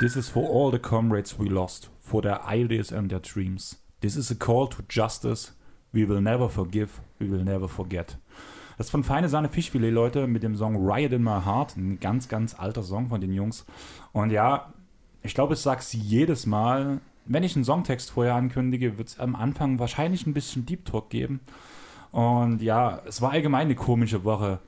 This is for all the comrades we lost, for their ideas and their dreams. This is a call to justice. We will never forgive, we will never forget. Das ist von Feine Sahne Fischfilet, Leute, mit dem Song Riot in My Heart. Ein ganz, ganz alter Song von den Jungs. Und ja, ich glaube, ich sag's jedes Mal. Wenn ich einen Songtext vorher ankündige, wird es am Anfang wahrscheinlich ein bisschen Deep Talk geben. Und ja, es war allgemein eine komische Woche.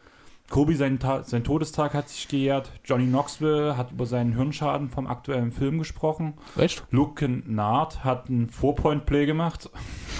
Kobe, sein, sein Todestag hat sich gejährt. Johnny Knoxville hat über seinen Hirnschaden vom aktuellen Film gesprochen. Echt? Luke Nard hat ein Four-Point-Play gemacht.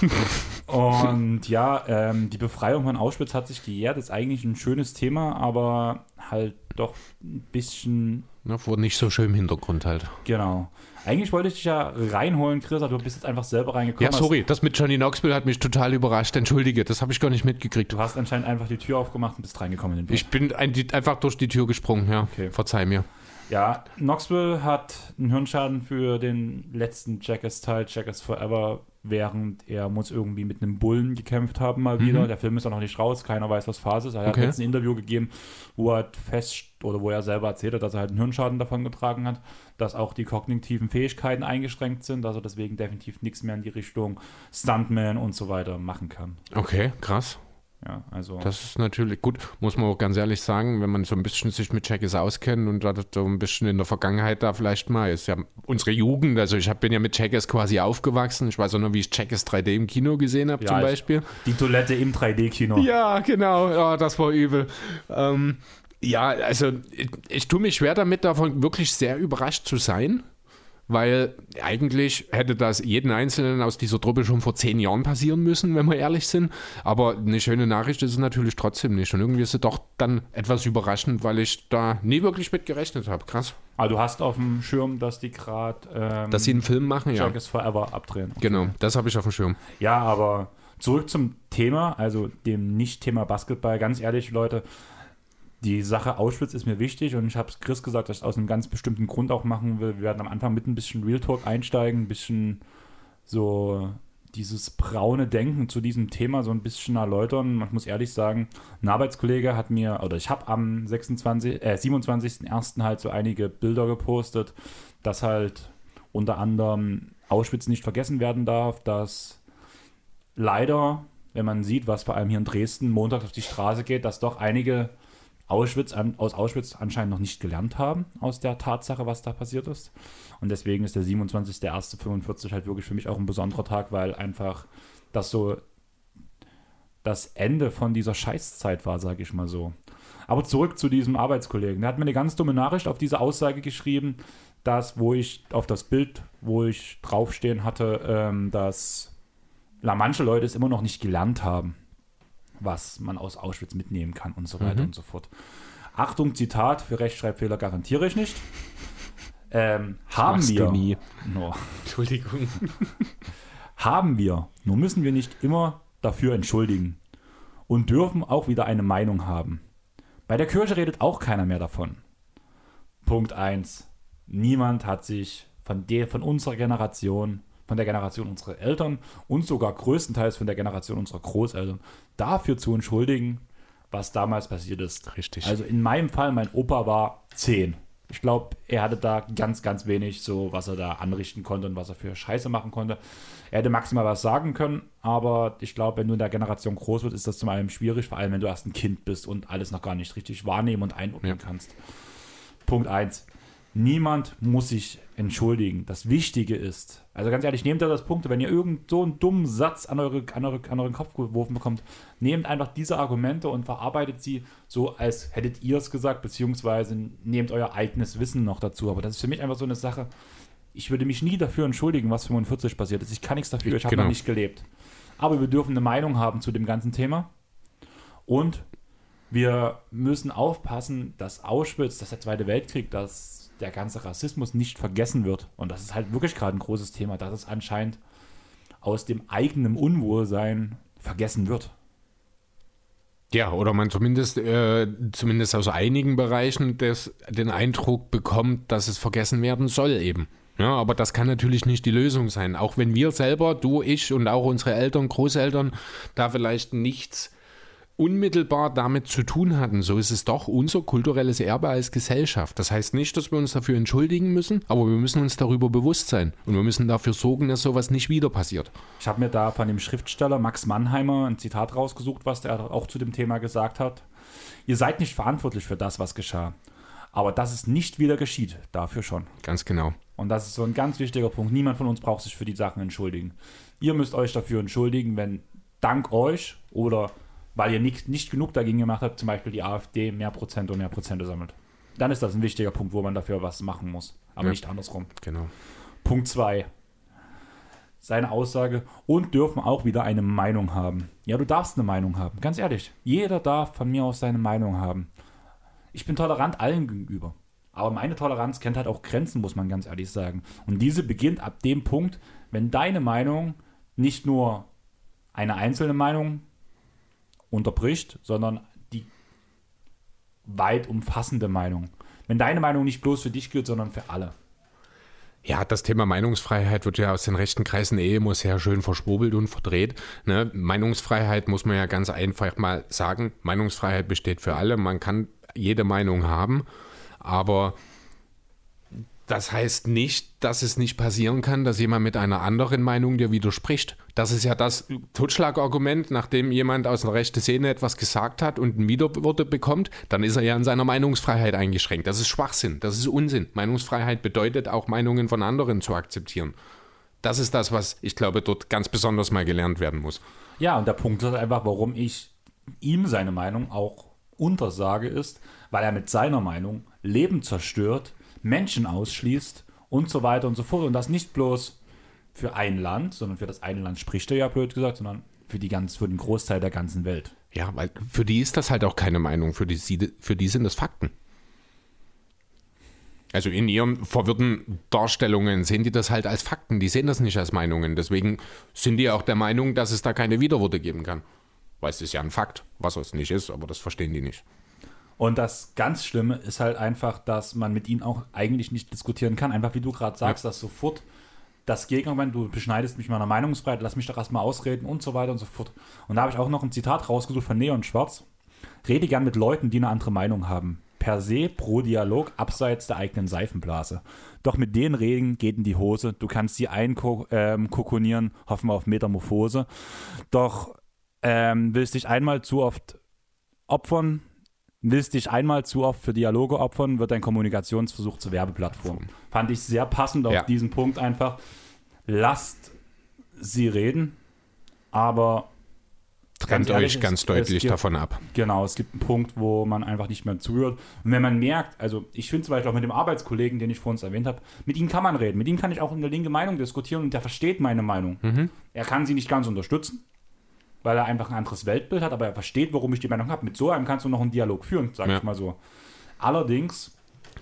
Und ja, ähm, die Befreiung von Auschwitz hat sich gejährt. Ist eigentlich ein schönes Thema, aber halt doch ein bisschen. Ja, wurde nicht so schön im Hintergrund halt. Genau. Eigentlich wollte ich dich ja reinholen, Chris, aber du bist jetzt einfach selber reingekommen. Ja, sorry, das mit Johnny Knoxville hat mich total überrascht. Entschuldige, das habe ich gar nicht mitgekriegt. Du hast anscheinend einfach die Tür aufgemacht und bist reingekommen in den Ich bin ein, die, einfach durch die Tür gesprungen, ja. Okay. Verzeih mir. Ja, Knoxville hat einen Hirnschaden für den letzten Jackass-Teil, Jackass Forever, während er muss irgendwie mit einem Bullen gekämpft haben mal wieder. Mhm. Der Film ist auch noch nicht raus, keiner weiß, was Phase ist. Er hat Okay. jetzt ein Interview gegeben, wo er halt fest oder wo er selber erzählt hat, dass er halt einen Hirnschaden davon getragen hat, dass auch die kognitiven Fähigkeiten eingeschränkt sind, dass er deswegen definitiv nichts mehr in die Richtung Stuntman und so weiter machen kann. Okay, krass. Ja, also Das ist natürlich gut, muss man auch ganz ehrlich sagen, wenn man so ein bisschen sich mit Jackass auskennt und da so ein bisschen in der Vergangenheit da vielleicht mal ist. Ja, unsere Jugend, also ich hab, bin ja mit Jackass quasi aufgewachsen. Ich weiß auch noch, wie ich Jackass 3D im Kino gesehen habe, Ja, zum ich- Beispiel. die Toilette im 3D-Kino. Ja, genau. Ja, das war übel. Ähm, ja, also ich, ich tue mich schwer damit, davon wirklich sehr überrascht zu sein, weil eigentlich hätte das jeden Einzelnen aus dieser Truppe schon vor zehn Jahren passieren müssen, wenn wir ehrlich sind. Aber eine schöne Nachricht ist es natürlich trotzdem nicht. Und irgendwie ist es doch dann etwas überraschend, weil ich da nie wirklich mit gerechnet habe. Krass. Aber du hast auf dem Schirm, dass die gerade ähm, Dass sie einen Film machen, ja. Jackass Forever abdrehen. Genau, das habe ich auf dem Schirm. Ja, aber zurück zum Thema, also dem Nicht-Thema Basketball. Ganz ehrlich, Leute, die Sache Auschwitz ist mir wichtig und ich habe es Chris gesagt, dass ich aus einem ganz bestimmten Grund auch machen will. Wir werden am Anfang mit ein bisschen Real Talk einsteigen, ein bisschen so dieses braune Denken zu diesem Thema so ein bisschen erläutern. Ich muss ehrlich sagen, ein Arbeitskollege hat mir, oder ich habe am 26, äh, 27.01. halt so einige Bilder gepostet, dass halt unter anderem Auschwitz nicht vergessen werden darf, dass leider, wenn man sieht, was vor allem hier in Dresden montags auf die Straße geht, dass doch einige Auschwitz aus Auschwitz anscheinend noch nicht gelernt haben aus der Tatsache, was da passiert ist. Und deswegen ist der 27.01.45 halt wirklich für mich auch ein besonderer Tag, weil einfach das so das Ende von dieser Scheißzeit war, sage ich mal so. Aber zurück zu diesem Arbeitskollegen. Der hat mir eine ganz dumme Nachricht auf diese Aussage geschrieben, dass, wo ich auf das Bild, wo ich draufstehen hatte, ähm, dass manche Leute es immer noch nicht gelernt haben, was man aus Auschwitz mitnehmen kann und so weiter Mhm. und so fort. Achtung, Zitat, für Rechtschreibfehler garantiere ich nicht. Ähm, haben Machst wir. nie. No. Entschuldigung. Haben wir. Nur müssen wir nicht immer dafür entschuldigen. Und dürfen auch wieder eine Meinung haben. Bei der Kirche redet auch keiner mehr davon. Punkt 1. Niemand hat sich von, der, von unserer Generation, von der Generation unserer Eltern und sogar größtenteils von der Generation unserer Großeltern dafür zu entschuldigen, was damals passiert ist. Richtig. Also in meinem Fall, mein Opa war 10. Ich glaube, er hatte da ganz, ganz wenig so, was er da anrichten konnte und was er für Scheiße machen konnte. Er hätte maximal was sagen können, aber ich glaube, wenn du in der Generation groß wirst, ist das zum einen schwierig, vor allem wenn du erst ein Kind bist und alles noch gar nicht richtig wahrnehmen und einordnen Ja. kannst. Punkt 1. Niemand muss sich entschuldigen. Das Wichtige ist, also ganz ehrlich, nehmt da das Punkt, wenn ihr irgend so einen dummen Satz an, eure, an, eure, an euren Kopf geworfen bekommt, nehmt einfach diese Argumente und verarbeitet sie so, als hättet ihr es gesagt, beziehungsweise nehmt euer eigenes Wissen noch dazu. Aber das ist für mich einfach so eine Sache, ich würde mich nie dafür entschuldigen, was 45 passiert ist. Ich kann nichts dafür, ich habe Genau. noch nicht gelebt. Aber wir dürfen eine Meinung haben zu dem ganzen Thema. Und wir müssen aufpassen, dass Auschwitz, dass der Zweite Weltkrieg, dass der ganze Rassismus nicht vergessen wird. Und das ist halt wirklich gerade ein großes Thema, dass es anscheinend aus dem eigenen Unwohlsein vergessen wird. Ja, oder man zumindest, äh, zumindest aus einigen Bereichen des, den Eindruck bekommt, dass es vergessen werden soll eben. Ja, aber das kann natürlich nicht die Lösung sein. Auch wenn wir selber, du, ich und auch unsere Eltern, Großeltern, da vielleicht nichts unmittelbar damit zu tun hatten, so ist es doch unser kulturelles Erbe als Gesellschaft. Das heißt nicht, dass wir uns dafür entschuldigen müssen, aber wir müssen uns darüber bewusst sein und wir müssen dafür sorgen, dass sowas nicht wieder passiert. Ich habe mir da von dem Schriftsteller Max Mannheimer ein Zitat rausgesucht, was er auch zu dem Thema gesagt hat. Ihr seid nicht verantwortlich für das, was geschah. Aber dass es nicht wieder geschieht, dafür schon. Ganz genau. Und das ist so ein ganz wichtiger Punkt. Niemand von uns braucht sich für die Sachen entschuldigen. Ihr müsst euch dafür entschuldigen, wenn dank euch oder weil ihr nicht, nicht genug dagegen gemacht habt, zum Beispiel die AfD mehr Prozent und mehr Prozente sammelt. Dann ist das ein wichtiger Punkt, wo man dafür was machen muss. Aber Ja. nicht andersrum. Genau. Punkt 2. Seine Aussage und dürfen auch wieder eine Meinung haben. Ja, du darfst eine Meinung haben. Ganz ehrlich. Jeder darf von mir aus seine Meinung haben. Ich bin tolerant allen gegenüber. Aber meine Toleranz kennt halt auch Grenzen, muss man ganz ehrlich sagen. Und diese beginnt ab dem Punkt, wenn deine Meinung nicht nur eine einzelne Meinung unterbricht, sondern die weit umfassende Meinung. Wenn deine Meinung nicht bloß für dich gilt, sondern für alle. Ja, das Thema Meinungsfreiheit wird ja aus den rechten Kreisen eh immer sehr schön verschwurbelt und verdreht. Ne? Meinungsfreiheit muss man ja ganz einfach mal sagen. Meinungsfreiheit besteht für alle. Man kann jede Meinung haben, aber das heißt nicht, dass es nicht passieren kann, dass jemand mit einer anderen Meinung dir widerspricht. Das ist ja das Totschlagargument, nachdem jemand aus der rechten Szene etwas gesagt hat und ein Widerworte bekommt, dann ist er ja in seiner Meinungsfreiheit eingeschränkt. Das ist Schwachsinn, das ist Unsinn. Meinungsfreiheit bedeutet auch Meinungen von anderen zu akzeptieren. Das ist das, was ich glaube, dort ganz besonders mal gelernt werden muss. Ja, und der Punkt ist einfach, warum ich ihm seine Meinung auch untersage, ist, weil er mit seiner Meinung Leben zerstört, Menschen ausschließt und so weiter und so fort. Und das nicht bloß für ein Land, sondern für das eine Land spricht er ja blöd gesagt, sondern für, die ganz, für den Großteil der ganzen Welt. Ja, weil für die ist das halt auch keine Meinung, für die, für die sind das Fakten. Also in ihren verwirrten Darstellungen sehen die das halt als Fakten, die sehen das nicht als Meinungen. Deswegen sind die auch der Meinung, dass es da keine Widerworte geben kann. Weil es ist ja ein Fakt, was es nicht ist, aber das verstehen die nicht. Und das ganz Schlimme ist halt einfach, dass man mit ihnen auch eigentlich nicht diskutieren kann. Einfach wie du gerade sagst, dass sofort das Gegenargument, du beschneidest mich meiner Meinungsfreiheit, lass mich doch erstmal ausreden und so weiter und so fort. Und da habe ich auch noch ein Zitat rausgesucht von Neon Schwarz. Rede gern mit Leuten, die eine andere Meinung haben. Per se pro Dialog abseits der eigenen Seifenblase. Doch mit denen reden geht in die Hose. Du kannst sie einkokonieren, hoffen wir auf Metamorphose. Doch ähm, willst dich einmal zu oft opfern, willst dich einmal zu oft für Dialoge opfern, wird dein Kommunikationsversuch zur Werbeplattform. Fand ich sehr passend auf Ja. diesen Punkt einfach. Lasst sie reden, aber Trennt Ganz ehrlich, euch ganz es- deutlich es gibt- davon ab. Genau, es gibt einen Punkt, wo man einfach nicht mehr zuhört. Und wenn man merkt, also ich finde zum Beispiel auch mit dem Arbeitskollegen, den ich vor uns erwähnt habe, mit ihm kann man reden. Mit ihm kann ich auch eine linke Meinung diskutieren und der versteht meine Meinung. Er kann sie nicht ganz unterstützen, weil er einfach ein anderes Weltbild hat, aber er versteht, warum ich die Meinung habe. Mit so einem kannst du noch einen Dialog führen, sag Ja. ich mal so. Allerdings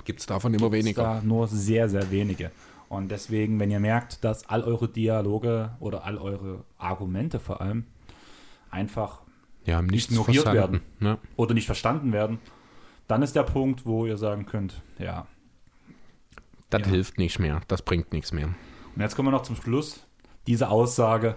Gibt es davon immer weniger. da nur sehr, sehr wenige. Und deswegen, wenn ihr merkt, dass all eure Dialoge oder all eure Argumente vor allem einfach Ja, nichts ignoriert verstanden. Ne? oder nicht verstanden werden, dann ist der Punkt, wo ihr sagen könnt, ja. Das Ja. hilft nicht mehr, das bringt nichts mehr. Und jetzt kommen wir noch zum Schluss. Diese Aussage,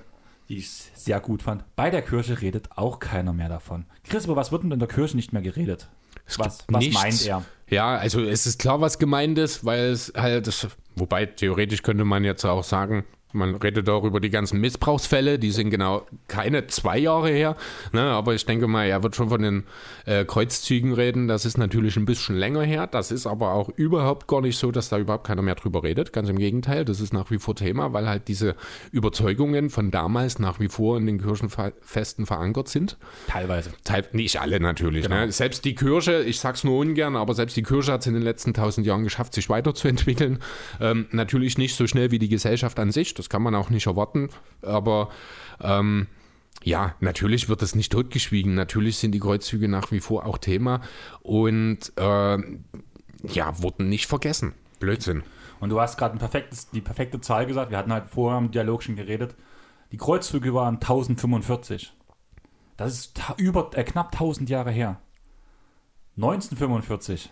die ich sehr gut fand. Bei der Kirche redet auch keiner mehr davon. Chris, über was wird denn in der Kirche nicht mehr geredet? Es Was, was meint er? Ja, also es ist klar, was gemeint ist, weil es halt, das, wobei theoretisch könnte man jetzt auch sagen, man redet auch über die ganzen Missbrauchsfälle, die sind genau keine zwei Jahre her, ne, aber ich denke mal, er wird schon von den äh, Kreuzzügen reden, das ist natürlich ein bisschen länger her, das ist aber auch überhaupt gar nicht so, dass da überhaupt keiner mehr drüber redet, ganz im Gegenteil, das ist nach wie vor Thema, weil halt diese Überzeugungen von damals nach wie vor in den Kirchenfesten verankert sind. Teilweise. Teil- Nicht alle natürlich. Genau. Ne? Selbst die Kirche, ich sag's nur ungern, aber selbst die Kirche hat es in den letzten tausend Jahren geschafft, sich weiterzuentwickeln. Ähm, natürlich nicht so schnell wie die Gesellschaft an sich, das kann man auch nicht erwarten, aber ähm, ja, natürlich wird es nicht totgeschwiegen. Natürlich sind die Kreuzzüge nach wie vor auch Thema und ähm, ja, wurden nicht vergessen. Blödsinn. Und du hast gerade die perfekte Zahl gesagt. Wir hatten halt vorher im Dialog schon geredet. Die Kreuzzüge waren 1045. Das ist über, äh, knapp 1000 Jahre her. 1945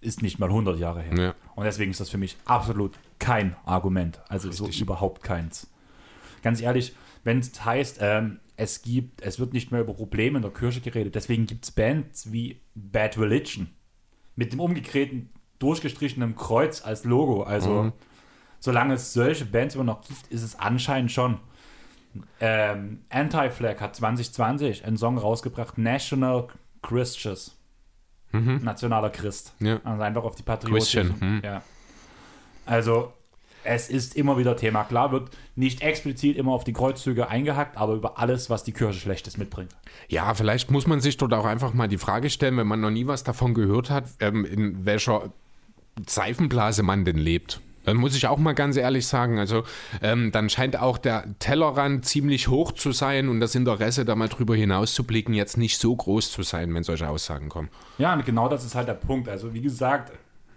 ist nicht mal 100 Jahre her. Ja. Und deswegen ist das für mich absolut kein Argument. Also so überhaupt keins. Ganz ehrlich, wenn es heißt, ähm, es gibt, es wird nicht mehr über Probleme in der Kirche geredet, deswegen gibt es Bands wie Bad Religion mit dem umgedrehten, durchgestrichenen Kreuz als Logo. Also, Mhm. solange es solche Bands immer noch gibt, ist es anscheinend schon. Ähm, Anti-Flag hat 2020 einen Song rausgebracht, National Christians. Nationaler Christ. Mhm. Ja. Also einfach auf die Patrioten. Christian, hm. Ja. Also, es ist immer wieder Thema. Klar wird nicht explizit immer auf die Kreuzzüge eingehackt, aber über alles, was die Kirche Schlechtes mitbringt. Ja, vielleicht muss man sich dort auch einfach mal die Frage stellen, wenn man noch nie was davon gehört hat, ähm, in welcher Seifenblase man denn lebt. Dann muss ich auch mal ganz ehrlich sagen, also ähm, dann scheint auch der Tellerrand ziemlich hoch zu sein und das Interesse, da mal drüber hinaus zu blicken, jetzt nicht so groß zu sein, wenn solche Aussagen kommen. Ja, und genau das ist halt der Punkt. Also, wie gesagt,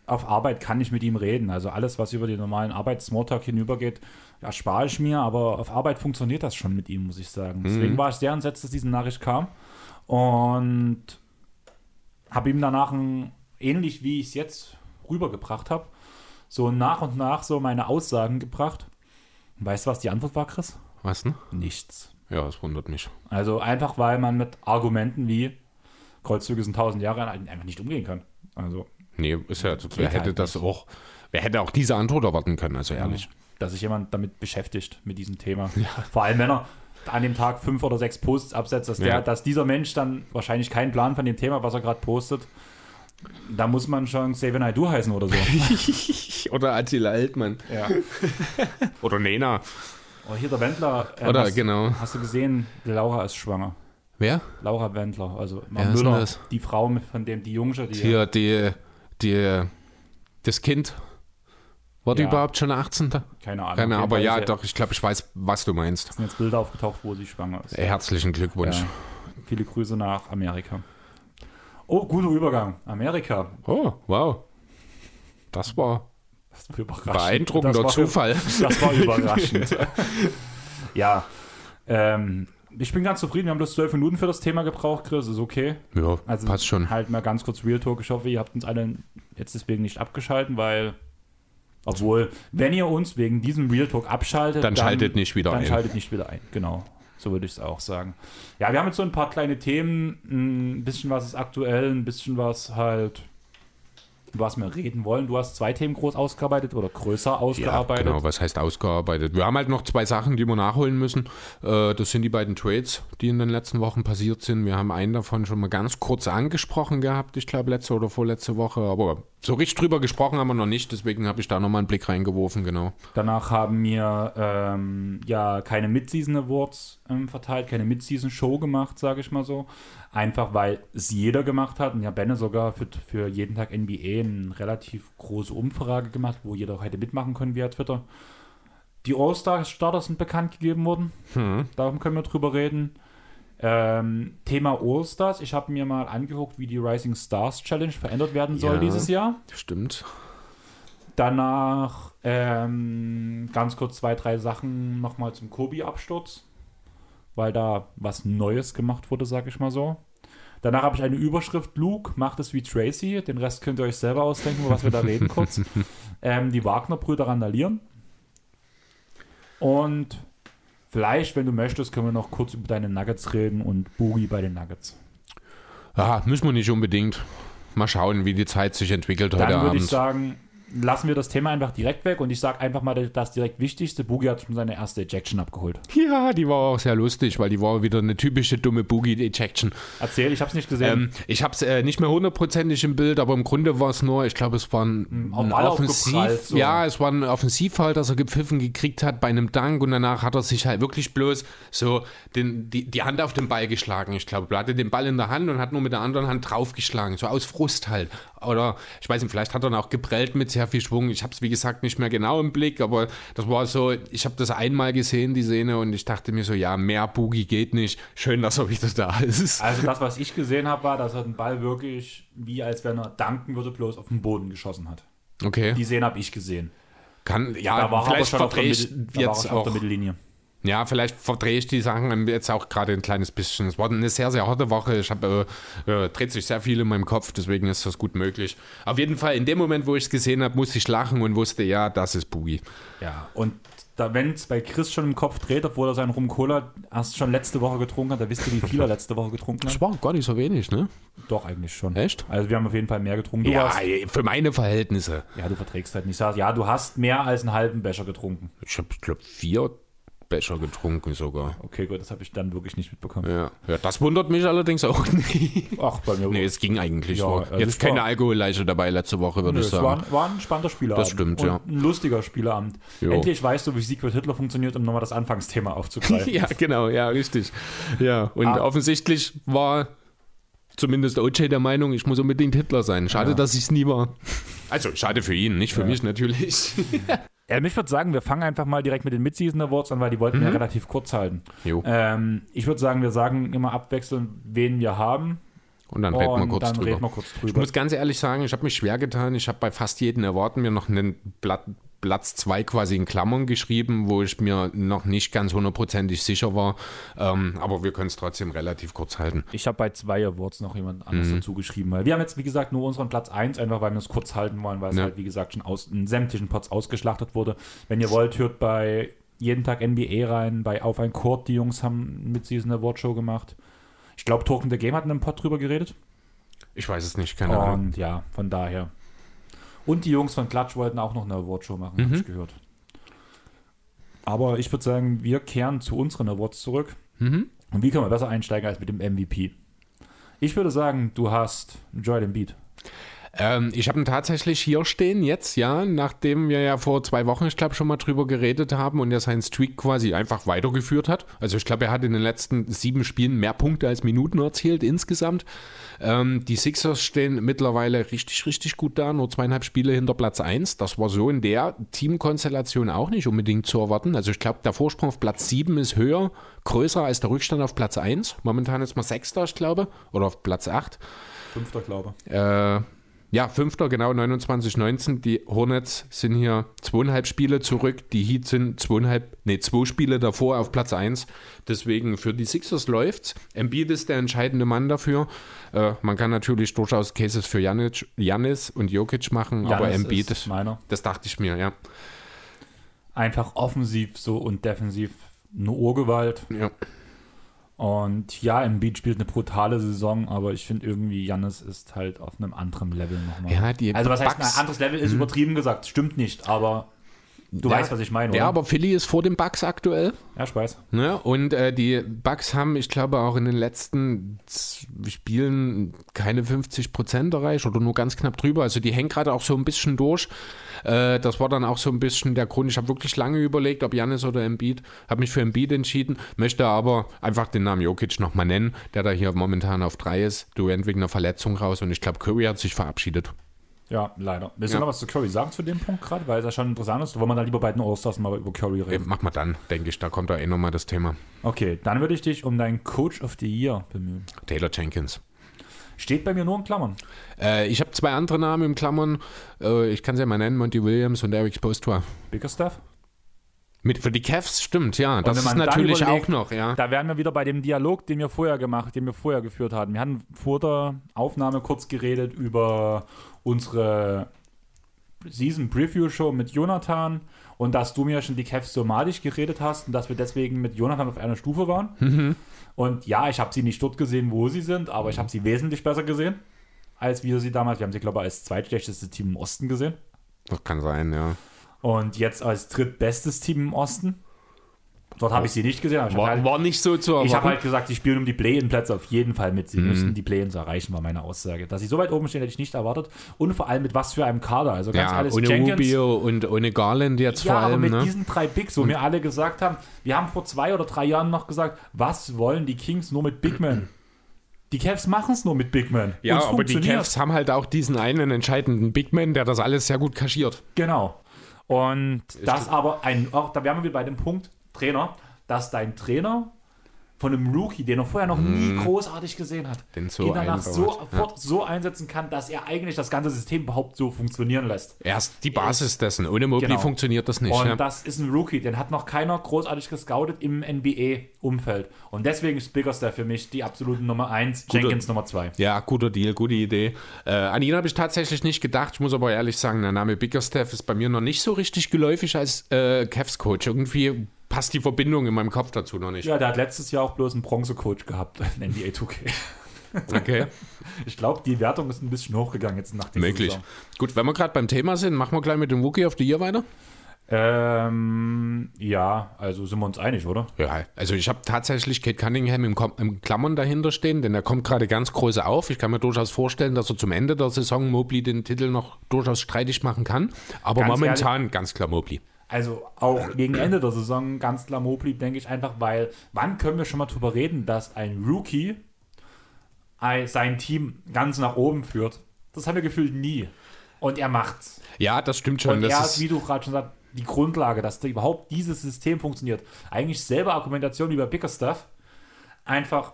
auf Arbeit kann ich mit ihm reden. Also, alles, was über den normalen Arbeits-Smalltalk hinübergeht, erspare ich mir, aber auf Arbeit funktioniert das schon mit ihm, muss ich sagen. Deswegen war ich sehr entsetzt, dass diese Nachricht kam und habe ihm danach ein, ähnlich wie ich es jetzt rübergebracht habe, so nach und nach so meine Aussagen gebracht. Und weißt du, was die Antwort war, Chris? Was, ne? Nichts. Ja, das wundert mich. Also einfach, weil man mit Argumenten wie Kreuzzüge sind tausend Jahre alt einfach nicht umgehen kann. Also, Nee, ist ja, also, wer Geht hätte halt das auch, wer hätte auch diese Antwort erwarten können, also ehrlich. dass sich jemand damit beschäftigt, mit diesem Thema. Vor allem, wenn er an dem Tag fünf oder sechs Posts absetzt, dass, der, Ja. dass dieser Mensch dann wahrscheinlich keinen Plan von dem Thema, was er gerade postet, da muss man schon Xavier Naidoo heißen oder so. Oder Attila Altmann. ja. Oder Nena. Oh, hier der Wendler. äh, Oder hast, genau. Hast du gesehen, Laura ist schwanger. Wer? Laura Wendler, also Wer Müller, das? die Frau, von dem die Jungsche, die Hier, die, die, das Kind. War die Ja. überhaupt schon 18? keine Ahnung. Keine, aber ja, doch, ich glaube, ich weiß, was du meinst. sind jetzt Bilder aufgetaucht, wo sie schwanger ist. Herzlichen Glückwunsch. Ja. Viele Grüße nach Amerika. Oh, guter Übergang. Amerika. Oh, wow. Das war Das war überraschend. beeindruckender das war, Zufall. Das war überraschend. ja. Ähm, ich bin ganz zufrieden. Wir haben bloß zwölf Minuten für das Thema gebraucht, Chris. Ist okay. Ja, Also passt schon. Halt mal ganz kurz Real Talk. Ich hoffe, ihr habt uns alle jetzt deswegen nicht abgeschalten, weil. Obwohl, wenn ihr uns wegen diesem Real Talk abschaltet, Dann schaltet nicht wieder dann ein. schaltet nicht wieder ein. Genau. So würde ich es auch sagen. Ja, wir haben jetzt so ein paar kleine Themen. Ein bisschen was ist aktuell, ein bisschen was halt, was wir reden wollen. Du hast zwei Themen groß ausgearbeitet oder größer Ja, ausgearbeitet. genau, was heißt ausgearbeitet? Wir haben halt noch zwei Sachen, die wir nachholen müssen. Äh, Das sind die beiden Trades, die in den letzten Wochen passiert sind. Wir haben einen davon schon mal ganz kurz angesprochen gehabt, ich glaube letzte oder vorletzte Woche, aber so richtig drüber gesprochen haben wir noch nicht, deswegen habe ich da nochmal einen Blick reingeworfen, genau. Danach haben wir ähm, ja keine Mid-Season Awards ähm, verteilt, keine Mid-Season-Show gemacht, sage ich mal so. Einfach weil es jeder gemacht hat und ja Benne sogar für, für jeden Tag NBA eine relativ große Umfrage gemacht, wo jeder hätte mitmachen können via Twitter. Die All-Star-Starter sind bekannt gegeben worden. Hm. Darum können wir drüber reden. Ähm, Thema All-Stars. Ich habe mir mal angeguckt, wie die Rising Stars Challenge verändert werden soll Ja. dieses Jahr. Stimmt. Danach ähm, ganz kurz zwei, drei Sachen nochmal zum Kobi-Absturz, weil da was Neues gemacht wurde, sag ich mal so. Danach habe ich eine Überschrift, Luke macht es wie Tracy, den Rest könnt ihr euch selber ausdenken, über was wir da reden kurz. ähm, die Wagner-Brüder randalieren. Und vielleicht, wenn du möchtest, können wir noch kurz über deine Nuggets reden und Boogie bei den Nuggets. Ah, müssen wir nicht unbedingt. Mal schauen, wie die Zeit sich entwickelt Dann heute würde Abend. ich sagen, lassen wir das Thema einfach direkt weg und ich sage einfach mal das direkt Wichtigste. Boogie hat schon seine erste Ejection abgeholt. ja, die war auch sehr lustig, weil die war wieder eine typische dumme Boogie-Ejection. Erzähl, ich habe es nicht gesehen. Ähm, ich habe es äh, nicht mehr hundertprozentig im Bild, aber im Grunde war es nur, ich glaube, es war ein, auf ein Offensiv. so. Ja, es war ein Offensivfall, das er gepfiffen gekriegt hat bei einem Dank und danach hat er sich halt wirklich bloß so den, die, die Hand auf den Ball geschlagen. Ich glaube, er hatte den Ball in der Hand und hat nur mit der anderen Hand draufgeschlagen, so aus Frust halt. Oder ich weiß nicht, vielleicht hat er dann auch geprellt mit sehr viel Schwung. Ich habe es, wie gesagt, nicht mehr genau im Blick, aber das war so, ich habe das einmal gesehen, die Szene, und ich dachte mir so, ja, mehr Boogie geht nicht. Schön, dass er wieder da ist. also das, was ich gesehen habe, war, dass er den Ball wirklich, wie als wenn er danken würde, bloß auf den Boden geschossen hat. Okay. Die Szene habe ich gesehen. Kann, ja, Da war er vielleicht verdrehe ich er jetzt schon auf auch. der Mittellinie. Ja, vielleicht verdrehe ich die Sachen jetzt auch gerade ein kleines bisschen. Es war eine sehr, sehr harte Woche. Ich habe, äh, äh, dreht sich sehr viel in meinem Kopf, deswegen ist das gut möglich. Auf jeden Fall, in dem Moment, wo ich es gesehen habe, musste ich lachen und wusste, ja, das ist Boogie. Ja, und da, wenn es bei Chris schon im Kopf dreht, obwohl er seinen Rum Cola erst schon letzte Woche getrunken hat, da wisst ihr, wie viel er letzte Woche getrunken hat? Das war gar nicht so wenig, ne? Doch, eigentlich schon. Echt? Also wir haben auf jeden Fall mehr getrunken. Du ja, warst, für meine Verhältnisse. ja, du verträgst halt nicht. Ja, du hast mehr als einen halben Becher getrunken. Ich habe, glaube vier Becher getrunken sogar. Okay, gut, das habe ich dann wirklich nicht mitbekommen. Ja. ja, das wundert mich allerdings auch nicht. Ach, bei mir Nee, es ging eigentlich Ja, so. also Jetzt keine war- Alkoholleiche dabei letzte Woche, würde Nö, ich es sagen. war, ein- war ein spannender Spieleabend. Das stimmt, ja. Ein lustiger Spieleabend. Jo. Endlich weißt du, wie Siegfried Hitler funktioniert, um nochmal das Anfangsthema aufzugreifen. Ja, genau, ja, richtig. Ja, und Ah. offensichtlich war zumindest OJ der Meinung, ich muss unbedingt Hitler sein. Schade, Ja. dass ich es nie war. Also, schade für ihn, nicht für Ja. mich natürlich. Ja, ich würde sagen, wir fangen einfach mal direkt mit den Mid-Season Awards an, weil die wollten wir relativ kurz halten. Ähm, ich würde sagen, wir sagen immer abwechselnd, wen wir haben. Und dann reden wir kurz dann drüber. reden wir kurz Ich drüber. muss ganz ehrlich sagen, ich habe mich schwer getan. Ich habe bei fast jedem Erwarten mir noch einen Blatt, Platz 2 quasi in Klammern geschrieben, wo ich mir noch nicht ganz hundertprozentig sicher war. Ähm, aber wir können es trotzdem relativ kurz halten. Ich habe bei zwei Awards noch jemand Mhm. anderes dazu geschrieben, weil wir haben jetzt, wie gesagt, nur unseren Platz 1, einfach weil wir es kurz halten wollen, weil es Ja. halt, wie gesagt, schon aus, in sämtlichen Pots ausgeschlachtet wurde. Wenn ihr wollt, hört bei jeden Tag NBA rein, bei Auf ein Court, die Jungs haben mit Season Award Show gemacht. Ich glaube, Token the Game hat in einem Pod drüber geredet. Ich weiß es nicht, keine Ahnung. Und ja, von daher. Und die Jungs von Klatsch wollten auch noch eine Awardshow machen, habe Mhm. ich gehört. Aber ich würde sagen, wir kehren zu unseren Awards zurück. Mhm. Und wie können wir besser einsteigen als mit dem MVP? Ich würde sagen, du hast Joel Embiid. Ähm, ich habe ihn tatsächlich hier stehen jetzt, ja, nachdem wir ja vor zwei Wochen, ich glaube, schon mal drüber geredet haben und er seinen Streak quasi einfach weitergeführt hat. Also ich glaube, er hat in den letzten sieben Spielen mehr Punkte als Minuten erzielt insgesamt. Ähm, die Sixers stehen mittlerweile richtig, richtig gut da, nur zweieinhalb Spiele hinter Platz 1. Das war so in der Teamkonstellation auch nicht unbedingt zu erwarten. Also ich glaube, der Vorsprung auf Platz 7 ist höher, größer als der Rückstand auf Platz 1. Momentan ist man Sechster, ich glaube, oder auf Platz 8. Fünfter, glaube Äh, ja, fünfter, genau, 29, 19. Die Hornets sind hier zweieinhalb Spiele zurück. Die Heat sind zweieinhalb, nee, zwei Spiele davor auf Platz 1. Deswegen für die Sixers läuft's. Embiid ist der entscheidende Mann dafür. Äh, man kann natürlich durchaus Cases für Janic, Janis und Jokic machen, aber Embiid, ist meiner. das dachte ich mir, ja. Einfach offensiv so und defensiv eine Urgewalt. ja. Und ja, Embiid spielt eine brutale Saison, aber ich finde irgendwie, Jannis ist halt auf einem anderen Level nochmal. Ja, also was heißt ein anderes Level ist übertrieben gesagt, stimmt nicht, aber du Ja, weißt, was ich meine, Ja, oder? aber Philly ist vor den Bucks aktuell. Ja, ich weiß. Ne? Und äh, die Bucks haben, ich glaube, auch in den letzten Spielen keine 50 Prozent erreicht oder nur ganz knapp drüber. Also die hängen gerade auch so ein bisschen durch. Äh, das war dann auch so ein bisschen der Grund. Ich habe wirklich lange überlegt, ob Janis oder Embiid. Habe mich für Embiid entschieden, möchte aber einfach den Namen Jokic nochmal nennen, der da hier momentan auf drei ist. Durant wegen einer Verletzung raus und ich glaube, Curry hat sich verabschiedet. Ja, leider. Willst Ja. du noch was zu Curry sagen zu dem Punkt gerade? Weil es ja schon interessant ist. Wollen wir da lieber bei den All-Stars mal über Curry reden? mach mal dann, denke ich, da kommt da eh nochmal das Thema. Okay, dann würde ich dich um deinen Coach of the Year bemühen. Taylor Jenkins. Steht bei mir nur in Klammern. Äh, ich habe zwei andere Namen im Klammern. Äh, ich kann sie ja mal nennen, Monty Williams und Eric Spoelstra. Bigger Stuff. Mit für die Cavs stimmt, ja. Das ist natürlich überlegt, auch noch, ja. Da wären wir wieder bei dem Dialog, den wir vorher gemacht, den wir vorher geführt hatten. Wir hatten vor der Aufnahme kurz geredet über unsere Season Preview Show mit Jonathan und dass du mir schon die Cavs so malig geredet hast und dass wir deswegen mit Jonathan auf einer Stufe waren. Mhm. Und ja, ich habe sie nicht dort gesehen, wo sie sind, aber ich habe sie wesentlich besser gesehen, als wir sie damals. Wir haben sie, glaube ich, als zweitschlechtestes Team im Osten gesehen. Das kann sein, ja. Und jetzt als drittbestes Team im Osten. Dort habe ich sie nicht gesehen, aber ich habe War, halt, war nicht so zu erwarten. ich habe halt gesagt, die spielen um die Play-In-Plätze auf jeden Fall mit. Mhm. Sie müssen die Play-Ins erreichen, war meine Aussage. Dass sie so weit oben stehen, hätte ich nicht erwartet. Und vor allem mit was für einem Kader. Also ganz ja, ehrlich, ohne Jenkins. Rubio und ohne Garland jetzt ja, vor aber allem. mit Ne? diesen drei Bigs, wo mir alle gesagt haben, wir haben vor zwei oder drei Jahren noch gesagt, was wollen die Kings nur mit Big Men? Die Cavs machen es nur mit Big Men. Ja, Und aber die. Cavs haben halt auch diesen einen entscheidenden Big Man, der das alles sehr gut kaschiert. Genau. Und das aber ein, auch, da wären wir wieder bei dem Punkt Trainer, dass dein Trainer von einem Rookie, den er vorher noch nie großartig gesehen hat. Den so den danach sofort so einsetzen kann, dass er eigentlich das ganze System überhaupt so funktionieren lässt. Erst die Basis dessen. Ohne Mobley Genau. funktioniert das nicht. Und ja. das ist ein Rookie, den hat noch keiner großartig gescoutet im NBA-Umfeld. Und deswegen ist Bickerstaff für mich die absolute Nummer 1, Jenkins Nummer 2. Ja, guter Deal, gute Idee. Äh, an ihn habe ich tatsächlich nicht gedacht. Ich muss aber ehrlich sagen, der Name Bickerstaff ist bei mir noch nicht so richtig geläufig als äh, Cavs Coach. Irgendwie passt die Verbindung in meinem Kopf dazu noch nicht. Ja, der hat letztes Jahr auch bloß einen Bronze-Coach gehabt in NBA 2K. Okay, Ich glaube, die Wertung ist ein bisschen hochgegangen jetzt nach dieser möglich. Saison. Gut, wenn wir gerade beim Thema sind, machen wir gleich mit dem Rookie of the Year weiter. Ähm, ja, also sind wir uns einig, oder? Ja, also ich habe tatsächlich Kate Cunningham im, im Klammern dahinter stehen, denn er kommt gerade ganz groß auf. Ich kann mir durchaus vorstellen, dass er zum Ende der Saison Mobley den Titel noch durchaus streitig machen kann. Aber Ganz momentan ganz klar Mobley. Also auch gegen Ende der Saison ganz klar Mobley, denke ich einfach, weil wann können wir schon mal drüber reden, dass ein Rookie ein- sein Team ganz nach oben führt? Das haben wir gefühlt nie. Und er macht's. Ja, das stimmt schon. Und das er ist, wie du gerade schon sagst, die Grundlage, dass da überhaupt dieses System funktioniert. Eigentlich selbe Argumentation bei Bickerstaff. Einfach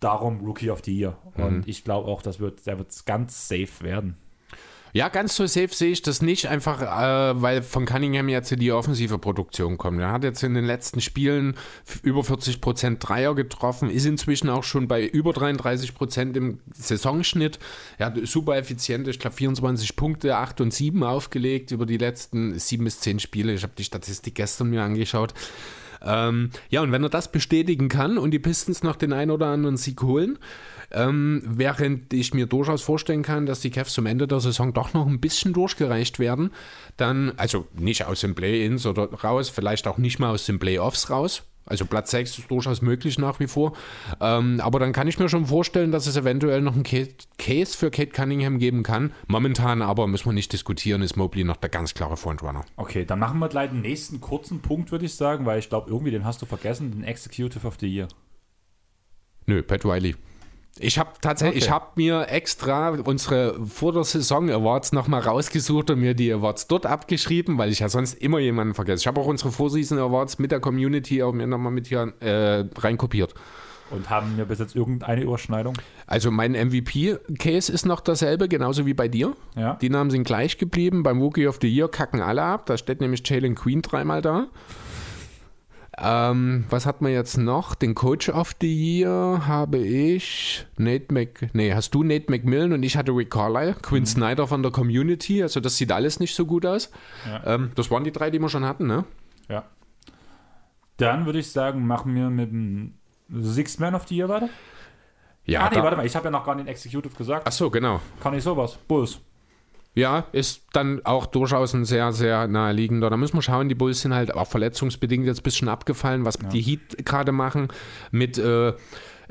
darum Rookie of the Year. Mhm. Und ich glaube auch, das wird, der wird ganz safe werden. Ja, ganz so safe sehe ich das nicht, einfach äh, weil von Cunningham jetzt die offensive Produktion kommt. Er hat jetzt in den letzten Spielen über 40% Dreier getroffen, ist inzwischen auch schon bei über 33% im Saisonschnitt. Er hat super effizient, ich glaube 24 Punkte, 8 und 7 aufgelegt über die letzten 7 bis 10 Spiele. Ich habe die Statistik gestern mir angeschaut. Ähm, ja, und wenn er das bestätigen kann und die Pistons noch den ein oder anderen Sieg holen, ähm, während ich mir durchaus vorstellen kann, dass die Cavs zum Ende der Saison doch noch ein bisschen durchgereicht werden, dann, also nicht aus den Play-Ins oder raus, vielleicht auch nicht mal aus den Playoffs raus. Also Platz 6 ist durchaus möglich nach wie vor. Ähm, aber dann kann ich mir schon vorstellen, dass es eventuell noch einen Ca- Case für Kate Cunningham geben kann. Momentan aber, müssen wir nicht diskutieren, ist Mobley noch der ganz klare Frontrunner. Okay, dann machen wir gleich den nächsten kurzen Punkt, würde ich sagen, weil ich glaube, irgendwie den hast du vergessen, den Executive of the Year. Nö, Pat Riley. Ich habe tatsächlich, Okay. ich habe mir extra unsere vor der Saison Awards nochmal rausgesucht und mir die Awards dort abgeschrieben, weil ich ja sonst immer jemanden vergesse. Ich habe auch unsere Vorseason Awards mit der Community auch mir nochmal mit hier äh, reinkopiert. Und haben wir bis jetzt irgendeine Überschneidung? Also mein MVP-Case ist noch dasselbe, genauso wie bei dir. Ja. Die Namen sind gleich geblieben. Beim Rookie of the Year kacken alle ab. Da steht nämlich Jalen Queen dreimal da. Ähm, was hat man jetzt noch? Den Coach of the Year habe ich Nate Mc... Nee, hast du Nate McMillan und ich hatte Rick Carlisle. Quinn Snyder von der Community. Also das sieht alles nicht so gut aus. Ja. Ähm, das waren die drei, die wir schon hatten, ne? Ja. Dann würde ich sagen, machen wir mit dem Sixth Man of the Year weiter. Ja, ah, nee, warte mal, ich habe ja noch gar nicht den Executive gesagt. Ach so, genau. Kann ich sowas? Bulls. Ja, ist dann auch durchaus ein sehr, sehr naheliegender. Da müssen wir schauen, die Bulls sind halt auch verletzungsbedingt jetzt ein bisschen abgefallen, was die Heat gerade machen. Mit äh,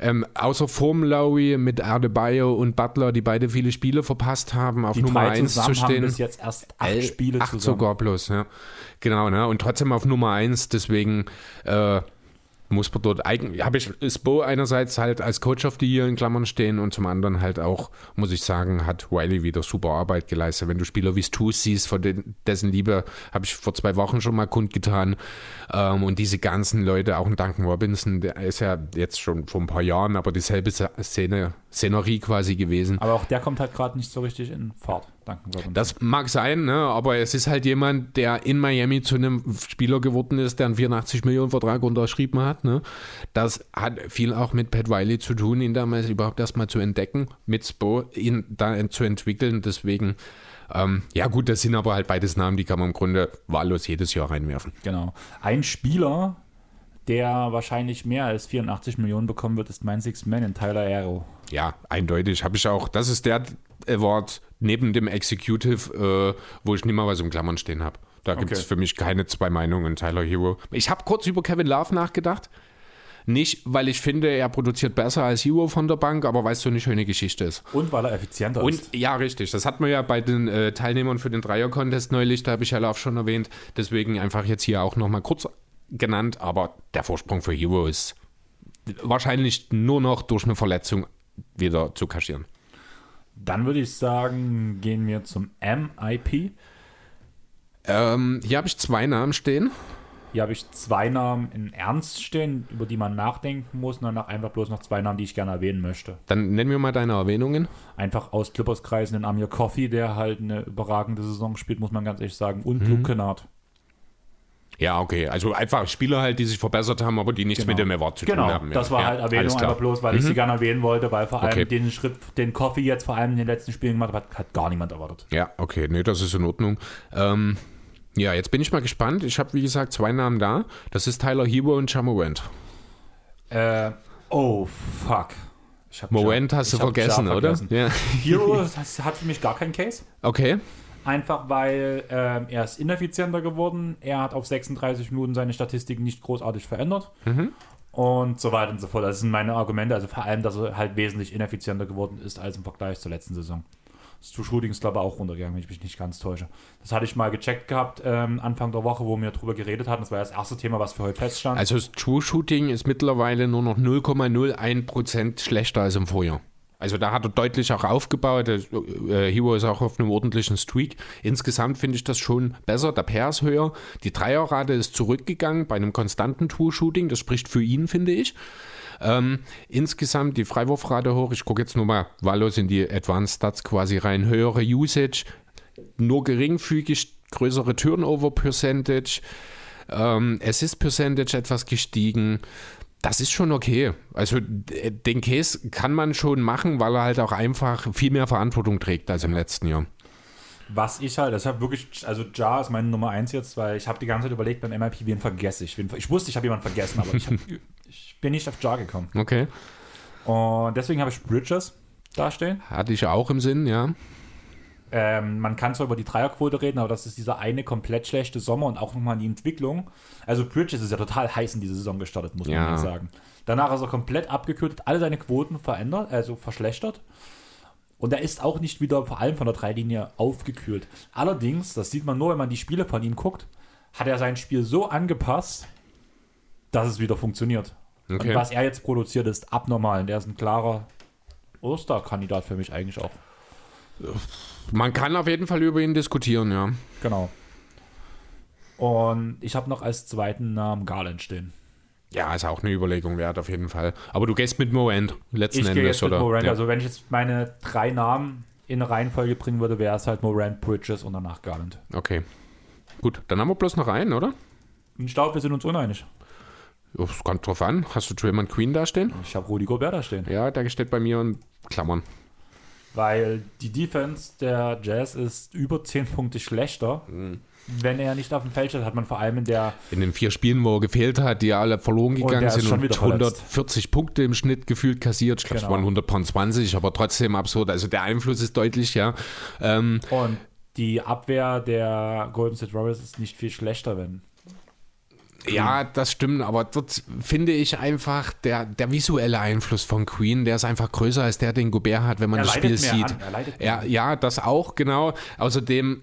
ähm, außer Form Lowry, mit Adebayo und Butler, die beide viele Spiele verpasst haben, auf Die Nummer drei 1 zu zusammen haben stehen. bis jetzt erst acht El- Spiele acht zusammen. sogar bloß, ja. Genau, ne? Und trotzdem auf Nummer 1, deswegen äh, muss man dort eigentlich, habe ich Spo einerseits halt als Coach of the Year in Klammern stehen und zum anderen halt auch, muss ich sagen, hat Wiley wieder super Arbeit geleistet. Wenn du Spieler wie Stu siehst, von den, dessen Liebe habe ich vor zwei Wochen schon mal kundgetan ähm, und diese ganzen Leute, auch ein Duncan Robinson, der ist ja jetzt schon vor ein paar Jahren, aber dieselbe Szene, Szenerie quasi gewesen. Aber auch der kommt halt gerade nicht so richtig in Fahrt. Danke, Robinson. Das mag sein, ne? aber es ist halt jemand, der in Miami zu einem Spieler geworden ist, der einen 84 Millionen Vertrag unterschrieben hat. Ne? Das hat viel auch mit Pat Riley zu tun, ihn damals überhaupt erstmal zu entdecken, mit Spo, ihn da zu entwickeln. Deswegen, ähm, ja gut, das sind aber halt beides Namen, die kann man im Grunde wahllos jedes Jahr reinwerfen. Genau. Ein Spieler, der wahrscheinlich mehr als 84 Millionen bekommen wird, ist mein Sixth Man in Tyler Arrow. Ja, eindeutig habe ich auch. Das ist der Award neben dem Executive, äh, wo ich nicht mal was im Klammern stehen habe. Da gibt es Okay. für mich keine zwei Meinungen. Tyler Hero. Ich habe kurz über Kevin Love nachgedacht. Nicht, weil ich finde, er produziert besser als Hero von der Bank, aber weil es so eine schöne Geschichte ist. Und weil er effizienter Und ist. ja, richtig. Das hat man ja bei den äh, Teilnehmern für den Dreier-Contest neulich, da habe ich ja Love schon erwähnt. Deswegen einfach jetzt hier auch nochmal kurz genannt. Aber der Vorsprung für Hero ist wahrscheinlich nur noch durch eine Verletzung wieder zu kaschieren. Dann würde ich sagen, gehen wir zum MIP. Ähm, hier habe ich zwei Namen stehen. Hier habe ich zwei Namen in Ernst stehen, über die man nachdenken muss, und danach einfach bloß noch zwei Namen, die ich gerne erwähnen möchte. Dann nennen wir mal deine Erwähnungen. Einfach aus Clippers-Kreisen den Amir Coffey, der halt eine überragende Saison spielt, muss man ganz ehrlich sagen, und Mhm. Luke Kennard. Ja, okay. Also einfach Spieler halt, die sich verbessert haben, aber die nichts Genau. mit dem Award zu Genau, tun haben. das ja. war ja, halt Erwähnung. Mhm. einfach bloß, weil ich sie gerne erwähnen wollte, weil vor allem Okay. den Schritt, den Coffey jetzt vor allem in den letzten Spielen gemacht hat, hat gar niemand erwartet. Ja, okay, nee, das ist in Ordnung. Ähm, ja, jetzt bin ich mal gespannt. Ich habe, wie gesagt, zwei Namen da. Das ist Tyler Hero und Jamorant. Äh, oh, fuck. Ich Ja- hast du vergessen, Ja oder? vergessen. Ja. Hero das hat für mich gar keinen Case. Okay. Einfach weil ähm, er ist ineffizienter geworden. Er hat auf 36 Minuten seine Statistiken nicht großartig verändert. Mhm. Und so weiter und so fort. Das sind meine Argumente. Also vor allem, dass er halt wesentlich ineffizienter geworden ist als im Vergleich zur letzten Saison. Das True-Shooting ist, glaube ich, auch runtergegangen, wenn ich mich nicht ganz täusche. Das hatte ich mal gecheckt gehabt ähm, Anfang der Woche, wo wir drüber geredet hatten. Das war das erste Thema, was für heute feststand. Also das True Shooting ist mittlerweile nur noch 0,01% schlechter als im Vorjahr. Also da hat er deutlich auch aufgebaut. Äh, Hero ist auch auf einem ordentlichen Streak. Insgesamt finde ich das schon besser. Der Pair ist höher. Die Dreierrate ist zurückgegangen bei einem konstanten True-Shooting. Das spricht für ihn, finde ich. Ähm, insgesamt die Freiwurfrate hoch. Ich gucke jetzt nur mal wahllos in die Advanced Stats quasi rein. Höhere Usage, nur geringfügig größere Turnover Percentage, ähm, Assist Percentage etwas gestiegen. Das ist schon okay. Also den Case kann man schon machen, weil er halt auch einfach viel mehr Verantwortung trägt als im letzten Jahr. Was ich halt, das habe wirklich, also Ja ist meine Nummer eins jetzt, weil ich habe die ganze Zeit überlegt beim MIP, wen vergesse ich. Wen, ich wusste, ich habe jemanden vergessen, aber ich, hab, ich bin nicht auf Ja gekommen. Okay. Und deswegen habe ich Bridges dastehen. Hatte ich auch im Sinn, ja. Ähm, man kann zwar über die Dreierquote reden, aber das ist dieser eine komplett schlechte Sommer und auch nochmal die Entwicklung. Also Bridges ist ja total heiß in diese Saison gestartet, muss Ja. man ja sagen. Danach ist er komplett abgekühlt, alle seine Quoten verändert, also verschlechtert. Und er ist auch nicht wieder, vor allem von der Dreilinie, aufgekühlt. Allerdings, das sieht man nur, wenn man die Spiele von ihm guckt, hat er sein Spiel so angepasst, dass es wieder funktioniert. Okay. Und was er jetzt produziert, ist abnormal. Und der ist ein klarer Osterkandidat für mich eigentlich auch. Man kann auf jeden Fall über ihn diskutieren, ja. Genau. Und ich habe noch als zweiten Namen Garland stehen. Ja, ist auch eine Überlegung wert, auf jeden Fall. Aber du gehst mit Morant letzten Ich Endes, jetzt mit oder? Morant. Ja. Also wenn ich jetzt meine drei Namen in eine Reihenfolge bringen würde, wäre es halt Morant, Bridges und danach Garland. Okay. Gut, dann haben wir bloß noch einen, oder? Ich glaube, wir sind uns uneinig. Es kommt drauf an. Hast du Draymond Queen da stehen? Ich habe Rudi Gobert da stehen. Ja, der steht bei mir in Klammern. Weil die Defense der Jazz ist über 10 Punkte schlechter. Mhm. Wenn er nicht auf dem Feld steht, hat man vor allem in der In den vier Spielen, wo er gefehlt hat, die ja alle verloren gegangen sind und wieder verletzt. 140 Punkte im Schnitt gefühlt kassiert. Ich glaube, es Genau. waren 120, aber trotzdem absurd. Also der Einfluss ist deutlich, ja. Ähm, und die Abwehr der Golden State Warriors ist nicht viel schlechter, wenn ja, das stimmt, aber dort finde ich einfach, der, der visuelle Einfluss von Queen, der ist einfach größer als der, den Gobert hat, wenn man Er das Spiel sieht. ja, ja, das auch, genau. Außerdem,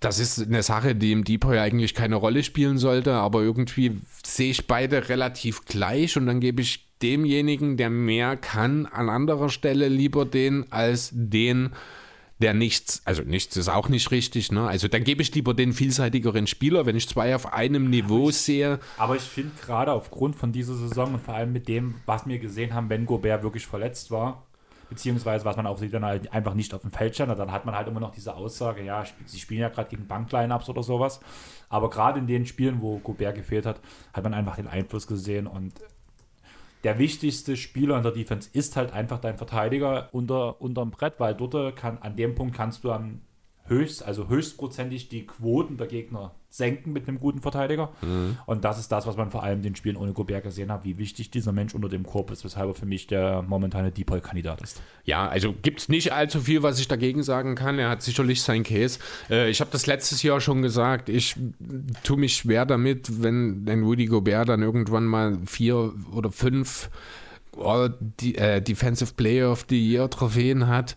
das ist eine Sache, die im Deep ja eigentlich keine Rolle spielen sollte, aber irgendwie sehe ich beide relativ gleich und dann gebe ich demjenigen, der mehr kann, an anderer Stelle lieber den als den, der nichts, also nichts ist auch nicht richtig, ne? Also dann gebe ich lieber den vielseitigeren Spieler, wenn ich zwei auf einem Niveau sehe. Aber ich finde gerade aufgrund von dieser Saison und vor allem mit dem, was wir gesehen haben, wenn Gobert wirklich verletzt war, beziehungsweise was man auch sieht, dann halt einfach nicht auf dem Feld stand, dann hat man halt immer noch diese Aussage, ja, sie spielen ja gerade gegen Bankline-Ups oder sowas. Aber gerade in den Spielen, wo Gobert gefehlt hat, hat man einfach den Einfluss gesehen und der wichtigste Spieler in der Defense ist halt einfach dein Verteidiger unter, unterm Brett, weil dort kann, an dem Punkt kannst du am höchst, also höchstprozentig die Quoten der Gegner senken mit einem guten Verteidiger. Und das ist das, was man vor allem in den Spielen ohne Gobert gesehen hat, wie wichtig dieser Mensch unter dem Korb ist, weshalb er für mich der momentane Deep-Kandidat ist. Ja, also gibt es nicht allzu viel, was ich dagegen sagen kann. Er hat sicherlich sein Case. Äh, ich habe das letztes Jahr schon gesagt. Ich tue mich schwer damit, wenn ein Rudy Gobert dann irgendwann mal vier oder fünf die, äh, Defensive Player of the Year Trophäen hat.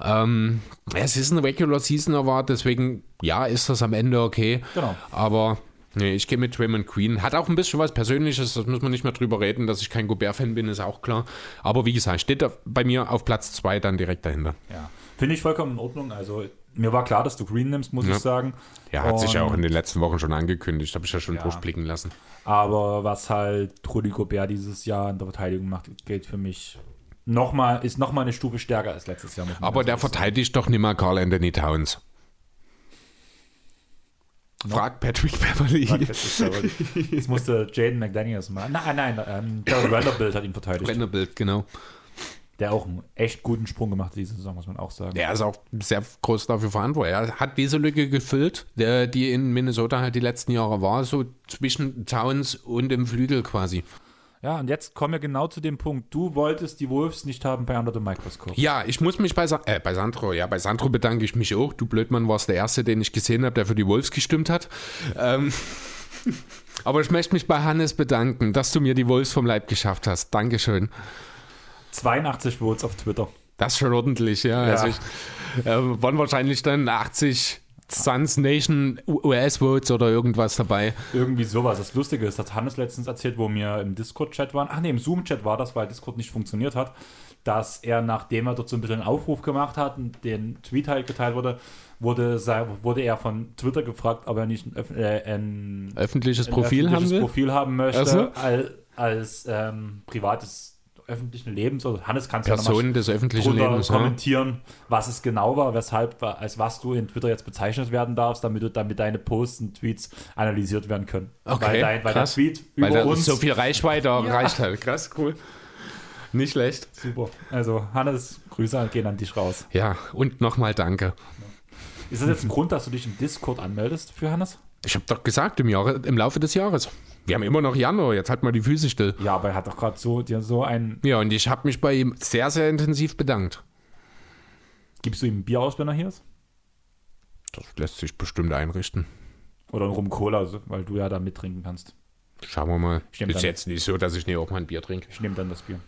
Ähm, es ist ein Regular Season Award, deswegen ja, ist das am Ende okay. Genau. Aber nee, ich gehe mit Draymond Queen. Hat auch ein bisschen was Persönliches, das muss man nicht mehr drüber reden, dass ich kein Gobert-Fan bin, ist auch klar. Aber wie gesagt, steht bei mir auf Platz 2 dann direkt dahinter. Ja. Finde ich vollkommen in Ordnung. Also Mir war klar, dass du Green nimmst, muss Ja. ich sagen. Ja, hat sich ja auch in Und- den letzten Wochen schon angekündigt, habe ich ja schon Ja. durchblicken lassen. Aber was halt Rudy Gobert dieses Jahr in der Verteidigung macht, geht für mich nochmal, ist nochmal eine Stufe stärker als letztes Jahr. Aber der verteidigt doch nicht mal Carl Anthony Towns. Frag Patrick Beverly. Das musste Jaden McDaniels machen. Nein, nein, ähm, Vanderbilt hat ihn verteidigt. Vanderbilt, genau. Der auch einen echt guten Sprung gemacht hat diese Saison, muss man auch sagen. Er ist auch sehr groß dafür verantwortlich. Er hat diese Lücke gefüllt, der, die in Minnesota halt die letzten Jahre war, so zwischen Towns und dem Flügel quasi. Ja, und jetzt kommen wir genau zu dem Punkt. Du wolltest die Wolves nicht haben bei Under the Microscope. Ja, ich muss mich bei, Sa äh, bei Sandro, ja, bei Sandro bedanke ich mich auch. Du Blödmann warst der Erste, den ich gesehen habe, der für die Wolves gestimmt hat. Ähm, aber ich möchte mich bei Hannes bedanken, dass du mir die Wolves vom Leib geschafft hast. Dankeschön. 82 Votes auf Twitter. Das ist schon ordentlich, ja. Ja. Also ich, äh, waren wahrscheinlich dann 80 Suns Nation US-Votes oder irgendwas dabei. Irgendwie sowas. Das Lustige ist, hat Hannes letztens erzählt, wo wir im Discord-Chat waren. Ach nee, im Zoom-Chat war das, weil Discord nicht funktioniert hat. Dass er, nachdem er dort so ein bisschen einen Aufruf gemacht hat und den Tweet halt geteilt wurde, wurde, wurde er von Twitter gefragt, ob er nicht ein, äh, ein Öffentliches ein Profil haben öffentliches will. Profil haben möchte, Ach so. als, als ähm, privates öffentlichen Lebens. Also Hannes kannst ja Personen des öffentlichen drunter Lebens. Ja. kommentieren, was es genau war, weshalb, als was du in Twitter jetzt bezeichnet werden darfst, damit, du, damit deine Posts und Tweets analysiert werden können. Okay, weil, dein, weil der krass. Tweet Weil über da uns... so viel Reichweite erreicht hat. Krass, cool. Nicht schlecht. Super. Also Hannes, Grüße gehen an dich raus. Ja, und nochmal danke. Ist das jetzt ein Grund, dass du dich im Discord anmeldest für Hannes? Ich habe doch gesagt, im, Jahre, im Laufe des Jahres. Wir haben immer noch Januar, jetzt halt mal die Füße still. Ja, aber er hat doch gerade so, dir so ein... Ja, und ich habe mich bei ihm sehr, sehr intensiv bedankt. Gibst du ihm ein Bier aus, wenn er hier ist? Das lässt sich bestimmt einrichten. Oder ein Rum Cola, weil du ja da mittrinken kannst. Schauen wir mal. Ist jetzt nicht so, dass ich nicht auch mal ein Bier trinke. Ich nehme dann das Bier.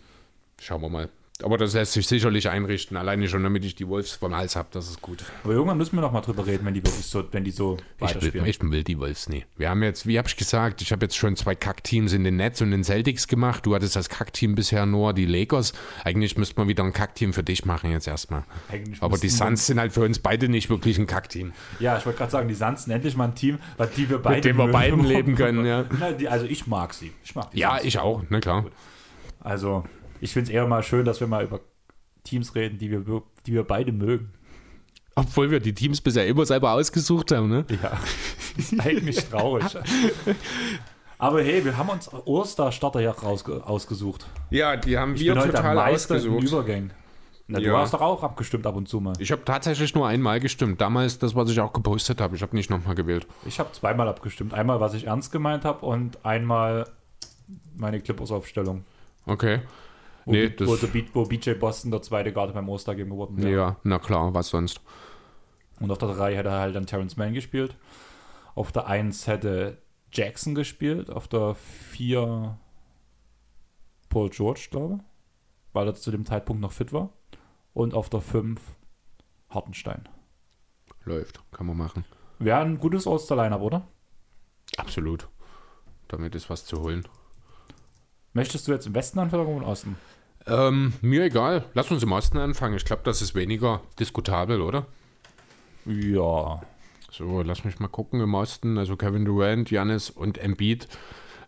Schauen wir mal. Aber das lässt sich sicherlich einrichten. Alleine schon, damit ich die Wolves vom Hals habe. Das ist gut. Aber irgendwann müssen wir noch mal drüber reden, wenn die wirklich so, wenn die so Ich will, ich will die Wolves nie. Wir haben jetzt, wie habe ich gesagt, ich habe jetzt schon zwei Kackteams in den Nets und den Celtics gemacht. Du hattest als Kackteam bisher nur die Lakers. Eigentlich müsste man wieder ein Kackteam für dich machen jetzt erstmal. Eigentlich Aber die Suns sind halt für uns beide nicht wirklich ein Kackteam. Ja, ich wollte gerade sagen, die Suns sind endlich mal ein Team, die wir beide dem wir beiden leben können, ja. Na, die, also ich mag sie. Ich mag die Ja, Suns. ich auch, na klar. Also ich finde es eher mal schön, dass wir mal über Teams reden, die wir, die wir beide mögen. Obwohl wir die Teams bisher immer selber ausgesucht haben, ne? Ja, ist eigentlich traurig. Aber hey, wir haben uns All-Star-Starter ja ausgesucht. Ja, die haben Ich wir bin heute der total Meister in ausgesucht. Übergängen. Na, du Ja. hast doch auch abgestimmt ab und zu mal. Ich habe tatsächlich nur einmal gestimmt. Damals das, was ich auch gepostet habe. Ich habe nicht nochmal gewählt. Ich habe zweimal abgestimmt. Einmal, was ich ernst gemeint habe und einmal meine Clippers-Aufstellung. Okay. Wo, Nee, wo, der wo BJ Boston der zweite Garde beim All-Star-Game geworden Ja. wäre. na klar, was sonst? Und auf der 3 hätte er halt dann Terrence Mann gespielt. Auf der 1 hätte Jackson gespielt. Auf der 4 Paul George, glaube ich. Weil er zu dem Zeitpunkt noch fit war. Und auf der 5 Hartenstein. Läuft, kann man machen. Wäre ein gutes All-Star-Line-Up, oder? Absolut. Damit ist was zu holen. Möchtest du jetzt im Westen anfangen oder im Osten? Ähm, mir egal. Lass uns im Osten anfangen. Ich glaube, das ist weniger diskutabel, oder? Ja. So, lass mich mal gucken im Osten. Also Kevin Durant, Giannis und Embiid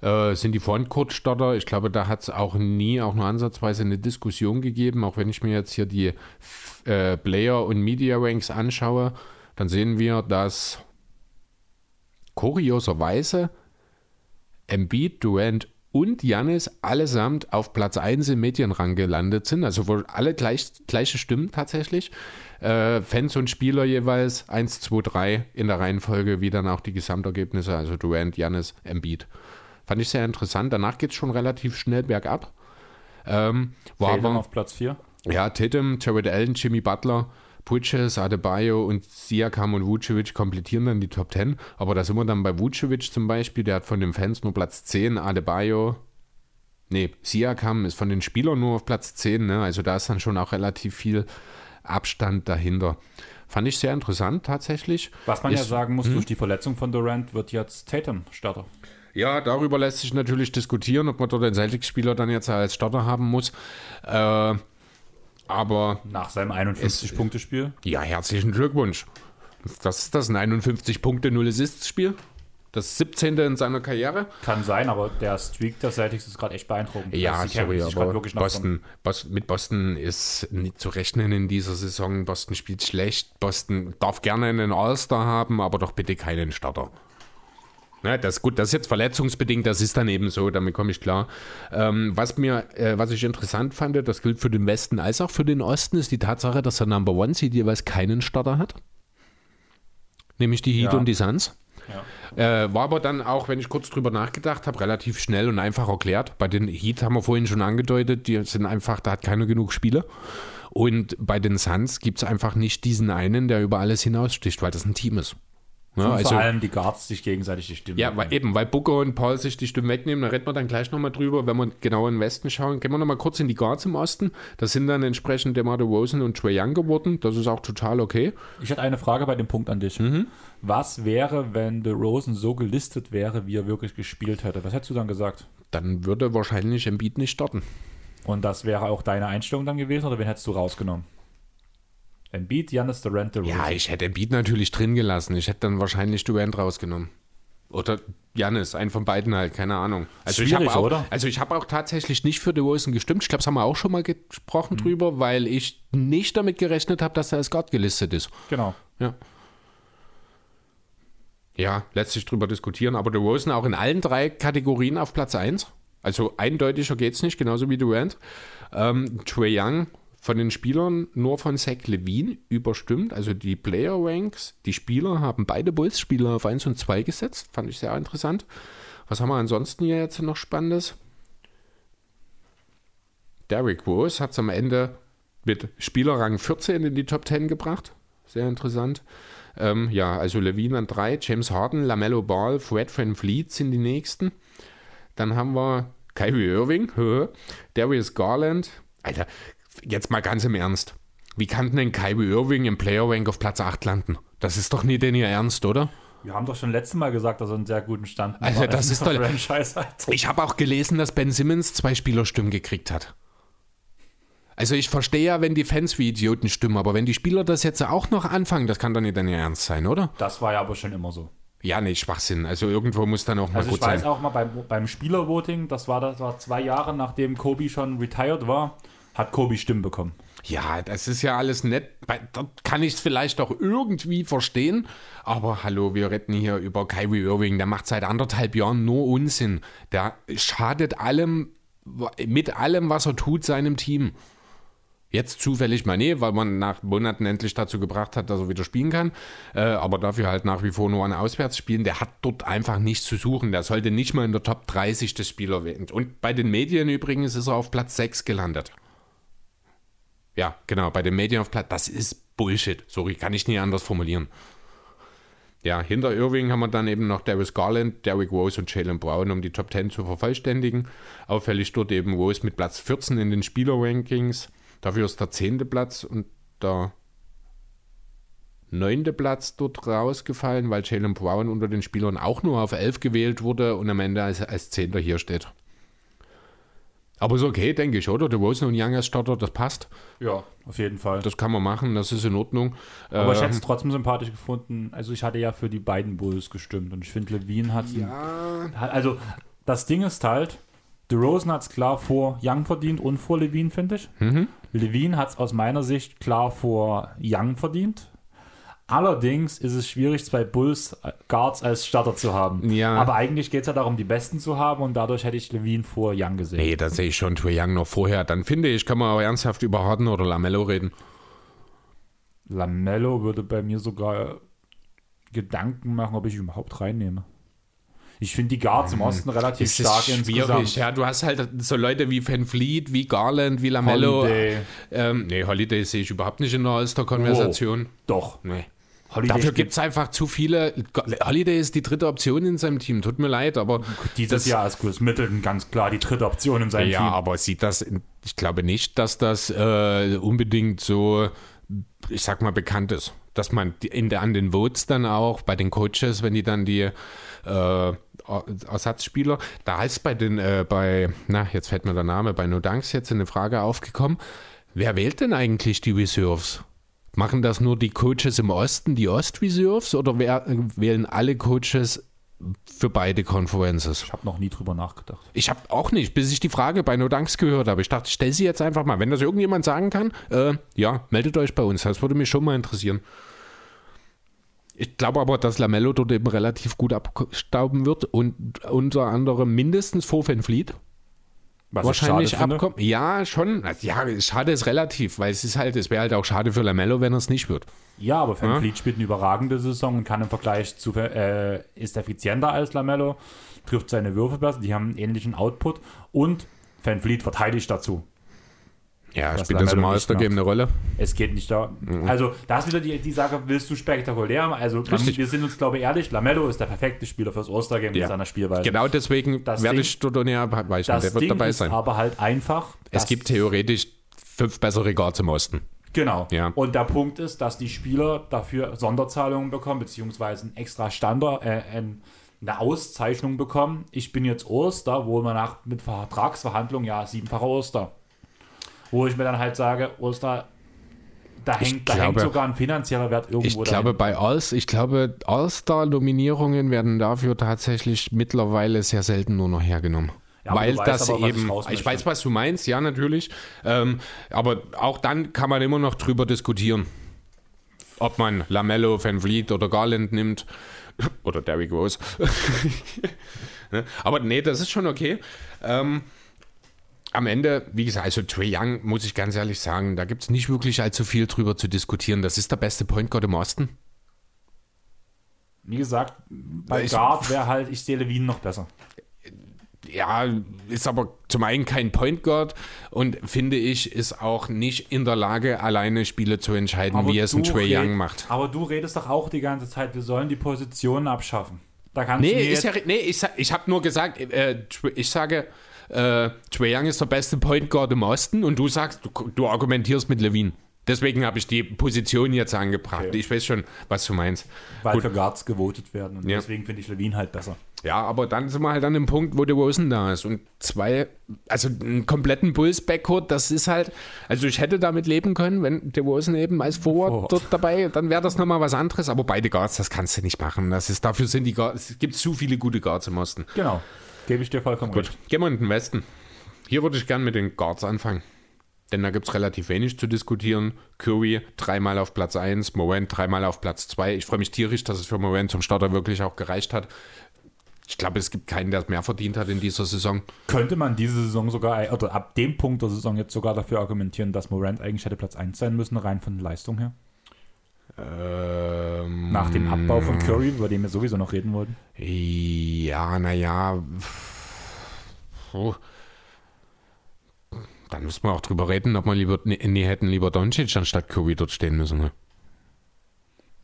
äh, sind die Frontcourt-Starter. Ich glaube, da hat es auch nie, auch nur ansatzweise eine Diskussion gegeben. Auch wenn ich mir jetzt hier die äh, Player- und Media-Ranks anschaue, dann sehen wir, dass kurioserweise Embiid, Durant und Janis allesamt auf Platz 1 im Medienrang gelandet sind, also wohl alle gleich, gleiche Stimmen tatsächlich. Äh, Fans und Spieler jeweils 1, 2, 3 in der Reihenfolge, wie dann auch die Gesamtergebnisse, also Durant, Janis, Embiid. Fand ich sehr interessant. Danach geht es schon relativ schnell bergab. Ähm, war aber, auf Platz 4. ja, Tatum, Jared Allen, Jimmy Butler, Bridges, Adebayo und Siakam und Vucevic komplettieren dann die Top 10. Aber da sind wir dann bei Vucevic zum Beispiel, der hat von den Fans nur Platz 10, Adebayo, nee, Siakam ist von den Spielern nur auf Platz 10, ne? also da ist dann schon auch relativ viel Abstand dahinter. Fand ich sehr interessant tatsächlich. Was man ja Ist- sagen muss, durch die Verletzung von Durant wird jetzt Tatum Starter. Ja, darüber lässt sich natürlich diskutieren, ob man dort den Celtics-Spieler dann jetzt als Starter haben muss. Äh, aber Nach seinem 51-Punkte-Spiel. Ja, herzlichen Glückwunsch. Was ist das? Ein 51 Punkte, 0 Assists-Spiel? Das 17. in seiner Karriere? Kann sein, aber der Streak der Celtics ist gerade echt beeindruckend. Ja, Also, sorry, aber. Boston, Bos- mit Boston ist nicht zu rechnen in dieser Saison. Boston spielt schlecht. Boston darf gerne einen All-Star haben, aber doch bitte keinen Starter. Na, das ist gut, das ist jetzt verletzungsbedingt, das ist dann eben so, damit komme ich klar. Ähm, was mir, äh, was ich interessant fand, das gilt für den Westen als auch für den Osten, ist die Tatsache, dass der Number One Seed jeweils keinen Starter hat. Nämlich die Heat Ja. und die Suns. Ja. Äh, war aber dann auch, wenn ich kurz drüber nachgedacht habe, relativ schnell und einfach erklärt. Bei den Heat haben wir vorhin schon angedeutet, die sind einfach, da hat keiner genug Spiele. Und bei den Suns gibt es einfach nicht diesen einen, der über alles hinaussticht, weil das ein Team ist. Ja, Und also, vor allem die Guards sich gegenseitig die Stimmen. ja, weil, eben, weil Booker und Paul sich die Stimmen wegnehmen, da reden wir dann gleich nochmal drüber, wenn wir genau in den Westen schauen. Gehen wir nochmal kurz in die Guards im Osten. Das sind dann entsprechend DeMar DeRozan und Trae Young geworden. Das ist auch total okay. Ich hätte eine Frage bei dem Punkt an dich. Mhm. Was wäre, wenn The Rosen so gelistet wäre, wie er wirklich gespielt hätte? Was hättest du dann gesagt? Dann würde wahrscheinlich Embiid nicht starten. Und das wäre auch deine Einstellung dann gewesen oder wen hättest du rausgenommen? Embiid, Giannis, Durant, DeRozan. Ja, ich hätte Embiid natürlich drin gelassen. Ich hätte dann wahrscheinlich Durant rausgenommen. Oder Janis, einen von beiden halt, keine Ahnung. Also ich Schwierig, habe auch, oder? Also ich habe auch tatsächlich nicht für DeRozan gestimmt. Ich glaube, das haben wir auch schon mal gesprochen Mhm. drüber, weil ich nicht damit gerechnet habe, dass er als Guard gelistet ist. Genau. Ja. Ja, lässt sich drüber diskutieren, aber DeRozan auch in allen drei Kategorien auf Platz 1. Also eindeutiger geht es nicht, genauso wie Durant. Ähm, Trae Young von den Spielern nur von Zach Levine überstimmt. Also die Player Ranks, die Spieler haben beide Bulls-Spieler auf 1 und 2 gesetzt. Fand ich sehr interessant. Was haben wir ansonsten hier jetzt noch Spannendes? Derrick Rose hat es am Ende mit Spielerrang 14 in die Top 10 gebracht. Sehr interessant. Ähm, ja, also Levine an 3, James Harden, LaMelo Ball, Fred Van Fleet sind die nächsten. Dann haben wir Kyrie Irving, Darius Garland. Alter, jetzt mal ganz im Ernst. Wie kann denn Kyrie Irving im Player Rank auf Platz 8 landen? Das ist doch nie denn ihr Ernst, oder? Wir haben doch schon letztes Mal gesagt, dass er einen sehr guten Stand Also, hat. das ist doch- Franchise hat. Ich habe auch gelesen, dass Ben Simmons zwei Spielerstimmen gekriegt hat. Also ich verstehe ja, wenn die Fans wie Idioten stimmen, aber wenn die Spieler das jetzt auch noch anfangen, das kann doch nicht dein Ernst sein, oder? Das war ja aber schon immer so. Ja, nee, Schwachsinn. Also irgendwo muss dann auch mal Also ich gut weiß sein. auch mal beim, beim Spielervoting, das war, das war zwei Jahre nachdem Kobe schon retired war, hat Kobe Stimmen bekommen. Ja, das ist ja alles nett. Da kann ich es vielleicht auch irgendwie verstehen. Aber hallo, wir reden hier über Kyrie Irving. Der macht seit anderthalb Jahren nur Unsinn. Der schadet allem, mit allem, was er tut, seinem Team. Jetzt zufällig mal nee, weil man nach Monaten endlich dazu gebracht hat, dass er wieder spielen kann. Äh, aber dafür halt nach wie vor nur an Auswärtsspielen. Der hat dort einfach nichts zu suchen. Der sollte nicht mal in der Top 30 des Spieler werden. Und bei den Medien übrigens ist er auf Platz 6 gelandet. Ja, genau, bei den Medien auf Platz. Das ist Bullshit. Sorry, kann ich nie anders formulieren. Ja, hinter Irving haben wir dann eben noch Darius Garland, Derrick Rose und Jalen Brown, um die Top 10 zu vervollständigen. Auffällig dort eben Rose mit Platz 14 in den Spieler-Rankings. Dafür ist der 10. Platz und der 9. Platz dort rausgefallen, weil Jalen Brown unter den Spielern auch nur auf 11 gewählt wurde und am Ende als, als 10. hier steht. Aber ist okay, denke ich, oder? Der Rosen und Young als Starter, das passt. Ja, auf jeden Fall. Das kann man machen, das ist in Ordnung. aber ich Ähm, hätte es trotzdem sympathisch gefunden. Also ich hatte ja für die beiden Bulls gestimmt und ich finde, Levine hat ja, Also das Ding ist halt, DeRozan hat es klar vor Young verdient und vor Levine, finde ich. Mhm. Levine hat es aus meiner Sicht klar vor Young verdient. Allerdings ist es schwierig, zwei Bulls äh, Guards als Starter zu haben. Ja. Aber eigentlich geht es ja darum, die Besten zu haben und dadurch hätte ich Levine vor Young gesehen. Nee, da sehe ich schon Trae Young noch vorher. Dann finde ich, kann man auch ernsthaft über Harden oder Lamello reden. Lamello würde bei mir sogar Gedanken machen, ob ich ihn überhaupt reinnehme. Ich finde die Guards im Osten relativ Es ist stark schwierig. insgesamt. Ja, du hast halt so Leute wie Van Fleet, wie Garland, wie Lamello. Holiday. Ähm, nee, Holiday sehe ich überhaupt nicht in der All-Star-Konversation. Doch. Nee. Holiday Dafür gibt es einfach zu viele. Holiday ist die dritte Option in seinem Team. Tut mir leid, aber. Dieses das- Jahr ist Chris Middleton ganz klar die dritte Option in seinem Ja, Team. aber sieht das, ich glaube nicht, dass das äh, unbedingt so, ich sag mal, bekannt ist. Dass man in der, an den Votes dann auch, bei den Coaches, wenn die dann die äh, Ersatzspieler, da ist bei den, äh, bei, na, jetzt fällt mir der Name, bei No Dunks jetzt eine Frage aufgekommen, wer wählt denn eigentlich die Reserves? Machen das nur die Coaches im Osten, die Ost-Reserves, oder wer, wählen alle Coaches für beide Conferences? Ich habe noch nie drüber nachgedacht. Ich habe auch nicht, bis ich die Frage bei No Dunks gehört habe. Ich dachte, ich stelle sie jetzt einfach mal. Wenn das irgendjemand sagen kann, äh, ja, meldet euch bei uns. Das würde mich schon mal interessieren. Ich glaube aber, dass Lamello dort eben relativ gut abstauben wird und unter anderem mindestens vor Van Fleet Was wahrscheinlich abkommt. Ja, schon. Ja, schade ist relativ, weil es ist halt, es wäre halt auch schade für Lamello, wenn er es nicht wird. Ja, aber Van Ja. Fleet spielt eine überragende Saison und kann im Vergleich zu, äh, ist effizienter als Lamello, trifft seine Würfe besser, die haben einen ähnlichen Output und Van Fleet verteidigt dazu. Ja, spielt das im nicht All-Star-Game eine Rolle? Es geht nicht da. Also, da ist wieder die, die Sache, willst du spektakulär? Also, Mhm. Richtig. wir sind uns, glaube ich, ehrlich, Lamello ist der perfekte Spieler fürs All-Star-Game Ja. mit seiner Spielweise. Genau deswegen Das werde Ding- ich näher weichen. Das Der wird Ding dabei ist sein. aber halt einfach. Es gibt theoretisch fünf bessere Guards im Osten. Genau. Ja. Und der Punkt ist, dass die Spieler dafür Sonderzahlungen bekommen, beziehungsweise ein extra Standard, äh, ein, eine Auszeichnung bekommen. Ich bin jetzt Oster, wo man nach mit Vertragsverhandlungen ja siebenfacher Oster. Wo ich mir dann halt sage, Oster, da hängt, da hängt glaube- sogar ein finanzieller Wert irgendwo Ich glaube, bei Alls, ich glaube, All-Star-Nominierungen werden dafür tatsächlich mittlerweile sehr selten nur noch hergenommen. Ja, Weil das aber, ich eben, ich, möchte. weiß, was du meinst, ja, natürlich. Ähm, aber auch dann kann man immer noch drüber diskutieren, ob man Lamello, Van Vliet oder Garland nimmt. Oder Derrick Rose. Ne? aber nee, das ist schon okay. Ähm, am Ende, wie gesagt, also Trey Young, muss ich ganz ehrlich sagen, da gibt es nicht wirklich allzu viel drüber zu diskutieren. Das ist der beste Point Guard im Osten. Wie gesagt, bei Ich- Guard wäre halt, ich sehe Levine noch besser. ja, ist aber zum einen kein Point Guard und finde ich, ist auch nicht in der Lage, alleine Spiele zu entscheiden, wie es ein du Trey Young macht. Aber du redest doch auch die ganze Zeit, wir sollen die Positionen abschaffen. Da kannst du Nee, mir ist ja, jetzt- nee ich, ich habe nur gesagt, äh, Tr- ich sage, äh, Trey Young ist der beste Point Guard im Osten und du sagst, du, du argumentierst mit Levine. Deswegen habe ich die Position jetzt angebracht. Okay. Ich weiß schon, was du meinst. weil Gut. für Guards gewotet werden. Und Ja. deswegen finde ich Levine halt besser. Ja, aber dann sind wir halt an dem Punkt, wo der Rosen da ist. Und zwei, also einen kompletten Bulls-Backcourt, das ist halt, also ich hätte damit leben können, wenn der Rosen eben als Forward Forward. dort dabei, dann wäre das nochmal was anderes. Aber beide Guards, das kannst du nicht machen. Das ist, dafür sind die Guards, es gibt zu viele gute Guards im Osten. Genau. Gebe ich dir vollkommen Gut, recht. gehen wir in den Westen. Hier würde ich gern mit den Guards anfangen. Denn da gibt es relativ wenig zu diskutieren. Curry dreimal auf Platz 1, Morant dreimal auf Platz 2. Ich freue mich tierisch, dass es für Morant zum Starter wirklich auch gereicht hat. Ich glaube, es gibt keinen, der es mehr verdient hat in dieser Saison. Könnte man diese Saison sogar, oder ab dem Punkt der Saison jetzt sogar dafür argumentieren, dass Morant eigentlich hätte Platz 1 sein müssen, rein von Leistung her? Ähm, Nach dem Abbau von Curry, über den wir sowieso noch reden wollten. Ja, naja. Dann müssen wir auch drüber reden, ob wir lieber, nee, nee, hätten lieber Doncic anstatt Curry dort stehen müssen. Ne?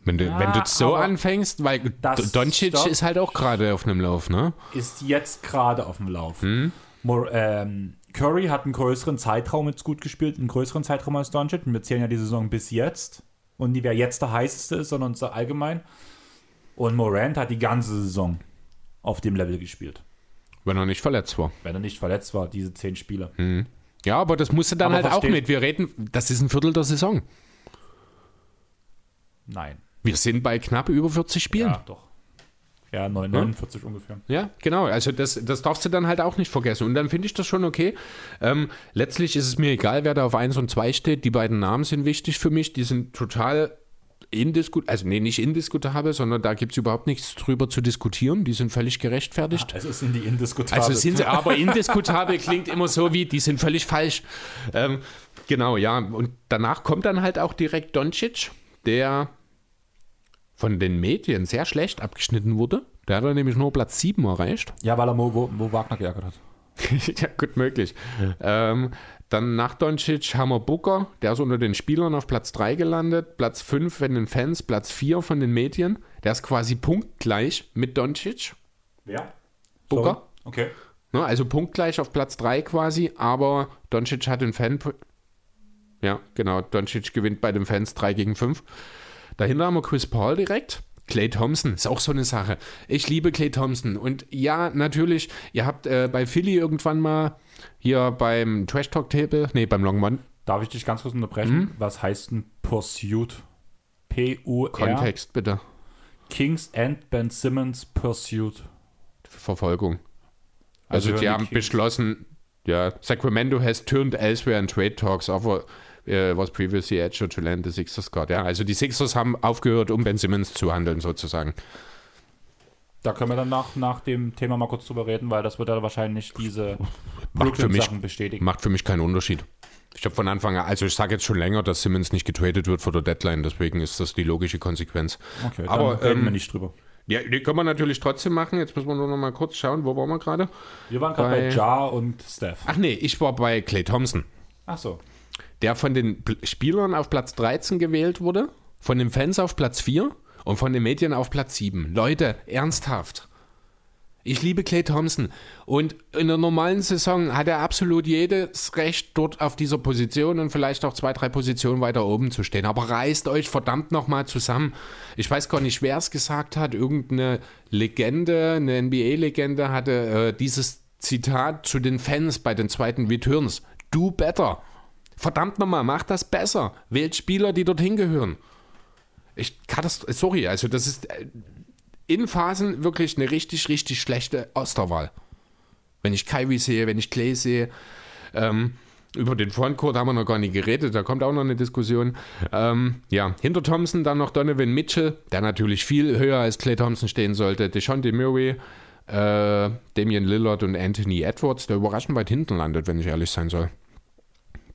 Wenn du, Ja, wenn du so anfängst, weil Doncic ist halt auch gerade auf einem Lauf, ne? Ist jetzt gerade auf dem Lauf. Hm? Mor ähm, Curry hat einen größeren Zeitraum jetzt gut gespielt, einen größeren Zeitraum als Doncic. Und wir zählen ja die Saison bis jetzt. Und nicht wer jetzt der heißeste ist, sondern so allgemein. Und Morant hat die ganze Saison auf dem Level gespielt. Wenn er nicht verletzt war. Wenn er nicht verletzt war, diese zehn Spiele. Ja, aber das musste dann Aber halt auch mit. Wir reden, das ist ein Viertel der Saison. Nein. Wir sind bei knapp über 40 Spielen. Ja, doch. Ja, 9, 49 ungefähr. Ja, genau. Also das, das darfst du dann halt auch nicht vergessen. Und dann finde ich das schon okay. Ähm, letztlich ist es mir egal, wer da auf 1 und 2 steht. Die beiden Namen sind wichtig für mich. Die sind total indiskutabel. Also nee, nicht indiskutabel, sondern da gibt es überhaupt nichts drüber zu diskutieren. Die sind völlig gerechtfertigt. Ist in die indiskutabel. Also sind sie, aber indiskutabel klingt immer so wie, die sind völlig falsch. Ähm, genau, ja. Und danach kommt dann halt auch direkt Doncic, der von den Medien sehr schlecht abgeschnitten wurde. Der hat dann nämlich nur Platz 7 erreicht. ja, weil er Mo, wo, wo Wagner geärgert hat. ja, gut möglich. Ähm, dann nach Doncic haben wir Booker, der ist unter den Spielern auf Platz 3 gelandet, Platz 5 von den Fans, Platz 4 von den Medien. Der ist quasi punktgleich mit Doncic. Wer? Booker. Okay. Ne, also punktgleich auf Platz 3 quasi, aber Doncic hat den Fan. Ja, genau. Doncic gewinnt bei den Fans 3 gegen 5. Dahinter haben wir Chris Paul direkt. Clay Thompson ist auch so eine Sache. Ich liebe Clay Thompson. Und ja, natürlich, ihr habt äh, bei Philly irgendwann mal hier beim Trash Talk Table, nee, beim Longmont, Darf ich dich ganz kurz unterbrechen? Mhm. Was heißt ein Pursuit. P-U-R. Kontext bitte. Kings and Ben Simmons Pursuit. Verfolgung. Also, Also die haben Kings. beschlossen, ja, Sacramento has turned elsewhere in trade talks over uh, was previously edged to land the Sixers got. Ja, also die Sixers haben aufgehört, um Ben Simmons zu handeln sozusagen. Da können wir dann nach, nach dem Thema mal kurz drüber reden, weil das wird ja wahrscheinlich diese Macht für mich- Brooklyn-Sachen bestätigen. Macht für mich keinen Unterschied. Ich habe von Anfang an, also ich sage jetzt schon länger, dass Simmons nicht getradet wird vor der Deadline, deswegen ist das die logische Konsequenz. Okay, dann Aber, reden ähm, wir nicht drüber. Ja, die können wir natürlich trotzdem machen. Jetzt müssen wir nur noch mal kurz schauen, wo waren wir gerade? Wir waren gerade bei bei- Jar und Steph. Ach nee, ich war bei Clay Thompson. Ach so. Der von den Spielern auf Platz 13 gewählt wurde, von den Fans auf Platz 4 und von den Medien auf Platz 7. Leute, ernsthaft. Ich liebe Clay Thompson und in der normalen Saison hat er absolut jedes Recht, dort auf dieser Position und vielleicht auch zwei, drei Positionen weiter oben zu stehen. Aber reißt euch verdammt nochmal zusammen. Ich weiß gar nicht, wer es gesagt hat. Irgendeine Legende, eine NBA-Legende hatte äh, dieses Zitat zu den Fans bei den zweiten Returns. Do better. Verdammt nochmal, macht das besser. Wählt Spieler, die dorthin gehören. Ich sorry, also das ist äh, in Phasen wirklich eine richtig, richtig schlechte Osterwahl. Wenn ich Kyrie sehe, wenn ich Clay sehe, ähm, über den Frontcourt haben wir noch gar nicht geredet, da kommt auch noch eine Diskussion. Ähm, ja, hinter Thompson dann noch Donovan Mitchell, der natürlich viel höher als Clay Thompson stehen sollte. DeShonte Murray, äh, Damian Lillard und Anthony Edwards, der überraschend weit hinten landet, wenn ich ehrlich sein soll.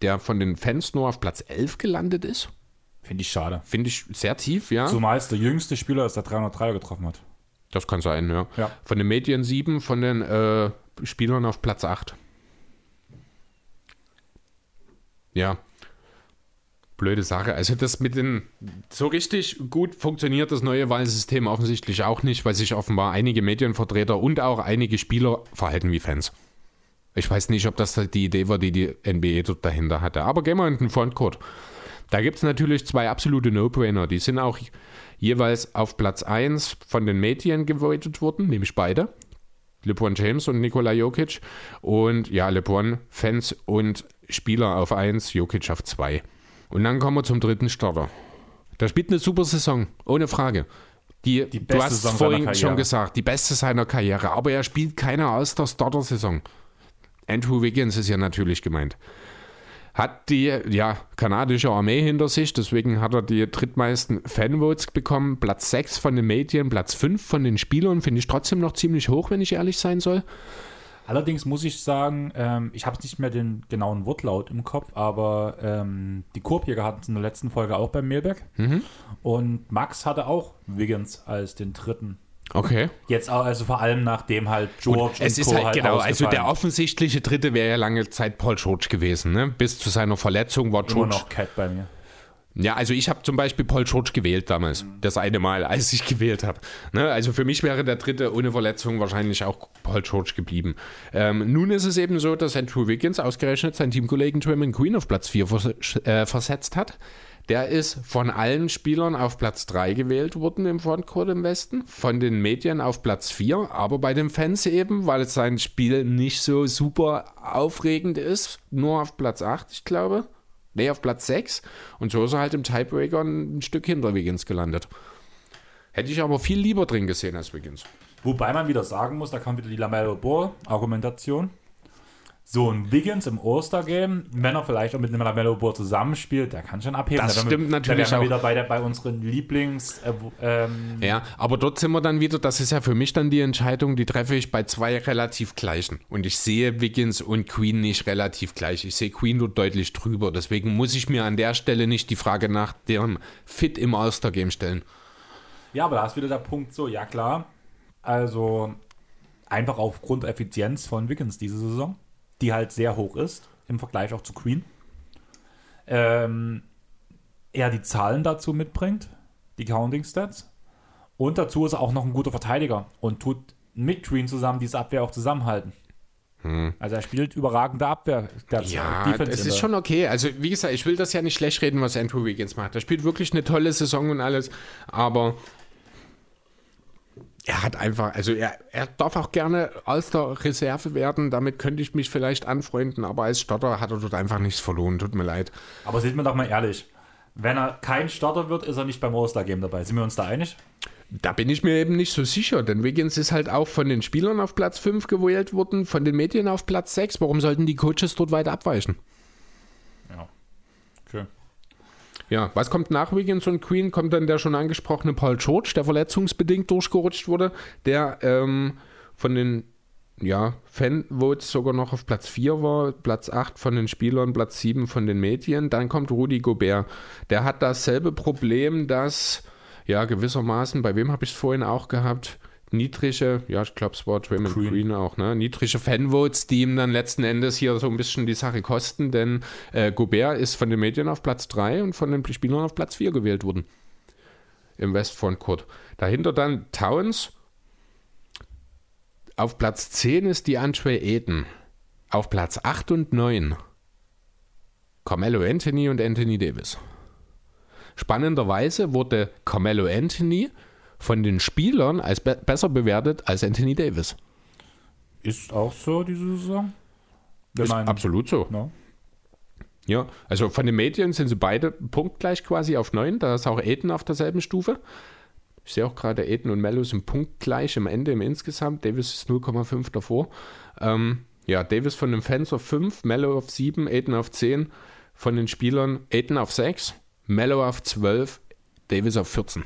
Der von den Fans nur auf Platz 11 gelandet ist. Finde ich schade. Finde ich sehr tief, ja. Zumal es der jüngste Spieler ist, der 303er getroffen hat. Das kann sein, ja. Ja. Von den Medien 7, von den äh, Spielern auf Platz 8. Ja. Blöde Sache. Also das mit den so richtig gut funktioniert das neue Wahlsystem offensichtlich auch nicht, weil sich offenbar einige Medienvertreter und auch einige Spieler verhalten wie Fans. Ich weiß nicht, ob das die Idee war, die die NBA dort dahinter hatte. Aber gehen wir in den Frontcourt. Da gibt es natürlich zwei absolute No-Brainer. Die sind auch jeweils auf Platz 1 von den Medien gewotet worden, nämlich beide. LeBron James und Nikola Jokic. Und ja, LeBron, Fans und Spieler auf 1, Jokic auf 2. Und dann kommen wir zum dritten Starter. Der spielt eine super Saison, ohne Frage. Die, Die du hast Saison vorhin schon gesagt, die beste seiner Karriere. Aber er spielt keine aus der Starter-Saison. Andrew Wiggins ist ja natürlich gemeint. Hat die ja, kanadische Armee hinter sich, deswegen hat er die drittmeisten Fanvotes bekommen. Platz 6 von den Medien, Platz 5 von den Spielern, finde ich trotzdem noch ziemlich hoch, wenn ich ehrlich sein soll. Allerdings muss ich sagen, ähm, ich habe nicht mehr den genauen Wortlaut im Kopf, aber ähm, die Korbjäger hatten es in der letzten Folge auch beim Mailback. Mhm. Und Max hatte auch Wiggins als den dritten. Okay. Jetzt auch, also vor allem nachdem halt George es und ist Co. halt, genau, also der offensichtliche Dritte wäre ja lange Zeit Paul George gewesen. Ne? Bis zu seiner Verletzung war immer George. noch Cat bei mir. Ja, also ich habe zum Beispiel Paul George gewählt damals. Das eine Mal, als ich gewählt habe. Ne? Also für mich wäre der Dritte ohne Verletzung wahrscheinlich auch Paul George geblieben. Ähm, nun ist es eben so, dass Andrew Wiggins ausgerechnet seinen Teamkollegen Draymond Green auf Platz 4 vers äh, versetzt hat. Der ist von allen Spielern auf Platz 3 gewählt worden im Frontcourt im Westen, von den Medien auf Platz 4, aber bei den Fans eben, weil sein Spiel nicht so super aufregend ist, nur auf Platz 8, ich glaube. Nee, auf Platz 6. Und so ist er halt im Tiebreaker ein Stück hinter Wiggins gelandet. Hätte ich aber viel lieber drin gesehen als Wiggins. Wobei man wieder sagen muss, da kam wieder die Lamello Ball Argumentation. So ein Wiggins im All-Star-Game, wenn er vielleicht auch mit einem Lamello Ball zusammenspielt, der kann schon abheben. Das stimmt natürlich Da wären wir auch. wieder bei, der, bei unseren Lieblings... Äh, ähm, Ja, aber dort sind wir dann wieder, das ist ja für mich dann die Entscheidung, die treffe ich bei zwei relativ gleichen. Und ich sehe Wiggins und Queen nicht relativ gleich. Ich sehe Queen dort deutlich drüber. Deswegen muss ich mir an der Stelle nicht die Frage nach dem Fit im All-Star-Game stellen. Ja, aber da ist wieder der Punkt so, ja klar, also einfach aufgrund der Effizienz von Wiggins diese Saison, die halt sehr hoch ist, im Vergleich auch zu Queen, ähm, er die Zahlen dazu mitbringt, die Counting Stats, und dazu ist er auch noch ein guter Verteidiger und tut mit Queen zusammen diese Abwehr auch zusammenhalten. Also er spielt überragende Abwehr. Ja, Defense es ist schon okay. Also, wie gesagt, ich will das ja nicht schlecht reden, was Andrew Wiggins macht. Er spielt wirklich eine tolle Saison und alles, aber er hat einfach, also er, er darf auch gerne als der Reserve werden. Damit könnte ich mich vielleicht anfreunden, aber als Stotter hat er dort einfach nichts verloren. Tut mir leid. Aber sind wir doch mal ehrlich. Wenn er kein Starter wird, ist er nicht beim All-Star-Game dabei. Sind wir uns da einig? Da bin ich mir eben nicht so sicher, denn Wiggins ist halt auch von den Spielern auf Platz 5 gewählt worden, von den Medien auf Platz 6. Warum sollten die Coaches dort weiter abweichen? Ja. Okay. Ja, was kommt nach Wiggins und Queen? Kommt dann der schon angesprochene Paul George, der verletzungsbedingt durchgerutscht wurde, der ähm, von den ja, Fanvotes sogar noch auf Platz 4 war, Platz 8 von den Spielern, Platz 7 von den Medien. Dann kommt Rudy Gobert. Der hat dasselbe Problem, dass ja, gewissermaßen, bei wem habe ich es vorhin auch gehabt? Niedrige, ja, ich glaube, es war Draymond Green. Green. auch, ne? Niedrige Fanvotes, die ihm dann letzten Endes hier so ein bisschen die Sache kosten, denn äh, Gobert ist von den Medien auf Platz 3 und von den Spielern auf Platz 4 gewählt worden. Im Westfrontcourt. Dahinter dann Towns. Auf Platz 10 ist die Andre Eden. Auf Platz 8 und 9 Carmelo Anthony und Anthony Davis. Spannenderweise wurde Carmelo Anthony von den Spielern als be besser bewertet als Anthony Davis. Ist auch so diese Saison? Ist Nein. absolut so. No. Ja, also von den Medien sind sie beide punktgleich quasi auf 9. Da ist auch Aiden auf derselben Stufe. Ich sehe auch gerade, Aiden und Mello sind punktgleich im Ende im Insgesamt. Davis ist 0,5 davor. Ähm, ja, Davis von den Fans auf 5, Mello auf 7, Aiden auf 10. Von den Spielern Aiden auf 6. Mellow auf 12, Davis auf 14.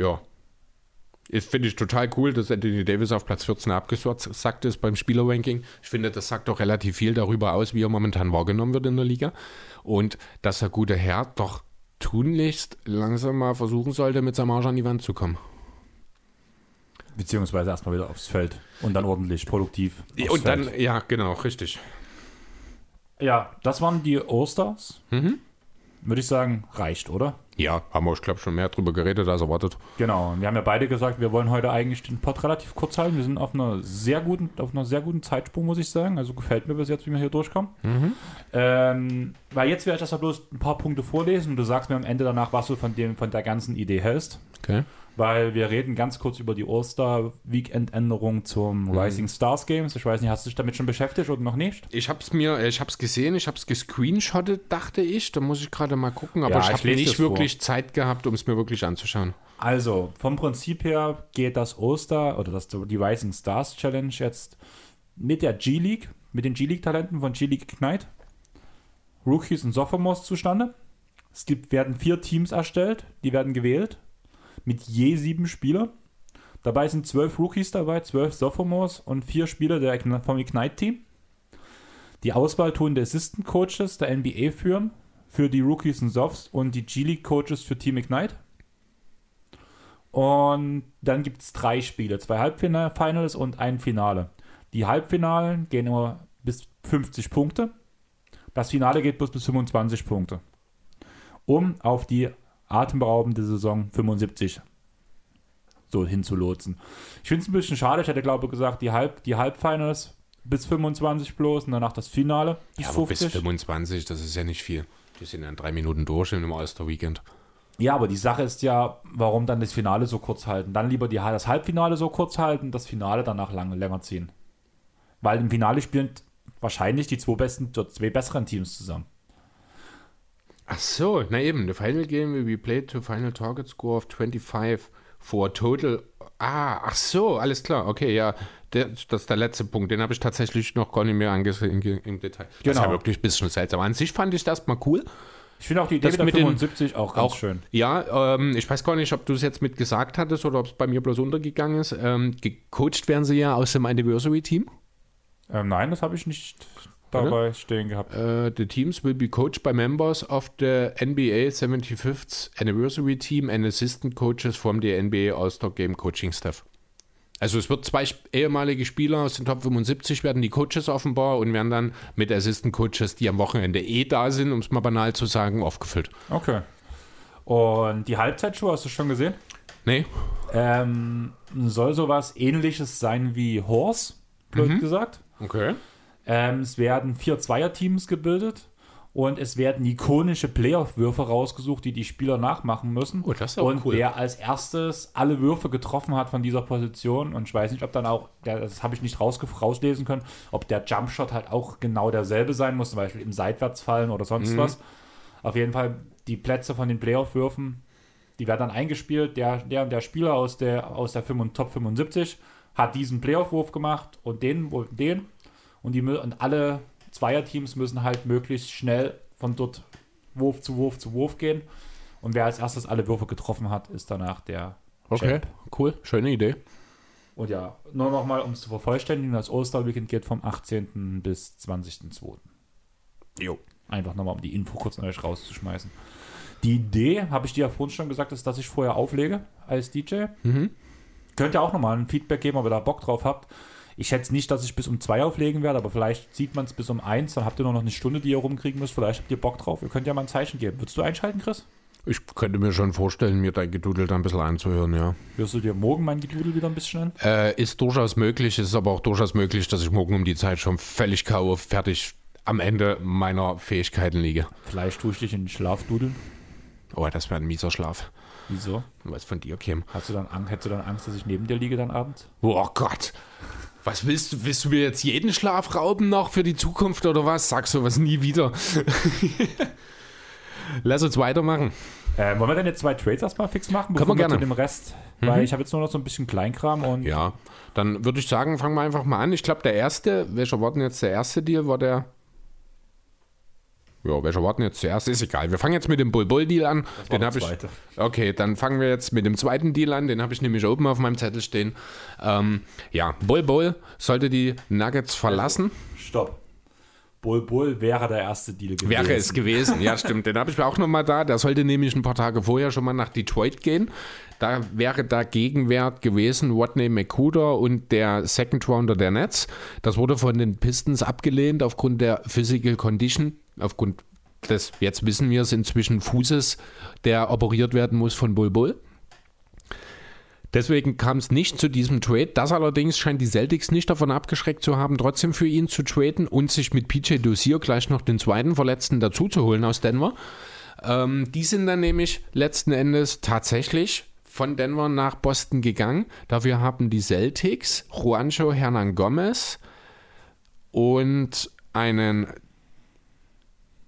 Ja. Finde ich total cool, dass Anthony Davis auf Platz 14 abgesagt ist beim Spielerranking. Ich finde, das sagt doch relativ viel darüber aus, wie er momentan wahrgenommen wird in der Liga. Und dass der gute Herr doch tunlichst langsam mal versuchen sollte, mit seinem Arsch an die Wand zu kommen. Beziehungsweise erstmal wieder aufs Feld und dann ordentlich produktiv. Und dann, Feld. ja, genau, richtig. Ja, das waren die Osters. Mhm. Würde ich sagen, reicht, oder? Ja, haben wir, ich glaube, schon mehr drüber geredet als erwartet. Genau, und wir haben ja beide gesagt, wir wollen heute eigentlich den Pod relativ kurz halten. Wir sind auf einer sehr guten, auf einer sehr guten Zeitsprung, muss ich sagen. Also gefällt mir bis jetzt, wie wir hier durchkommen. Mhm. Ähm, weil jetzt werde ich das bloß ein paar Punkte vorlesen und du sagst mir am Ende danach, was du von, dem, von der ganzen Idee hältst. Okay weil wir reden ganz kurz über die All-Star-Weekend-Änderung zum mhm. Rising Stars Games. Ich weiß nicht, hast du dich damit schon beschäftigt oder noch nicht? Ich habe es mir, ich habe es gesehen, ich habe es gescreenshottet, dachte ich. Da muss ich gerade mal gucken, aber ja, ich habe nicht wirklich vor. Zeit gehabt, um es mir wirklich anzuschauen. Also, vom Prinzip her geht das All-Star oder das, die Rising Stars Challenge jetzt mit der G-League, mit den G-League-Talenten von G-League Ignite, Rookies und Sophomores zustande. Es gibt, werden vier Teams erstellt, die werden gewählt mit je sieben Spielern. Dabei sind zwölf Rookies dabei, zwölf Sophomores und vier Spieler der, vom Ignite-Team. Die Auswahl tun die Assistant Coaches der NBA führen, für die Rookies und Softs und die G-League Coaches für Team Ignite. Und dann gibt es drei Spiele, zwei Halbfinals und ein Finale. Die Halbfinalen gehen immer bis 50 Punkte. Das Finale geht bloß bis 25 Punkte. Um auf die atemberaubende Saison 75 so hinzulotsen. Ich finde es ein bisschen schade. Ich hätte, glaube ich, gesagt, die, Halb, die Halbfinals bis 25 bloß und danach das Finale bis ja, 50. bis 25, das ist ja nicht viel. Die sind ja in drei Minuten durch im All-Star-Weekend. Ja, aber die Sache ist ja, warum dann das Finale so kurz halten? Dann lieber die, das Halbfinale so kurz halten, das Finale danach lang, länger ziehen. Weil im Finale spielen wahrscheinlich die zwei besten, zwei besseren Teams zusammen. Ach so, na eben, the final game will be played to final target score of 25 for total. Ah, ach so, alles klar, okay, ja. Der, das ist der letzte Punkt, den habe ich tatsächlich noch gar nicht mehr angesehen im Detail. Das genau. ist ja genau. wirklich ein bisschen seltsam. An sich fand ich das mal cool. Ich finde auch die Idee das mit 75 auch ganz auch, schön. Ja, ähm, ich weiß gar nicht, ob du es jetzt mit gesagt hattest oder ob es bei mir bloß untergegangen ist. Ähm, gecoacht werden sie ja aus dem Anniversary-Team. Ähm, nein, das habe ich nicht dabei Oder? stehen gehabt. Uh, the teams will be coached by members of the NBA 75th Anniversary Team and assistant coaches from the NBA All-Star Game Coaching Staff. Also es wird zwei ehemalige Spieler aus den Top 75 werden die Coaches offenbar und werden dann mit Assistant Coaches, die am Wochenende eh da sind, um es mal banal zu sagen, aufgefüllt. Okay. Und die Halbzeitshow hast du schon gesehen? Nee. Ähm, soll sowas ähnliches sein wie Horse, blöd mhm. gesagt. Okay. Ähm, es werden vier Zweierteams gebildet Und es werden ikonische Playoff-Würfe rausgesucht, die die Spieler nachmachen müssen. Oh, das ist und cool. wer als erstes alle Würfe getroffen hat von dieser Position, und ich weiß nicht, ob dann auch, das habe ich nicht rauslesen können, ob der Jumpshot halt auch genau derselbe sein muss, zum Beispiel im Seitwärtsfallen oder sonst was. Auf jeden Fall die Plätze von den Playoff-Würfen, die werden dann eingespielt. Der, der der Spieler aus der, aus der 5 Top 75 hat diesen Playoff-Wurf gemacht und den und den. Und, die, und alle Zweierteams müssen halt möglichst schnell von dort Wurf zu Wurf zu Wurf gehen. Und wer als erstes alle Würfe getroffen hat, ist danach der Okay, Champ. cool, schöne Idee. Und ja, nur nochmal, um es zu vervollständigen, das All-Star-Weekend geht vom 18. bis 20.02. Jo. Einfach nochmal, um die Info kurz an euch rauszuschmeißen. Die Idee, habe ich dir ja vorhin schon gesagt, ist, dass ich vorher auflege als DJ. Könnt ihr auch nochmal ein Feedback geben, ob ihr da Bock drauf habt. Ich schätze nicht, dass ich bis um zwei auflegen werde, aber vielleicht sieht man es bis um eins, dann habt ihr nur noch eine Stunde, die ihr rumkriegen müsst. Vielleicht habt ihr Bock drauf. Ihr könnt ja mal ein Zeichen geben. Würdest du einschalten, Chris? Ich könnte mir schon vorstellen, mir dein Gedudel da ein bisschen anzuhören, ja. Wirst du dir morgen mein Gedudel wieder ein bisschen an? Äh, ist durchaus möglich, ist aber auch durchaus möglich, dass ich morgen um die Zeit schon völlig K.O. fertig am Ende meiner Fähigkeiten liege. Vielleicht tue ich dich in den Schlaf dudeln. Oh, das wäre ein mieser Schlaf. Wieso? Was von dir käme. Hast du dann Angst, hättest du dann Angst, dass ich neben dir liege dann abends? Oh Gott. Was willst du? Willst du mir jetzt jeden Schlaf rauben noch für die Zukunft oder was? Sag sowas nie wieder. Lass uns weitermachen. Äh, wollen wir denn jetzt zwei Trades erstmal fix machen? Können wir gerne. zu dem Rest. Weil ich habe jetzt nur noch so ein bisschen Kleinkram und Ja, dann würde ich sagen, fangen wir einfach mal an. Ich glaube, der erste, welcher war denn jetzt der erste Deal? War der. Ja, welcher war denn jetzt der erste? Ist egal. Wir fangen jetzt mit dem Bull-Bull-Deal an. Den der habe ich. Okay, dann fangen wir jetzt mit dem zweiten Deal an. Den habe ich nämlich oben auf meinem Zettel stehen. Ähm, ja, Bull-Bull sollte die Nuggets verlassen. Stopp. Bull Bull wäre der erste Deal gewesen. Wäre es gewesen, ja stimmt. Den habe ich auch noch mal da. Der sollte nämlich ein paar Tage vorher schon mal nach Detroit gehen. Da wäre da Gegenwert gewesen Rodney McCuder und der Second Rounder der Nets. Das wurde von den Pistons abgelehnt aufgrund der Physical Condition, aufgrund des, jetzt wissen wir es inzwischen, Fußes, der operiert werden muss von Bull. Deswegen kam es nicht zu diesem Trade. Das allerdings scheint die Celtics nicht davon abgeschreckt zu haben, trotzdem für ihn zu traden und sich mit PJ Dozier gleich noch den zweiten Verletzten dazuzuholen aus Denver. Ähm, die sind dann nämlich letzten Endes tatsächlich von Denver nach Boston gegangen. Dafür haben die Celtics Juancho Hernan Gomez und einen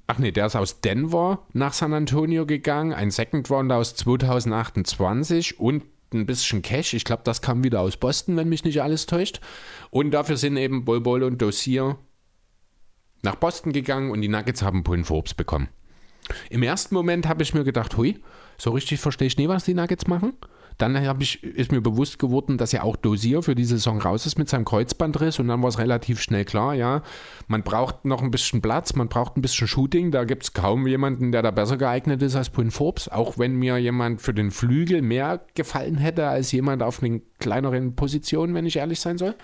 Ach nee, der ist aus Denver nach San Antonio gegangen, ein Second Rounder aus 2028 und ein bisschen Cash. Ich glaube, das kam wieder aus Boston, wenn mich nicht alles täuscht. Und dafür sind eben Bol Bol und Dossier nach Boston gegangen und die Nuggets haben Pullen Forbes bekommen. Im ersten Moment habe ich mir gedacht, hui, so richtig verstehe ich nie, was die Nuggets machen. Dann ich, ist mir bewusst geworden, dass ja auch Dosier für diese Saison raus ist mit seinem Kreuzbandriss und dann war es relativ schnell klar, ja, man braucht noch ein bisschen Platz, man braucht ein bisschen Shooting, da gibt es kaum jemanden, der da besser geeignet ist als Quinn Forbes, auch wenn mir jemand für den Flügel mehr gefallen hätte als jemand auf einen kleineren Positionen, wenn ich ehrlich sein soll.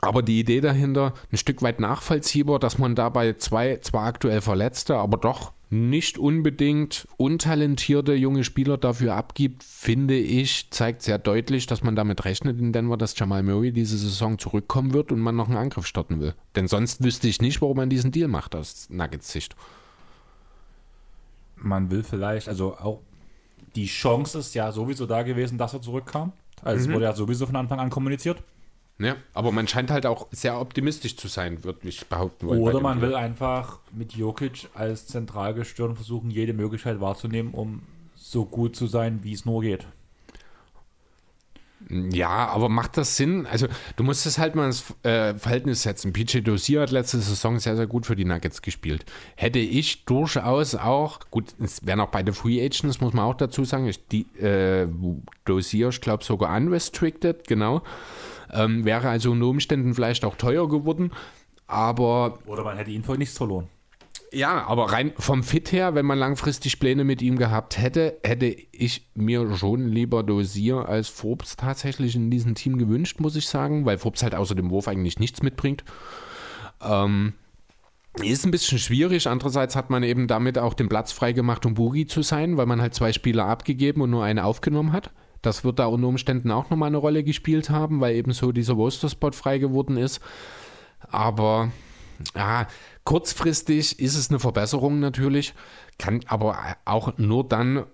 Aber die Idee dahinter ein Stück weit nachvollziehbar, dass man dabei zwei zwar aktuell Verletzte, aber doch nicht unbedingt untalentierte junge Spieler dafür abgibt, finde ich, zeigt sehr deutlich, dass man damit rechnet in Denver, dass Jamal Murray diese Saison zurückkommen wird und man noch einen Angriff starten will. Denn sonst wüsste ich nicht, warum man diesen Deal macht aus Nuggets Sicht. Man will vielleicht, also auch die Chance ist ja sowieso da gewesen, dass er zurückkam. Also es wurde ja sowieso von Anfang an kommuniziert. Ja, aber man scheint halt auch sehr optimistisch zu sein, würde ich behaupten wollen. Oder man Deal. will einfach mit Jokic als Zentralgestirn versuchen, jede Möglichkeit wahrzunehmen, um so gut zu sein, wie es nur geht. Ja, aber macht das Sinn? Also, du musst es halt mal ins äh, Verhältnis setzen. PJ Dozier hat letzte Saison sehr, sehr gut für die Nuggets gespielt. Hätte ich durchaus auch, gut, es wären auch beide Free Agents, muss man auch dazu sagen. Ich, die, äh, Dozier, ich glaube sogar unrestricted, genau. Ähm, wäre also unter Umständen vielleicht auch teuer geworden. Aber Oder man hätte ihn vor nichts verloren. ja, aber rein vom Fit her, wenn man langfristig Pläne mit ihm gehabt hätte, hätte ich mir schon lieber Dosier als Forbes tatsächlich in diesem Team gewünscht, muss ich sagen, weil Forbes halt außer dem Wurf eigentlich nichts mitbringt. Ähm, ist ein bisschen schwierig. Andererseits hat man eben damit auch den Platz freigemacht, um Boogie zu sein, weil man halt zwei Spieler abgegeben und nur einen aufgenommen hat. Das wird da unter Umständen auch nochmal eine Rolle gespielt haben, weil eben so dieser Roster-Spot frei geworden ist. Aber ah, kurzfristig ist es eine Verbesserung natürlich, kann aber auch nur dann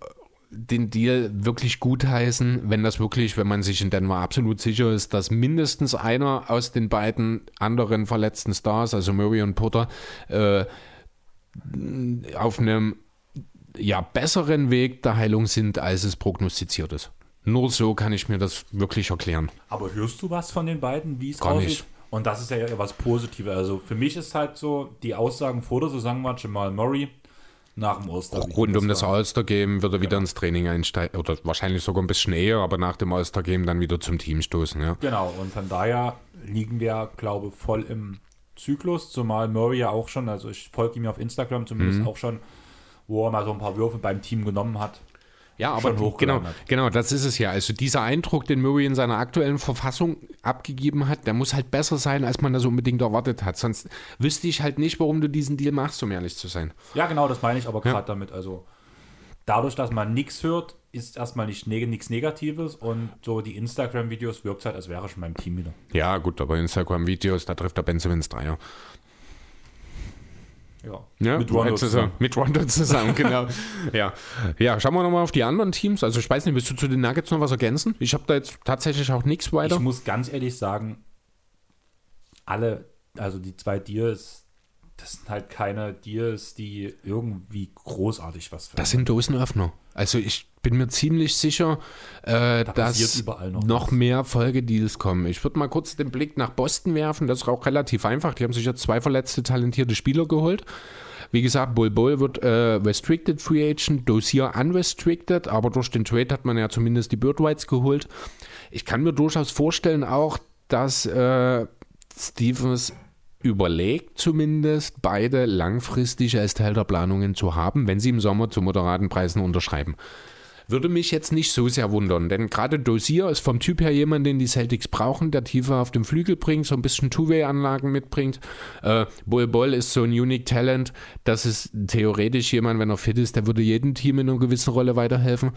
den Deal wirklich gutheißen, wenn das wirklich, wenn man sich in Denver absolut sicher ist, dass mindestens einer aus den beiden anderen verletzten Stars, also Murray und Potter, äh, auf einem ja, besseren Weg der Heilung sind, als es prognostiziert ist. Nur so kann ich mir das wirklich erklären. Aber hörst du was von den beiden, wie es Gar aussieht? nicht. Und das ist ja was Positives. Also für mich ist halt so, die Aussagen vor der Saison waren Jamal Murray nach dem Oster. Rund um das. All-Star-Game wird er wieder Genau. ins Training einsteigen, oder wahrscheinlich sogar ein bisschen eher, aber nach dem All-Star-Game dann wieder zum Team stoßen. Ja. Genau, und von daher liegen wir, glaube ich, voll im Zyklus, zumal Murray ja auch schon, also ich folge ihm auf Instagram zumindest Mhm. auch schon, wo er mal so ein paar Würfe beim Team genommen hat. Ja, aber genau, genau, das ist es ja. Also dieser Eindruck, den Murray in seiner aktuellen Verfassung abgegeben hat, der muss halt besser sein, als man das unbedingt erwartet hat. Sonst wüsste ich halt nicht, warum du diesen Deal machst, um ehrlich zu sein. Ja, genau, das meine ich aber Ja. gerade damit. Also dadurch, dass man nichts hört, ist erstmal nicht neg nichts Negatives und so die Instagram-Videos wirkt halt, als wäre er schon beim Team wieder. Ja, gut, aber Instagram-Videos, da trifft der Ben Simmons Dreier. Ja, Ja, mit Rondo zusammen. Mit Rondo zusammen, genau. ja. ja, schauen wir nochmal auf die anderen Teams. Also ich weiß nicht, willst du zu den Nuggets noch was ergänzen? Ich habe da jetzt tatsächlich auch nichts weiter. Ich muss ganz ehrlich sagen, alle, also die zwei Deals, das sind halt keine Deals, die irgendwie großartig was Das sind Dosenöffner. Also ich bin mir ziemlich sicher, äh, passiert dass noch noch mehr Folgedeals kommen. Ich würde mal kurz den Blick nach Boston werfen. Das ist auch relativ einfach. Die haben sich jetzt zwei verletzte, talentierte Spieler geholt. Wie gesagt, Bull Bull wird äh, Restricted Free Agent, Dossier Unrestricted, aber durch den Trade hat man ja zumindest die Bird Rights geholt. Ich kann mir durchaus vorstellen auch, dass äh, Stevens überlegt zumindest, beide langfristig als Teil der Planungen zu haben, wenn sie im Sommer zu moderaten Preisen unterschreiben. Würde mich jetzt nicht so sehr wundern, denn gerade Dossier ist vom Typ her jemand, den die Celtics brauchen, der tiefer auf dem Flügel bringt, so ein bisschen Two-Way-Anlagen mitbringt. Äh, Bull Bull ist so ein Unique Talent, das ist theoretisch jemand, wenn er fit ist, der würde jedem Team in einer gewissen Rolle weiterhelfen.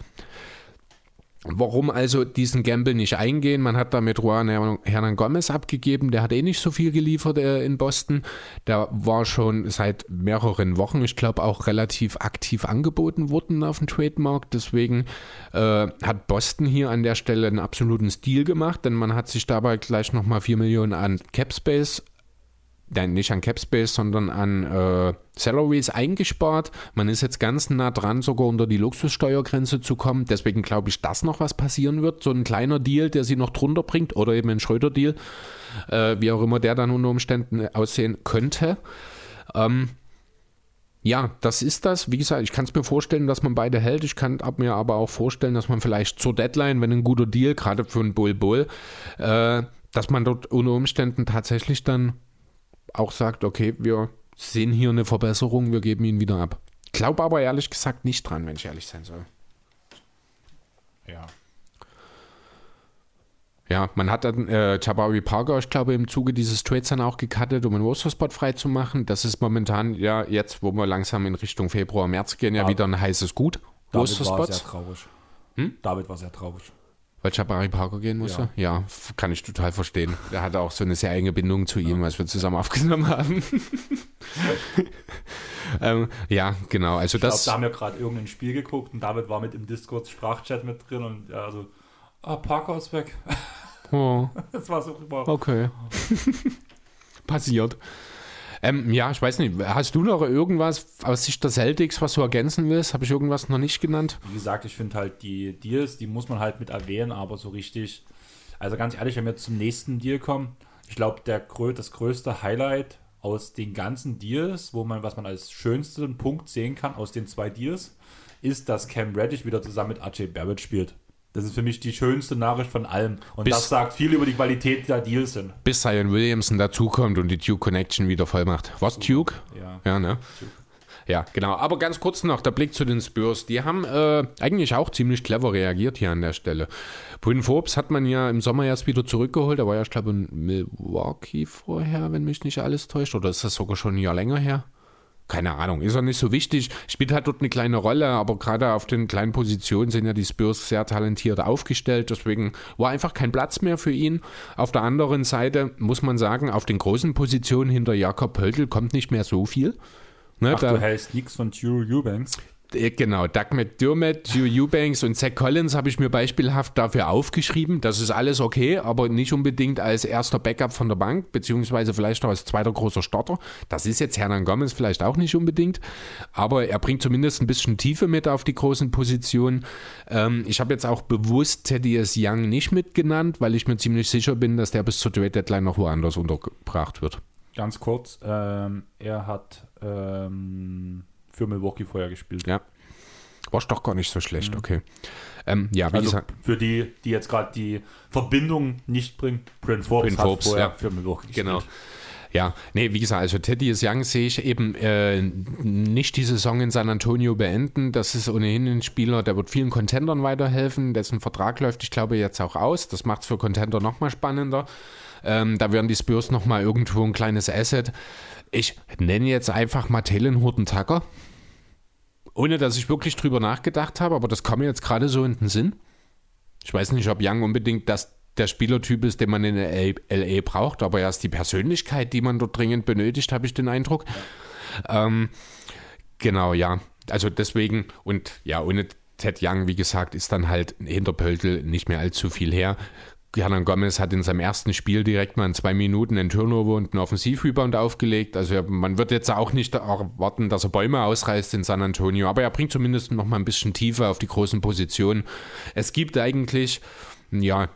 Warum also diesen Gamble nicht eingehen? Man hat da mit Juan Hernan Gomez abgegeben, der hat eh nicht so viel geliefert äh, in Boston. Der war schon seit mehreren Wochen, ich glaube, auch relativ aktiv angeboten worden auf dem Trademark. Deswegen äh, hat Boston hier an der Stelle einen absoluten Stil gemacht, denn man hat sich dabei gleich nochmal 4 Millionen an Cap Space nein, nicht an Capspace, sondern an äh, Salaries eingespart. Man ist jetzt ganz nah dran, sogar unter die Luxussteuergrenze zu kommen. Deswegen glaube ich, dass noch was passieren wird. So ein kleiner Deal, der sie noch drunter bringt oder eben ein Schröder-Deal, äh, wie auch immer der dann unter Umständen aussehen könnte. Ähm, ja, das ist das. Wie gesagt, ich kann es mir vorstellen, dass man beide hält. Ich kann mir aber auch vorstellen, dass man vielleicht zur Deadline, wenn ein guter Deal, gerade für einen Bull Bull, äh, dass man dort unter Umständen tatsächlich dann auch sagt, okay, wir sehen hier eine Verbesserung, wir geben ihn wieder ab. Glaube aber ehrlich gesagt nicht dran, wenn ich ehrlich sein soll. Ja. Ja, man hat dann äh, Jabari Parker, ich glaube, im Zuge dieses Trades dann auch gecuttet, um einen Roster-Spot freizumachen. Das ist momentan, ja, jetzt, wo wir langsam in Richtung Februar, März gehen, ja, Ja. wieder ein heißes Gut. David war Roster-Spots. sehr traurig. Hm? David war sehr traurig. Weil Jabari Parker gehen musste? Ja. f- kann ich total verstehen. Er hatte auch so eine sehr enge Bindung zu ihm, als wir zusammen aufgenommen haben. ähm, ja, genau. Also Ich glaube, das. da haben wir gerade irgendein Spiel geguckt und David war mit im Discord-Sprachchat mit drin und ja, also, ah, Parker ist weg. Oh, Das war so rüber. okay. Passiert. Ähm, ja, ich weiß nicht. Hast du noch irgendwas aus Sicht der Celtics, was du ergänzen willst? Habe ich irgendwas noch nicht genannt? Wie gesagt, ich finde halt die Deals, die muss man halt mit erwähnen, aber so richtig. Also ganz ehrlich, wenn wir zum nächsten Deal kommen, ich glaube, der das größte Highlight aus den ganzen Deals, wo man, was man als schönsten Punkt sehen kann aus den zwei Deals, ist, dass Cam Reddish wieder zusammen mit AJ Barrett spielt. Das ist für mich die schönste Nachricht von allem. Und Bis- das sagt viel über die Qualität der Deals sind. Bis Zion Williamson dazukommt und die Duke Connection wieder voll macht. Was, Duke? Ja. Ja, ne? Ja, genau. Aber ganz kurz noch der Blick zu den Spurs. Die haben äh, eigentlich auch ziemlich clever reagiert hier an der Stelle. Bryn Forbes hat man ja im Sommer erst wieder zurückgeholt. Er war ja, ich glaube, in Milwaukee vorher, wenn mich nicht alles täuscht. Oder ist das sogar schon ein Jahr länger her? Keine Ahnung, ist er nicht so wichtig. Spielt halt dort eine kleine Rolle, aber gerade auf den kleinen Positionen sind ja die Spurs sehr talentiert aufgestellt. Deswegen war einfach kein Platz mehr für ihn. Auf der anderen Seite muss man sagen, auf den großen Positionen hinter Jakob Pöltl kommt nicht mehr so viel. Ne, Ach, du hältst nichts von Drew Eubanks? Äh, genau, Doug McDermott, Hugh Eubanks und Zach Collins habe ich mir beispielhaft dafür aufgeschrieben. Das ist alles okay, aber nicht unbedingt als erster Backup von der Bank, beziehungsweise vielleicht auch als zweiter großer Starter. Das ist jetzt Hernan Gomez vielleicht auch nicht unbedingt, aber er bringt zumindest ein bisschen Tiefe mit auf die großen Positionen. Ähm, ich habe jetzt auch bewusst Teddy S. Young nicht mitgenannt, weil ich mir ziemlich sicher bin, dass der bis zur Trade Deadline noch woanders untergebracht wird. Ganz kurz, ähm, er hat ähm für Milwaukee vorher gespielt. Ja. War doch gar nicht so schlecht, mhm. okay. Ähm, ja, wie also gesagt. Für die, die jetzt gerade die Verbindung nicht bringen, Prince Forbes, Prince Forbes vorher ja. für Milwaukee gespielt. Genau. Ja, nee, wie gesagt, also Teddy Young sehe ich eben äh, nicht die Saison in San Antonio beenden. Das ist ohnehin ein Spieler, der wird vielen Contendern weiterhelfen. Dessen Vertrag läuft, ich glaube, jetzt auch aus. Das macht es für Contender nochmal spannender. Ähm, da werden die Spurs nochmal irgendwo ein kleines Asset. Ich nenne jetzt einfach mal Taylor Horton Tucker ohne dass ich wirklich drüber nachgedacht habe, aber das kam mir jetzt gerade so in den Sinn. Ich weiß nicht, ob Young unbedingt das der Spielertyp ist, den man in LA braucht, aber er ist die Persönlichkeit, die man dort dringend benötigt, habe ich den Eindruck. Ähm, genau, ja. Also deswegen, und ja, ohne Ted Young, wie gesagt, ist dann halt hinter Pöltl nicht mehr allzu viel her. Hernan Gomez hat in seinem ersten Spiel direkt mal in zwei Minuten einen Turnover und einen Offensivrebound aufgelegt. Also man wird jetzt auch nicht erwarten, dass er Bäume ausreißt in San Antonio, aber er bringt zumindest noch mal ein bisschen Tiefe auf die großen Positionen. Es gibt eigentlich, ja,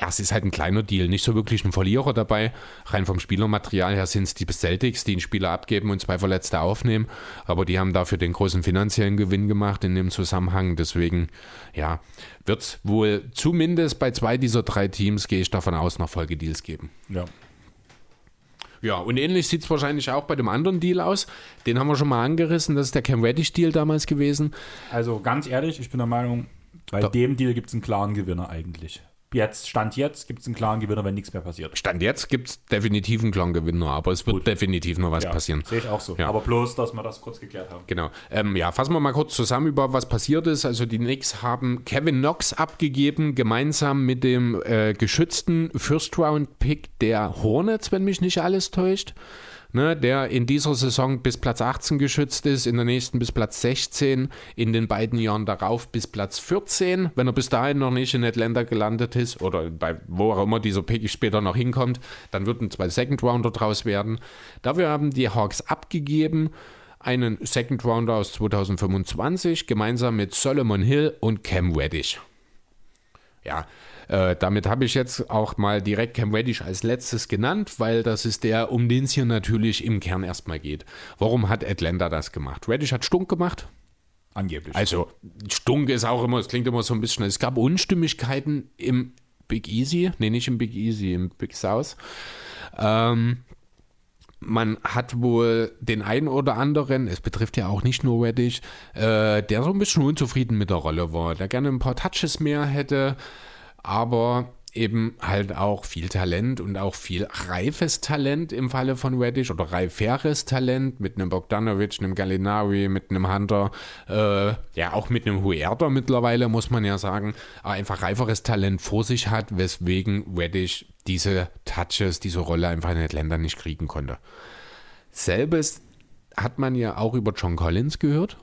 ja, es ist halt ein kleiner Deal, nicht so wirklich ein Verlierer dabei. Rein vom Spielermaterial her sind es die Celtics, die einen Spieler abgeben und zwei Verletzte aufnehmen. Aber die haben dafür den großen finanziellen Gewinn gemacht in dem Zusammenhang. Deswegen, ja, wird es wohl zumindest bei zwei dieser drei Teams, gehe ich davon aus, noch Folgedeals geben. Ja. Ja, und ähnlich sieht es wahrscheinlich auch bei dem anderen Deal aus. Den haben wir schon mal angerissen. Das ist der Cam Reddish-Deal damals gewesen. Also ganz ehrlich, ich bin der Meinung, bei da dem Deal gibt es einen klaren Gewinner eigentlich jetzt, Stand jetzt, gibt es einen klaren Gewinner, wenn nichts mehr passiert. Stand jetzt gibt es definitiv einen klaren Gewinner, aber es wird Gut. definitiv noch was ja, passieren. Sehe ich auch so. Ja. Aber bloß, dass wir das kurz geklärt haben. Genau. Ähm, ja, fassen wir mal kurz zusammen über was passiert ist. Also die Knicks haben Kevin Knox abgegeben, gemeinsam mit dem äh, geschützten First-Round-Pick der Hornets, wenn mich nicht alles täuscht ne, der in dieser Saison bis Platz 18 geschützt ist, in der nächsten bis Platz 16, in den beiden Jahren darauf bis Platz 14. Wenn er bis dahin noch nicht in Atlanta gelandet ist oder bei wo auch immer dieser Pick später noch hinkommt, dann würden zwei Second Rounder draus werden. Dafür haben die Hawks abgegeben einen Second Rounder aus 2025 gemeinsam mit Solomon Hill und Cam Reddish. Ja, äh, damit habe ich jetzt auch mal direkt Cam Reddish als letztes genannt, weil das ist der, um den es hier natürlich im Kern erstmal geht. Warum hat Atlanta das gemacht? Reddish hat Stunk gemacht. Angeblich. Also, Stunk ist auch immer, es klingt immer so ein bisschen, es gab Unstimmigkeiten im Big Easy, nee, nicht im Big Easy, im Big South. Ähm, man hat wohl den einen oder anderen, es betrifft ja auch nicht nur Reddish, äh, der so ein bisschen unzufrieden mit der Rolle war, der gerne ein paar Touches mehr hätte, aber eben halt auch viel Talent und auch viel reifes Talent im Falle von Reddish oder reiferes Talent mit einem Bogdanovic, einem Gallinari, mit einem Hunter, äh, ja auch mit einem Huerta mittlerweile, muss man ja sagen, einfach reiferes Talent vor sich hat, weswegen Reddish diese Touches, diese Rolle einfach in Atlanta nicht kriegen konnte. Selbes hat man ja auch über John Collins gehört,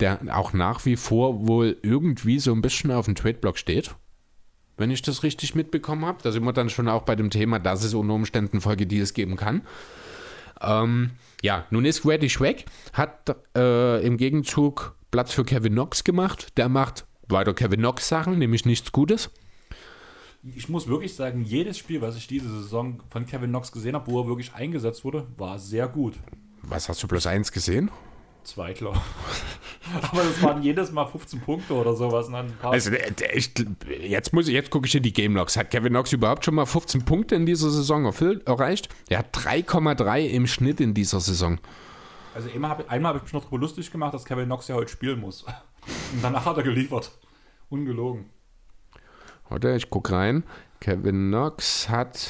der auch nach wie vor wohl irgendwie so ein bisschen auf dem Trade-Block steht wenn ich das richtig mitbekommen habe. Da sind wir dann schon auch bei dem Thema, dass es unter Umständen Folgedeals geben kann. Ähm, ja, nun ist Reddish weg, hat äh, im Gegenzug Platz für Kevin Knox gemacht. Der macht weiter Kevin Knox Sachen, nämlich nichts Gutes. Ich muss wirklich sagen, jedes Spiel, was ich diese Saison von Kevin Knox gesehen habe, wo er wirklich eingesetzt wurde, war sehr gut. Was hast du bloß eins gesehen? Zwei, glaube Aber das waren jedes Mal 15 Punkte oder sowas. also, ich, jetzt, muss ich, jetzt gucke ich in die Game Logs. Hat Kevin Knox überhaupt schon mal 15 Punkte in dieser Saison erfüllt, erreicht? Er hat 3,3 im Schnitt in dieser Saison. Also einmal habe einmal hab ich mich noch darüber lustig gemacht, dass Kevin Knox ja heute spielen muss. Und danach hat er geliefert. Ungelogen. Warte, ich gucke rein. Kevin Knox hat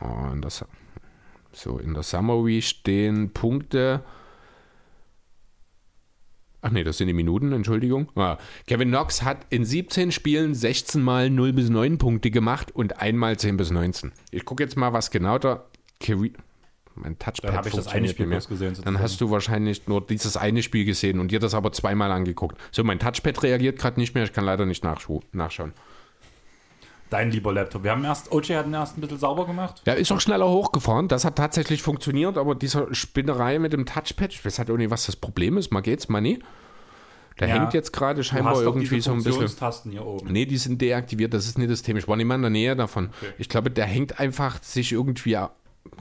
oh, in das, so in der Summary stehen Punkte Ach nee, das sind die Minuten, Entschuldigung. Ah, Kevin Knox hat in 17 Spielen 16 Mal 0 bis 9 Punkte gemacht und einmal 10 bis 19. Ich gucke jetzt mal, was genau da. Mein Touchpad Dann habe ich das eine Spiel nicht mehr. gesehen. Dann sozusagen. hast du wahrscheinlich nur dieses eine Spiel gesehen und dir das aber zweimal angeguckt. So, mein Touchpad reagiert gerade nicht mehr. Ich kann leider nicht nachschauen. Dein lieber Laptop. Wir haben erst, OJ hat ihn erst ein bisschen sauber gemacht. Ja, ist auch schneller hochgefahren. Das hat tatsächlich funktioniert, aber diese Spinnerei mit dem Touchpad, ich weiß halt auch nicht, was das Problem ist. Mal geht's, mal nie. Der Ja. hängt jetzt gerade scheinbar irgendwie so ein bisschen. Hier oben. Nee, die sind deaktiviert, das ist nicht das Thema. Ich war nicht mehr in der Nähe davon. Ich glaube, der hängt einfach sich irgendwie.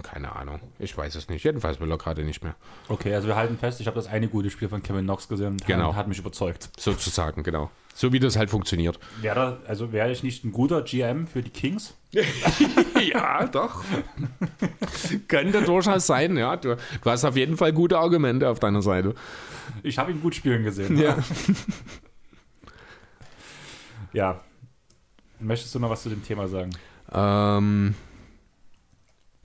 Keine Ahnung, ich weiß es nicht. Jedenfalls will er gerade nicht mehr. Okay, also wir halten fest, ich habe das eine gute Spiel von Kevin Knox gesehen und Genau. hat mich überzeugt. Sozusagen, genau. So wie das halt funktioniert. Wäre, also wäre ich nicht ein guter GM für die Kings? ja, doch. Könnte durchaus sein, ja. Du, du hast auf jeden Fall gute Argumente auf deiner Seite. Ich habe ihn gut spielen gesehen. Ja. ja. Möchtest du noch was zu dem Thema sagen? Ähm,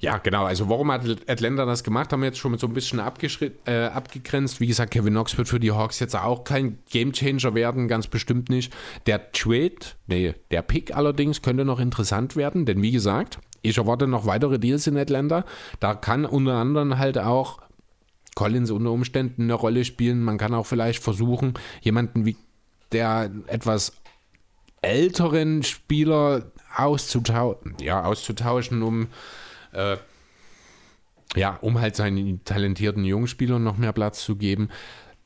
ja, genau. Also warum hat Atlanta das gemacht, haben wir jetzt schon mit so ein bisschen äh, abgegrenzt. Wie gesagt, Kevin Knox wird für die Hawks jetzt auch kein Gamechanger werden, ganz bestimmt nicht. Der Trade, nee, der Pick allerdings könnte noch interessant werden, denn wie gesagt, ich erwarte noch weitere Deals in Atlanta. Da kann unter anderem halt auch Collins unter Umständen eine Rolle spielen. Man kann auch vielleicht versuchen, jemanden wie der etwas älteren Spieler auszutau ja, auszutauschen, um äh, ja, um halt seinen talentierten Jungspielern noch mehr Platz zu geben.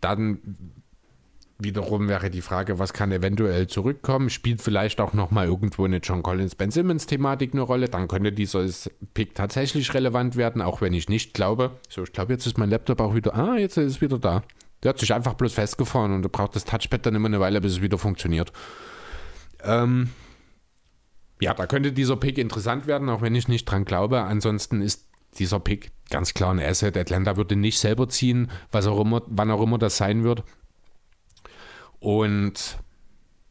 Dann wiederum wäre die Frage, was kann eventuell zurückkommen? Spielt vielleicht auch noch mal irgendwo eine John Collins, Ben Simmons Thematik eine Rolle? Dann könnte dieser Pick tatsächlich relevant werden, auch wenn ich nicht glaube. So, ich glaube, jetzt ist mein Laptop auch wieder. Ah, jetzt ist es wieder da. Der hat sich einfach bloß festgefahren und da braucht das Touchpad dann immer eine Weile, bis es wieder funktioniert. Ähm, ja, da könnte dieser Pick interessant werden, auch wenn ich nicht dran glaube. Ansonsten ist dieser Pick ganz klar ein Asset. Atlanta würde nicht selber ziehen, was auch immer, wann auch immer das sein wird. Und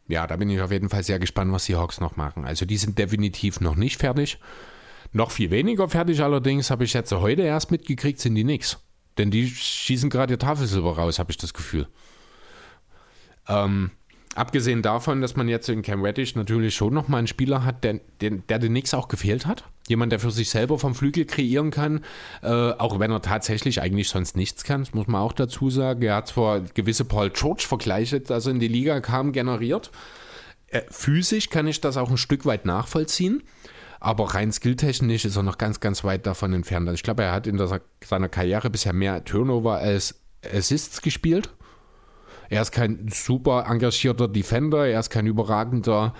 ja, da bin ich auf jeden Fall sehr gespannt, was die Hawks noch machen. Also die sind definitiv noch nicht fertig. Noch viel weniger fertig allerdings, habe ich jetzt heute erst mitgekriegt, sind die nix. Denn die schießen gerade ihr Tafelsilber raus, habe ich das Gefühl. Ähm, abgesehen davon, dass man jetzt in Cam Reddish natürlich schon nochmal einen Spieler hat, der, der, der den Nix auch gefehlt hat. Jemand, der für sich selber vom Flügel kreieren kann, äh, auch wenn er tatsächlich eigentlich sonst nichts kann, das muss man auch dazu sagen. Er hat zwar gewisse Paul George-Vergleiche, als er in die Liga kam, generiert. Äh, physisch kann ich das auch ein Stück weit nachvollziehen. Aber rein skilltechnisch ist er noch ganz, ganz weit davon entfernt. Also ich glaube, er hat in der, seiner Karriere bisher mehr Turnover als Assists gespielt. Er ist kein super engagierter Defender, er ist kein überragender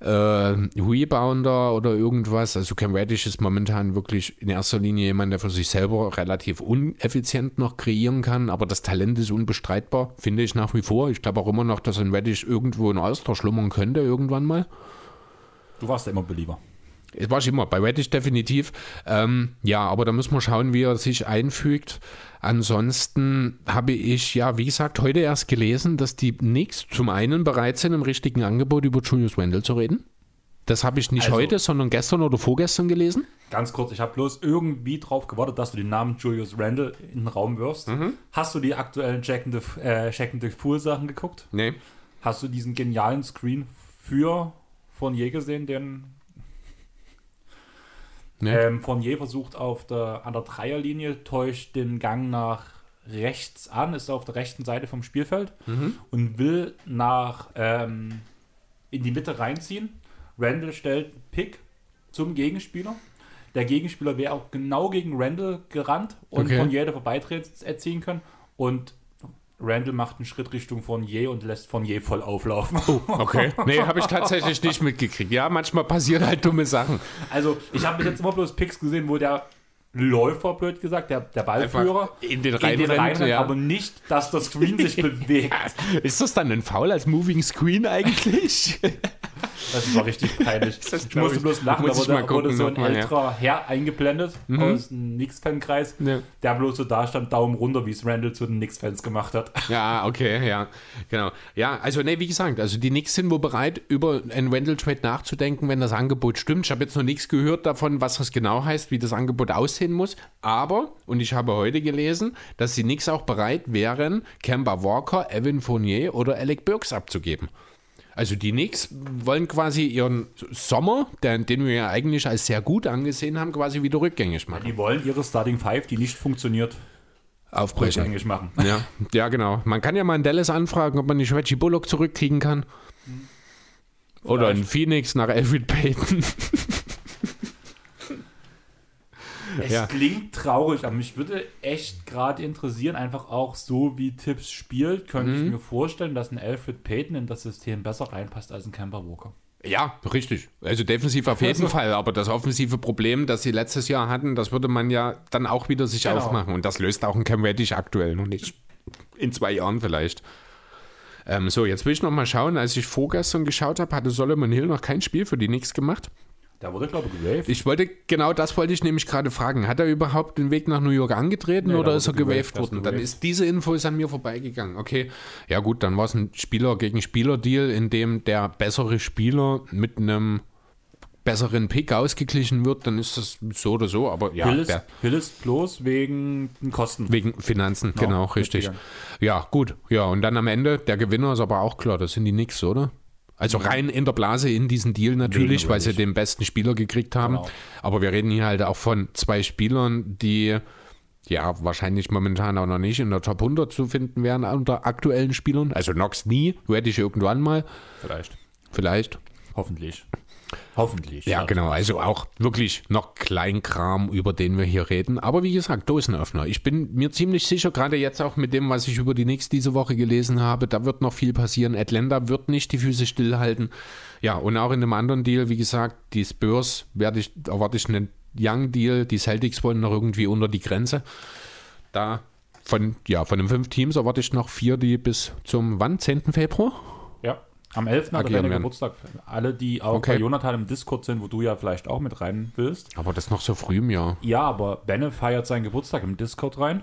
äh, Rebounder oder irgendwas. Also Cam Reddish ist momentan wirklich in erster Linie jemand, der für sich selber relativ uneffizient noch kreieren kann, aber das Talent ist unbestreitbar, finde ich nach wie vor. Ich glaube auch immer noch, dass ein Reddish irgendwo in All-Star schlummern könnte irgendwann mal. Du warst ja immer Believer. Es war schon immer, bei Reddish definitiv. Ähm, ja, aber da müssen wir schauen, wie er sich einfügt. Ansonsten habe ich, ja, wie gesagt, heute erst gelesen, dass die Knicks zum einen bereit sind, im richtigen Angebot über Julius Wendell zu reden. Das habe ich nicht Also- heute, sondern gestern oder vorgestern gelesen. Ganz kurz, ich habe bloß irgendwie drauf gewartet, dass du den Namen Julius Randle in den Raum wirfst. Mhm. Hast du die aktuellen Jack and the, äh, Jack and the Fool Sachen geguckt? Nee. Hast du diesen genialen Screen für Fournier gesehen, den Nee. ähm, Fournier versucht auf der, an der Dreierlinie, täuscht den Gang nach rechts an, ist auf der rechten Seite vom Spielfeld und will nach ähm, in die Mitte reinziehen. Randall stellt einen Pick zum Gegenspieler. Der Gegenspieler wäre auch genau gegen Randall gerannt und Okay. Fournier hätte vorbeitreten erzielen können. Und Randall macht einen Schritt Richtung Fournier und lässt Fournier voll auflaufen. Okay. Nee, habe ich tatsächlich nicht mitgekriegt. Ja, manchmal passieren halt dumme Sachen. Also, ich habe bis jetzt immer bloß Picks gesehen, wo der Läufer, blöd gesagt, der, der Ballführer, Einfach in den in den reinrennt, reinrennt, ja. aber nicht, dass das Screen sich bewegt. Ist das dann ein Foul als Moving Screen eigentlich? Das war richtig peinlich. Ich musste ich. bloß lachen, Muss da wurde, mal gucken wurde so ein mal, ja. älterer Herr eingeblendet aus dem Knicks-Fankreis, Ja. der bloß so da stand, Daumen runter, wie es Randall zu den Knicks-Fans gemacht hat. Ja, okay, ja, genau. Ja, also nee, wie gesagt, also die Knicks sind wohl bereit, über einen Wendell-Trade nachzudenken, wenn das Angebot stimmt. Ich habe jetzt noch nichts gehört davon, was das genau heißt, wie das Angebot aussehen muss. Aber, und ich habe heute gelesen, dass die Knicks auch bereit wären, Kemba Walker, Evan Fournier oder Alec Burks abzugeben. Also die Knicks wollen quasi ihren Sommer, den, den wir ja eigentlich als sehr gut angesehen haben, quasi wieder rückgängig machen. Die wollen ihre Starting Five, die nicht funktioniert, Aufbrechen. rückgängig machen. Ja, ja, genau. Man kann ja mal in Dallas anfragen, ob man nicht Reggie Bullock zurückkriegen kann. Oder in Phoenix nach Alfred Payton. Es Ja. klingt traurig, aber mich würde echt gerade interessieren, einfach auch so wie Tipps spielt, könnte Mhm. ich mir vorstellen, dass ein Alfred Payton in das System besser reinpasst als ein Camper Walker. Ja, richtig. Also defensiv auf jeden Fall. Aber das offensive Problem, das sie letztes Jahr hatten, das würde man ja dann auch wieder sich Genau. aufmachen. Und das löst auch ein Cam Reddish aktuell noch nicht. In zwei Jahren vielleicht. Ähm, so, jetzt will ich noch mal schauen. Als ich vorgestern geschaut habe, hatte Solomon Hill noch kein Spiel für die Knicks gemacht. Da wurde, glaube ich, gewaved. Ich wollte, genau das wollte ich nämlich gerade fragen. Hat er überhaupt den Weg nach New York angetreten Nee, oder ist er gewaved, worden? Dann ist diese Info ist an mir vorbeigegangen. Okay, ja gut, dann war es ein Spieler gegen Spieler-Deal, in dem der bessere Spieler mit einem besseren Pick ausgeglichen wird, dann ist das so oder so, aber ja, Hill, ist, der, Hill ist bloß wegen Kosten. wegen Finanzen, genau, richtig. mitgegangen. Ja, gut, ja, und dann am Ende, der Gewinner ist aber auch klar, das sind die Knicks, oder? Also rein in der Blase in diesen Deal natürlich, weil sie den besten Spieler gekriegt haben. Genau. Aber wir reden hier halt auch von zwei Spielern, die ja wahrscheinlich momentan auch noch nicht in der Top 100 zu finden wären unter aktuellen Spielern. Also Knox nie, hätte ich irgendwann mal, Vielleicht. vielleicht. Hoffentlich. Hoffentlich. Ja, genau. Also auch wirklich noch Kleinkram, über den wir hier reden. Aber wie gesagt, Dosenöffner. Ich bin mir ziemlich sicher, gerade jetzt auch mit dem, was ich über die Knicks diese Woche gelesen habe, da wird noch viel passieren. Atlanta wird nicht die Füße stillhalten. Ja, und auch in einem anderen Deal, wie gesagt, die Spurs werde ich, erwarte ich einen Young Deal. Die Celtics wollen noch irgendwie unter die Grenze. Da von, ja, von den fünf Teams erwarte ich noch vier, die bis zum wann? 10. Februar? Am 11. hat er werden. Geburtstag. Alle, die auch Okay. bei Jonathan im Discord sind, wo du ja vielleicht auch mit rein willst. Aber das ist noch so früh im Jahr. Ja, aber Benne feiert seinen Geburtstag im Discord rein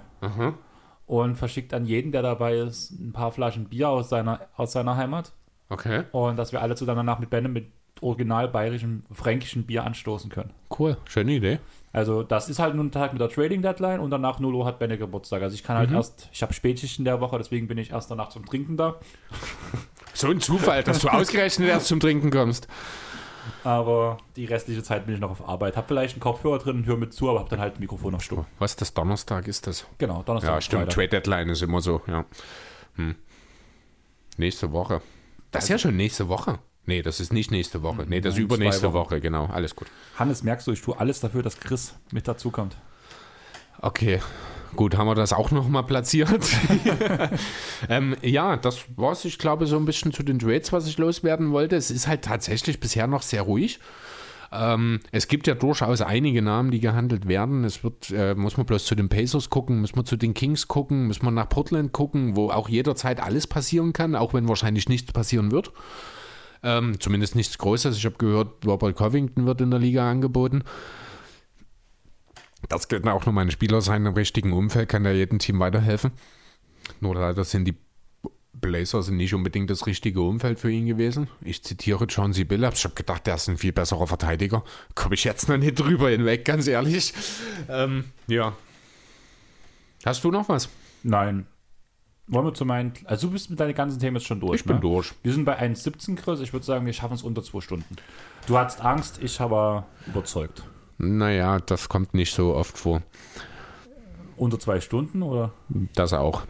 und verschickt an jeden, der dabei ist, ein paar Flaschen Bier aus seiner, aus seiner Heimat. Okay, Und dass wir alle zusammen danach mit Benne mit original bayerischem, fränkischem Bier anstoßen können. cool. Schöne Idee. Also das ist halt nur ein Tag mit der Trading Deadline und danach 0 Uhr hat Benne Geburtstag. Also ich kann Mhm. halt erst, ich habe Spätschicht in der Woche, deswegen bin ich erst danach zum Trinken da. So ein Zufall, dass du ausgerechnet erst zum Trinken kommst. Aber die restliche Zeit bin ich noch auf Arbeit. Hab vielleicht einen Kopfhörer drin und höre mit zu, aber hab dann halt ein Mikrofon auf Stumm. Was, das Donnerstag ist das? Genau, Donnerstag. Ja, stimmt. Trade Deadline ist immer so, ja. Hm. Nächste Woche. Das ist ja schon nächste Woche. Nee, das ist nicht nächste Woche. Nee, das ist übernächste Woche. Genau. Alles gut. Hannes, merkst du, ich tue alles dafür, dass Chris mit dazukommt. Okay. Gut, haben wir das auch nochmal platziert. ähm, ja, das war's. Ich glaube, so ein bisschen zu den Trades, was ich loswerden wollte. Es ist halt tatsächlich bisher noch sehr ruhig. Ähm, es gibt ja durchaus einige Namen, die gehandelt werden. Es wird, äh, muss man bloß zu den Pacers gucken, muss man zu den Kings gucken, muss man nach Portland gucken, wo auch jederzeit alles passieren kann, auch wenn wahrscheinlich nichts passieren wird. Ähm, zumindest nichts Großes. Ich habe gehört, Robert Covington wird in der Liga angeboten. Das könnten auch nochmal ein Spieler sein im richtigen Umfeld, kann ja jedem Team weiterhelfen. Nur leider sind die Blazers nicht unbedingt das richtige Umfeld für ihn gewesen. Ich zitiere John C. Billups. Ich habe gedacht, der ist ein viel besserer Verteidiger. Komme ich jetzt noch nicht drüber hinweg, ganz ehrlich. Ähm, ja. Hast du noch was? Nein. Wollen wir zu meinen. Also, du bist mit deinen ganzen Themen jetzt schon durch. Ich bin ne? durch. Wir sind bei 1,17 Chris. Ich würde sagen, wir schaffen es unter zwei Stunden. Du hattest Angst, ich aber überzeugt. Naja, das kommt nicht so oft vor. Unter zwei Stunden oder? Das auch.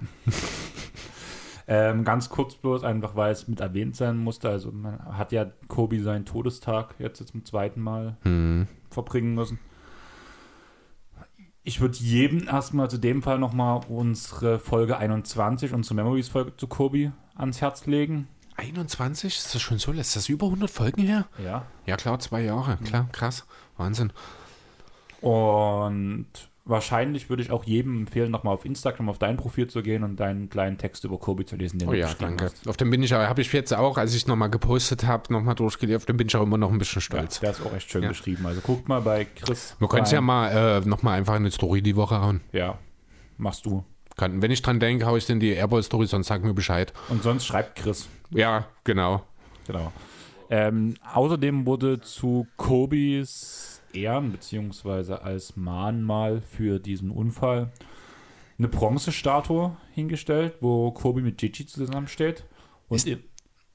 Ähm, ganz kurz bloß, einfach weil es mit erwähnt sein musste. Also, man hat ja Kobi seinen Todestag jetzt, jetzt zum zweiten Mal Hm. verbringen müssen. Ich würde jedem erstmal zu dem Fall nochmal unsere Folge 21, unsere Memories-Folge zu Kobi ans Herz legen. 21? Ist das schon so? Ist das über 100 Folgen her? Ja. Ja, klar, zwei Jahre. Klar, krass. Wahnsinn. Und wahrscheinlich würde ich auch jedem empfehlen, nochmal auf Instagram auf dein Profil zu gehen und deinen kleinen Text über Kobe zu lesen, den oh du ja, danke. Hast. Auf den bin ich habe ich jetzt auch, als ich es nochmal gepostet habe, nochmal durchgelesen, auf den bin ich auch immer noch ein bisschen stolz. Ja, der ist auch echt schön ja. geschrieben. Also guckt mal bei Chris. Wir können es ja mal äh, nochmal einfach eine Story die Woche hauen. Ja, machst du. Kann, wenn ich dran denke, haue ich in die Airball-Story, sonst sag mir Bescheid. Und sonst schreibt Chris. Ja, genau. Genau. Ähm, außerdem wurde zu Kobis Ehren, beziehungsweise als Mahnmal für diesen Unfall, eine Bronzestatue hingestellt, wo Kobi mit Gigi zusammensteht. Und, im,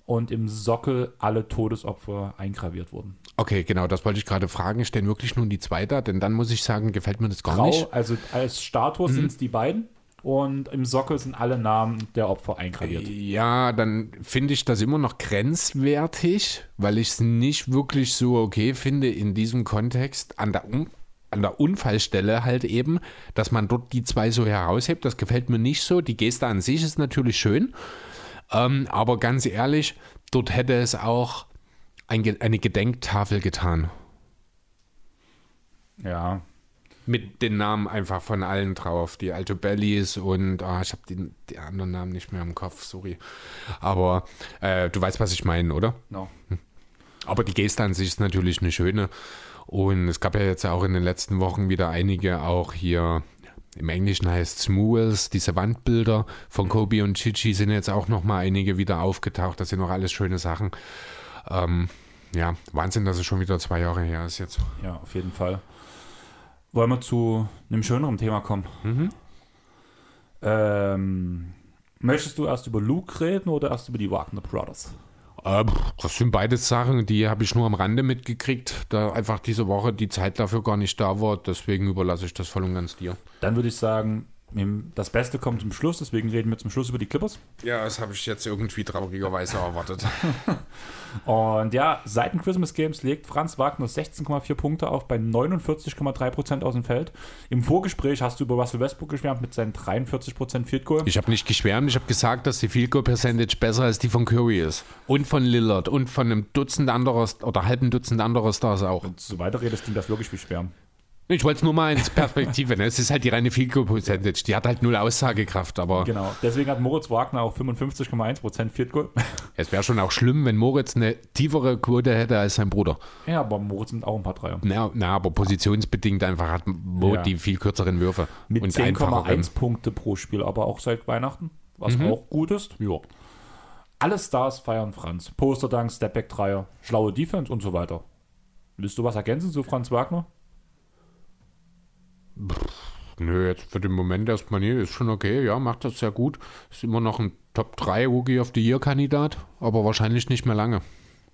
und im Sockel alle Todesopfer eingraviert wurden. Okay, genau, das wollte ich gerade fragen. Stehen wirklich nur die zwei da? Denn dann muss ich sagen, gefällt mir das gar Grau, nicht. Also als Statue mhm. sind es die beiden und im Sockel sind alle Namen der Opfer eingraviert. Ja, dann finde ich das immer noch grenzwertig, weil ich es nicht wirklich so okay finde in diesem Kontext an der, um an der Unfallstelle halt eben, dass man dort die zwei so heraushebt. Das gefällt mir nicht so. Die Geste an sich ist natürlich schön, ähm, aber ganz ehrlich, dort hätte es auch ein, eine Gedenktafel getan. Ja, mit den Namen einfach von allen drauf. Die Alto Bellies und oh, ich habe die, die, anderen Namen nicht mehr im Kopf, sorry. Aber äh, du weißt, was ich meine, oder? No. Hm. Aber die Geste an sich ist natürlich eine schöne. Und es gab ja jetzt auch in den letzten Wochen wieder einige auch hier. Im Englischen heißt es Smuels, diese Wandbilder von Kobe und Chichi sind jetzt auch noch mal einige wieder aufgetaucht. Das sind noch alles schöne Sachen. Ähm, ja, Wahnsinn, dass es schon wieder zwei Jahre her ist jetzt. Ja, auf jeden Fall. Wollen wir zu einem schöneren Thema kommen? Mhm. Ähm, möchtest du erst über Luke reden oder erst über die Wagner Brothers? Äh, das sind beide Sachen, die habe ich nur am Rande mitgekriegt, da einfach diese Woche die Zeit dafür gar nicht da war. Deswegen überlasse ich das voll und ganz dir. Dann würde ich sagen, das Beste kommt zum Schluss, deswegen reden wir zum Schluss über die Clippers. Ja, das habe ich jetzt irgendwie traurigerweise erwartet. Und ja, seit den Christmas Games legt Franz Wagner 16,4 Punkte auf bei 49,3% aus dem Feld. Im Vorgespräch hast du über Russell Westbrook geschwärmt mit seinen 43% Field Goal. Ich habe nicht geschwärmt, ich habe gesagt, dass die Field Goal Percentage besser als die von Curry ist. Und von Lillard und von einem Dutzend anderer oder halben Dutzend anderer Stars auch. Und so weiter redest, klingt das wirklich wie Schwärmen. Ich wollte es nur mal ins Perspektive. Ne? Es ist halt die reine Field Goal Percentage. Die hat halt null Aussagekraft. Aber genau. Deswegen hat Moritz Wagner auch 55,1% Field Goal. Es wäre schon auch schlimm, wenn Moritz eine tiefere Quote hätte als sein Bruder. Ja, aber Moritz nimmt auch ein paar Dreier. Na, na aber positionsbedingt einfach hat Mo ja. die viel kürzeren Würfe. Mit 10,1 Punkte pro Spiel, aber auch seit Weihnachten. Was mhm. auch gut ist. Ja. Alle Stars feiern Franz. Posterdank, Stepback-Dreier, schlaue Defense und so weiter. Willst du was ergänzen zu Franz Wagner? Nö, jetzt für den Moment erstmal nicht. Ist schon okay, ja, macht das sehr gut. Ist immer noch ein Top 3 Rookie of the Year Kandidat, aber wahrscheinlich nicht mehr lange.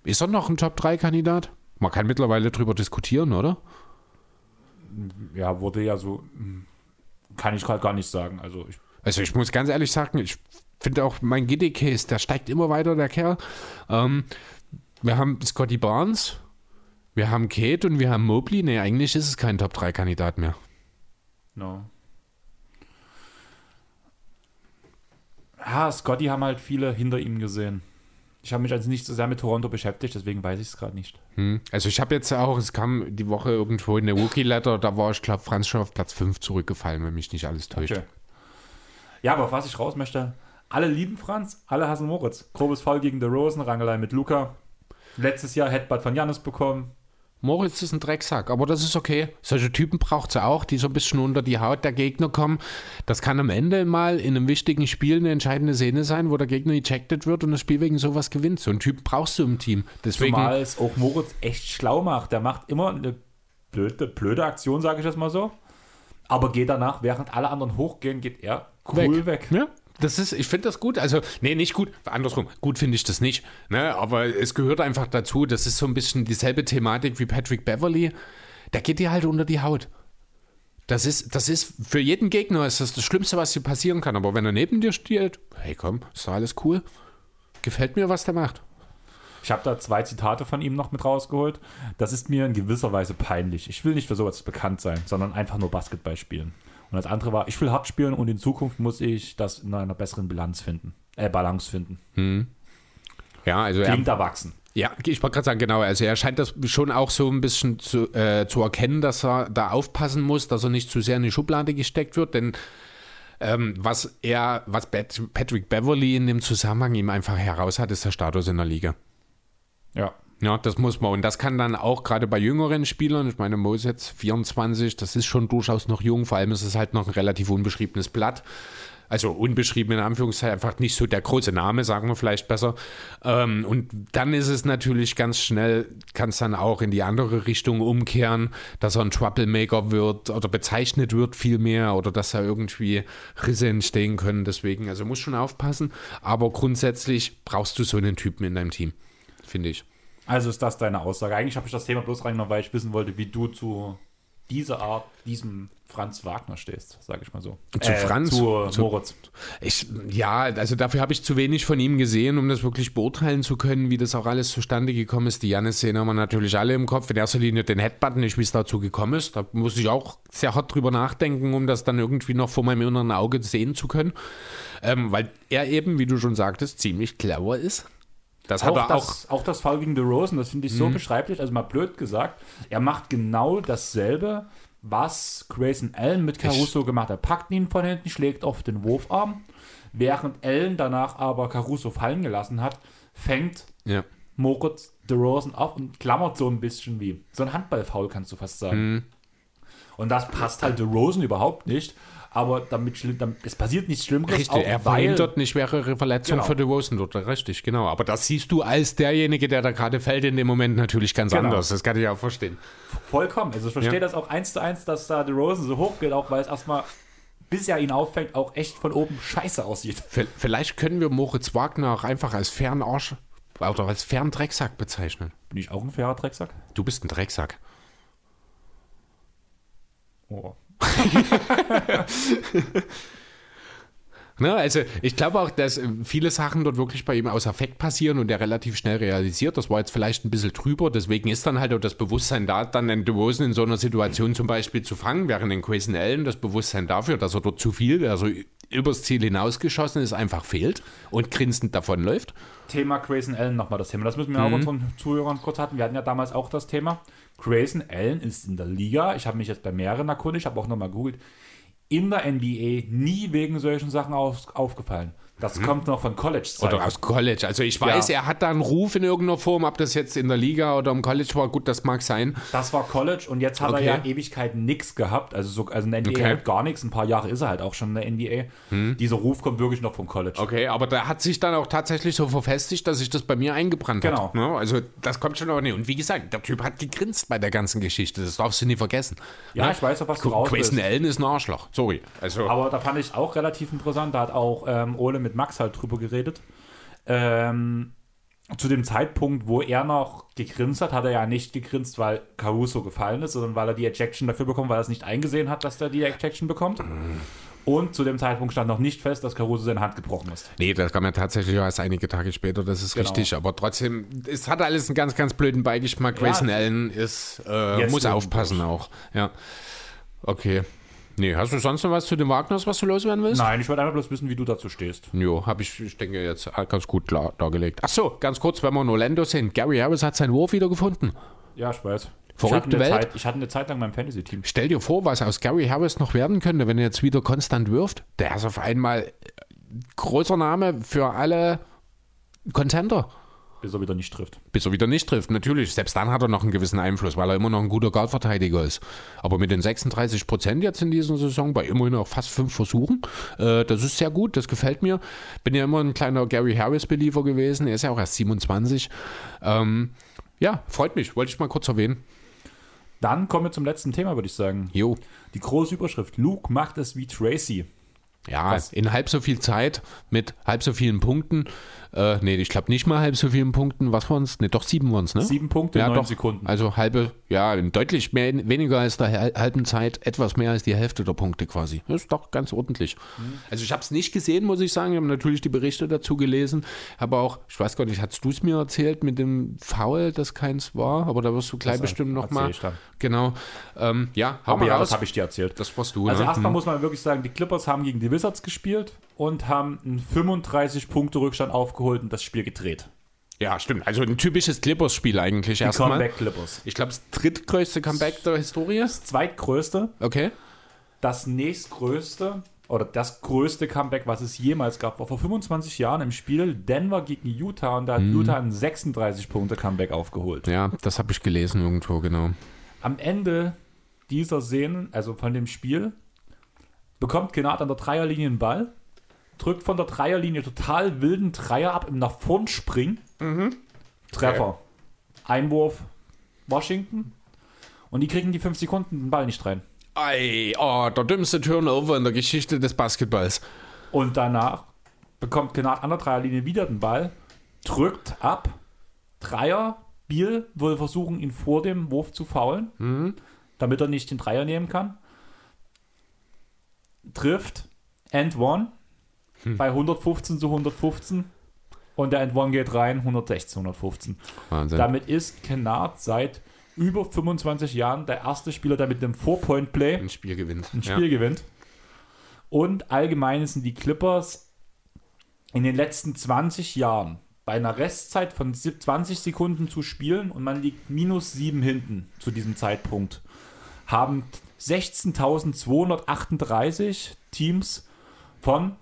Ist er noch ein Top 3 Kandidat? Man kann mittlerweile drüber diskutieren, oder? Ja, wurde ja so. Kann ich gerade gar nicht sagen. Also ich, also ich muss ganz ehrlich sagen, ich finde auch mein Giddy-Case, der steigt immer weiter, der Kerl. Ähm, wir haben Scotty Barnes, wir haben Kate und wir haben Mobley. Nee, eigentlich ist es kein Top 3 Kandidat mehr. No. Ja, Scotty haben halt viele hinter ihm gesehen. Ich habe mich also nicht so sehr mit Toronto beschäftigt, deswegen weiß ich es gerade nicht. Hm. Also ich habe jetzt auch, es kam die Woche irgendwo in der Rookie-Letter, da war ich glaube Franz schon auf Platz 5 zurückgefallen, wenn mich nicht alles täuscht. Okay. Ja, aber auf was ich raus möchte, alle lieben Franz, alle hassen Moritz. Grobes Fall gegen der Rosen, Rangelei mit Luca. Letztes Jahr Headbutt von Janis bekommen. Moritz ist ein Drecksack, aber das ist okay. Solche Typen braucht es auch, die so ein bisschen unter die Haut der Gegner kommen. Das kann am Ende mal in einem wichtigen Spiel eine entscheidende Szene sein, wo der Gegner ejected wird und das Spiel wegen sowas gewinnt. So einen Typen brauchst du im Team. Deswegen, Zumal es auch Moritz echt schlau macht. Der macht immer eine blöde, blöde Aktion, sage ich das mal so. Aber geht danach, während alle anderen hochgehen, geht er cool weg. weg. Ja, das ist, ich finde das gut. Also, nee, nicht gut. Andersrum. Gut finde ich das nicht. Ne? Aber es gehört einfach dazu. Das ist so ein bisschen dieselbe Thematik wie Patrick Beverly. Der geht dir halt unter die Haut. Das ist, das ist für jeden Gegner ist das das Schlimmste, was dir passieren kann. Aber wenn er neben dir steht, hey komm, ist doch alles cool. Gefällt mir, was der macht. Ich habe da zwei Zitate von ihm noch mit rausgeholt. Das ist mir in gewisser Weise peinlich. Ich will nicht für sowas bekannt sein, sondern einfach nur Basketball spielen. Und das andere war, ich will hart spielen und in Zukunft muss ich das in einer besseren Bilanz finden, äh, Balance finden. Hm. Ja, also Klingt er, erwachsen. Ja, ich wollte gerade sagen, genau. Also er scheint das schon auch so ein bisschen zu, äh, zu erkennen, dass er da aufpassen muss, dass er nicht zu sehr in die Schublade gesteckt wird, denn ähm, was er, was Patrick Beverly in dem Zusammenhang ihm einfach heraus hat, ist der Status in der Liga. Ja. Ja, das muss man. Und das kann dann auch gerade bei jüngeren Spielern, ich meine, Mo ist jetzt 24, das ist schon durchaus noch jung, vor allem ist es halt noch ein relativ unbeschriebenes Blatt also unbeschrieben in Anführungszeichen, einfach nicht so der große Name, sagen wir vielleicht besser. Ähm, und dann ist es natürlich ganz schnell, kann es dann auch in die andere Richtung umkehren, dass er ein Troublemaker wird oder bezeichnet wird vielmehr oder dass da irgendwie Risse entstehen können. Deswegen, also muss schon aufpassen. Aber grundsätzlich brauchst du so einen Typen in deinem Team, finde ich. Also ist das deine Aussage. Eigentlich habe ich das Thema bloß reingenommen, weil ich wissen wollte, wie du zu dieser Art, diesem Franz Wagner stehst, sage ich mal so. Zu äh, Franz? Zu, zu Moritz. Ich, ja, also dafür habe ich zu wenig von ihm gesehen, um das wirklich beurteilen zu können, wie das auch alles zustande gekommen ist. Die Jannis-Szene haben wir natürlich alle im Kopf. In erster Linie den Headbutton, nicht wie es dazu gekommen ist. Da muss ich auch sehr hart drüber nachdenken, um das dann irgendwie noch vor meinem inneren Auge sehen zu können. Ähm, weil er eben, wie du schon sagtest, ziemlich clever ist. Das auch, das, auch, auch das Foul gegen Rosen, das finde ich so mhm. beschreiblich, also mal blöd gesagt. Er macht genau dasselbe, was Grayson Allen mit Caruso ich, gemacht hat. Packt ihn von hinten, schlägt auf den Wurfarm, während Allen danach aber Caruso fallen gelassen hat, fängt ja. Moritz Rosen auf und klammert so ein bisschen wie so ein Handballfoul, kannst du fast sagen. Mhm. Und das passt halt Rosen überhaupt nicht aber damit, damit es passiert nichts Schlimmeres. Richtig, auch, er verhindert nicht schwerere Verletzungen genau. für die Rosen dort, richtig, genau. Aber das siehst du als derjenige, der da gerade fällt, in dem Moment natürlich ganz genau. anders. Das kann ich auch verstehen. Vollkommen. Also ich verstehe ja. das auch eins zu eins, dass da die Rosen so hoch geht, auch weil es erstmal bis er ihn auffängt, auch echt von oben scheiße aussieht. Vielleicht können wir Moritz Wagner auch einfach als Fernarsch oder als Ferndrecksack bezeichnen. Bin ich auch ein fairer Drecksack? Du bist ein Drecksack. Oh, Ne, also ich glaube auch, dass viele Sachen dort wirklich bei ihm aus Affekt passieren und er relativ schnell realisiert, das war jetzt vielleicht ein bisschen drüber, deswegen ist dann halt auch das Bewusstsein da, dann den DeRozan in so einer Situation zum Beispiel zu fangen, während den Grayson Allen das Bewusstsein dafür, dass er dort zu viel, also übers Ziel hinausgeschossen ist, einfach fehlt und grinsend davonläuft. Thema Grayson Allen nochmal das Thema, das müssen wir mhm. auch unseren Zuhörern kurz hatten, wir hatten ja damals auch das Thema, Grayson Allen ist in der Liga, ich habe mich jetzt bei mehreren erkundigt, habe auch nochmal googelt, in der NBA nie wegen solchen Sachen auf, aufgefallen. Das hm. kommt noch von college -Zeiten. Oder aus College. Also ich weiß, ja. er hat da einen Ruf in irgendeiner Form, ob das jetzt in der Liga oder im College war. Gut, das mag sein. Das war College und jetzt hat okay. er ja Ewigkeiten nichts gehabt. Also, so, also in der NBA okay. halt gar nichts. Ein paar Jahre ist er halt auch schon in der NBA. Hm. Dieser Ruf kommt wirklich noch vom College. Okay, aber der hat sich dann auch tatsächlich so verfestigt, dass sich das bei mir eingebrannt genau. hat. Genau. Also das kommt schon auch nicht. Und wie gesagt, der Typ hat gegrinst bei der ganzen Geschichte. Das darfst du nie vergessen. Ja, ne? ich weiß auch, was du raus Grayson Allen ist ein Arschloch. Sorry. Also. Aber da fand ich auch relativ interessant. Da hat auch ähm, Ole mit Max halt drüber geredet. Ähm, zu dem Zeitpunkt, wo er noch gegrinst hat, hat er ja nicht gegrinst, weil Caruso gefallen ist, sondern weil er die Ejection dafür bekommt, weil er es nicht eingesehen hat, dass er die Ejection bekommt. Und zu dem Zeitpunkt stand noch nicht fest, dass Caruso seine Hand gebrochen ist. Nee, das kam ja tatsächlich erst einige Tage später, das ist genau. richtig. Aber trotzdem, es hat alles einen ganz, ganz blöden Beigeschmack. Grayson ja, Allen ist, äh, muss aufpassen auch. Ja. Okay. Nee, hast du sonst noch was zu den Wagners, was du loswerden willst? Nein, ich wollte einfach bloß wissen, wie du dazu stehst. Jo, habe ich, ich denke, jetzt ganz gut klar, dargelegt. Ach so, ganz kurz, wenn wir in Orlando sind. Gary Harris hat seinen Wurf wieder gefunden. Ja, ich weiß. Verrückte ich Welt. Zeit, ich hatte eine Zeit lang mein Fantasy-Team. Stell dir vor, was aus Gary Harris noch werden könnte, wenn er jetzt wieder konstant wirft. Der ist auf einmal großer Name für alle Contender. Bis er wieder nicht trifft. Bis er wieder nicht trifft, natürlich. Selbst dann hat er noch einen gewissen Einfluss, weil er immer noch ein guter Guardverteidiger ist. Aber mit den 36 Prozent jetzt in dieser Saison, bei immerhin auch fast fünf Versuchen, äh, das ist sehr gut, das gefällt mir. Bin ja immer ein kleiner Gary Harris-Believer gewesen, er ist ja auch erst 27. Ähm, ja, freut mich, wollte ich mal kurz erwähnen. Dann kommen wir zum letzten Thema, würde ich sagen. Jo. Die große Überschrift: Luke macht es wie Tracy. Ja, Was? in halb so viel Zeit mit halb so vielen Punkten äh, nee, ich glaube nicht mal halb so vielen Punkten. Was waren es? Ne, doch sieben waren es, ne? Sieben Punkte ja, in neun Sekunden. Also halbe, ja, deutlich mehr, weniger als der halben Zeit, etwas mehr als die Hälfte der Punkte quasi. Das ist doch ganz ordentlich. Mhm. Also ich habe es nicht gesehen, muss ich sagen. Ich habe natürlich die Berichte dazu gelesen. Aber auch, ich weiß gar nicht, hast du es mir erzählt mit dem Foul, dass keins war? Aber da wirst du gleich das bestimmt nochmal. Genau. Ähm, ja, aber ja, das habe ich dir erzählt. Das warst du. Also ne? erstmal mhm. muss man wirklich sagen, die Clippers haben gegen die Wizards gespielt und haben einen 35 Punkte Rückstand aufgeholt und das Spiel gedreht. Ja, stimmt. Also ein typisches Clippers-Spiel eigentlich erstmal. Comeback Clippers. Ich glaube, das drittgrößte Comeback der Historie. Das zweitgrößte, Okay. das nächstgrößte oder das größte Comeback, was es jemals gab, war vor 25 Jahren im Spiel Denver gegen Utah und da hat Utah ein 36-Punkte-Comeback aufgeholt. Ja, das habe ich gelesen irgendwo, genau. Am Ende dieser Szenen, also von dem Spiel, bekommt Kennard an der Dreierlinie einen Ball, drückt von der Dreierlinie total wilden Dreier ab im nach vorn springen. Treffer. Einwurf Washington. Und die kriegen die 5 Sekunden den Ball nicht rein. Ei, oh, der dümmste Turnover in der Geschichte des Basketballs. Und danach bekommt Kennard an der Dreierlinie wieder den Ball, drückt ab, Dreier, Biel will versuchen, ihn vor dem Wurf zu faulen, damit er nicht den Dreier nehmen kann. Trifft, End One bei 115 zu 115 und der End One geht rein, 116 115. Wahnsinn. Damit ist Kennard seit über 25 Jahren der erste Spieler, der mit einem Four-Point-Play ein Spiel gewinnt. ein Spiel gewinnt. Und allgemein sind die Clippers in den letzten 20 Jahren bei einer Restzeit von sieb- 20 Sekunden zu spielen und man liegt minus 7 hinten zu diesem Zeitpunkt, haben 16.238 Teams von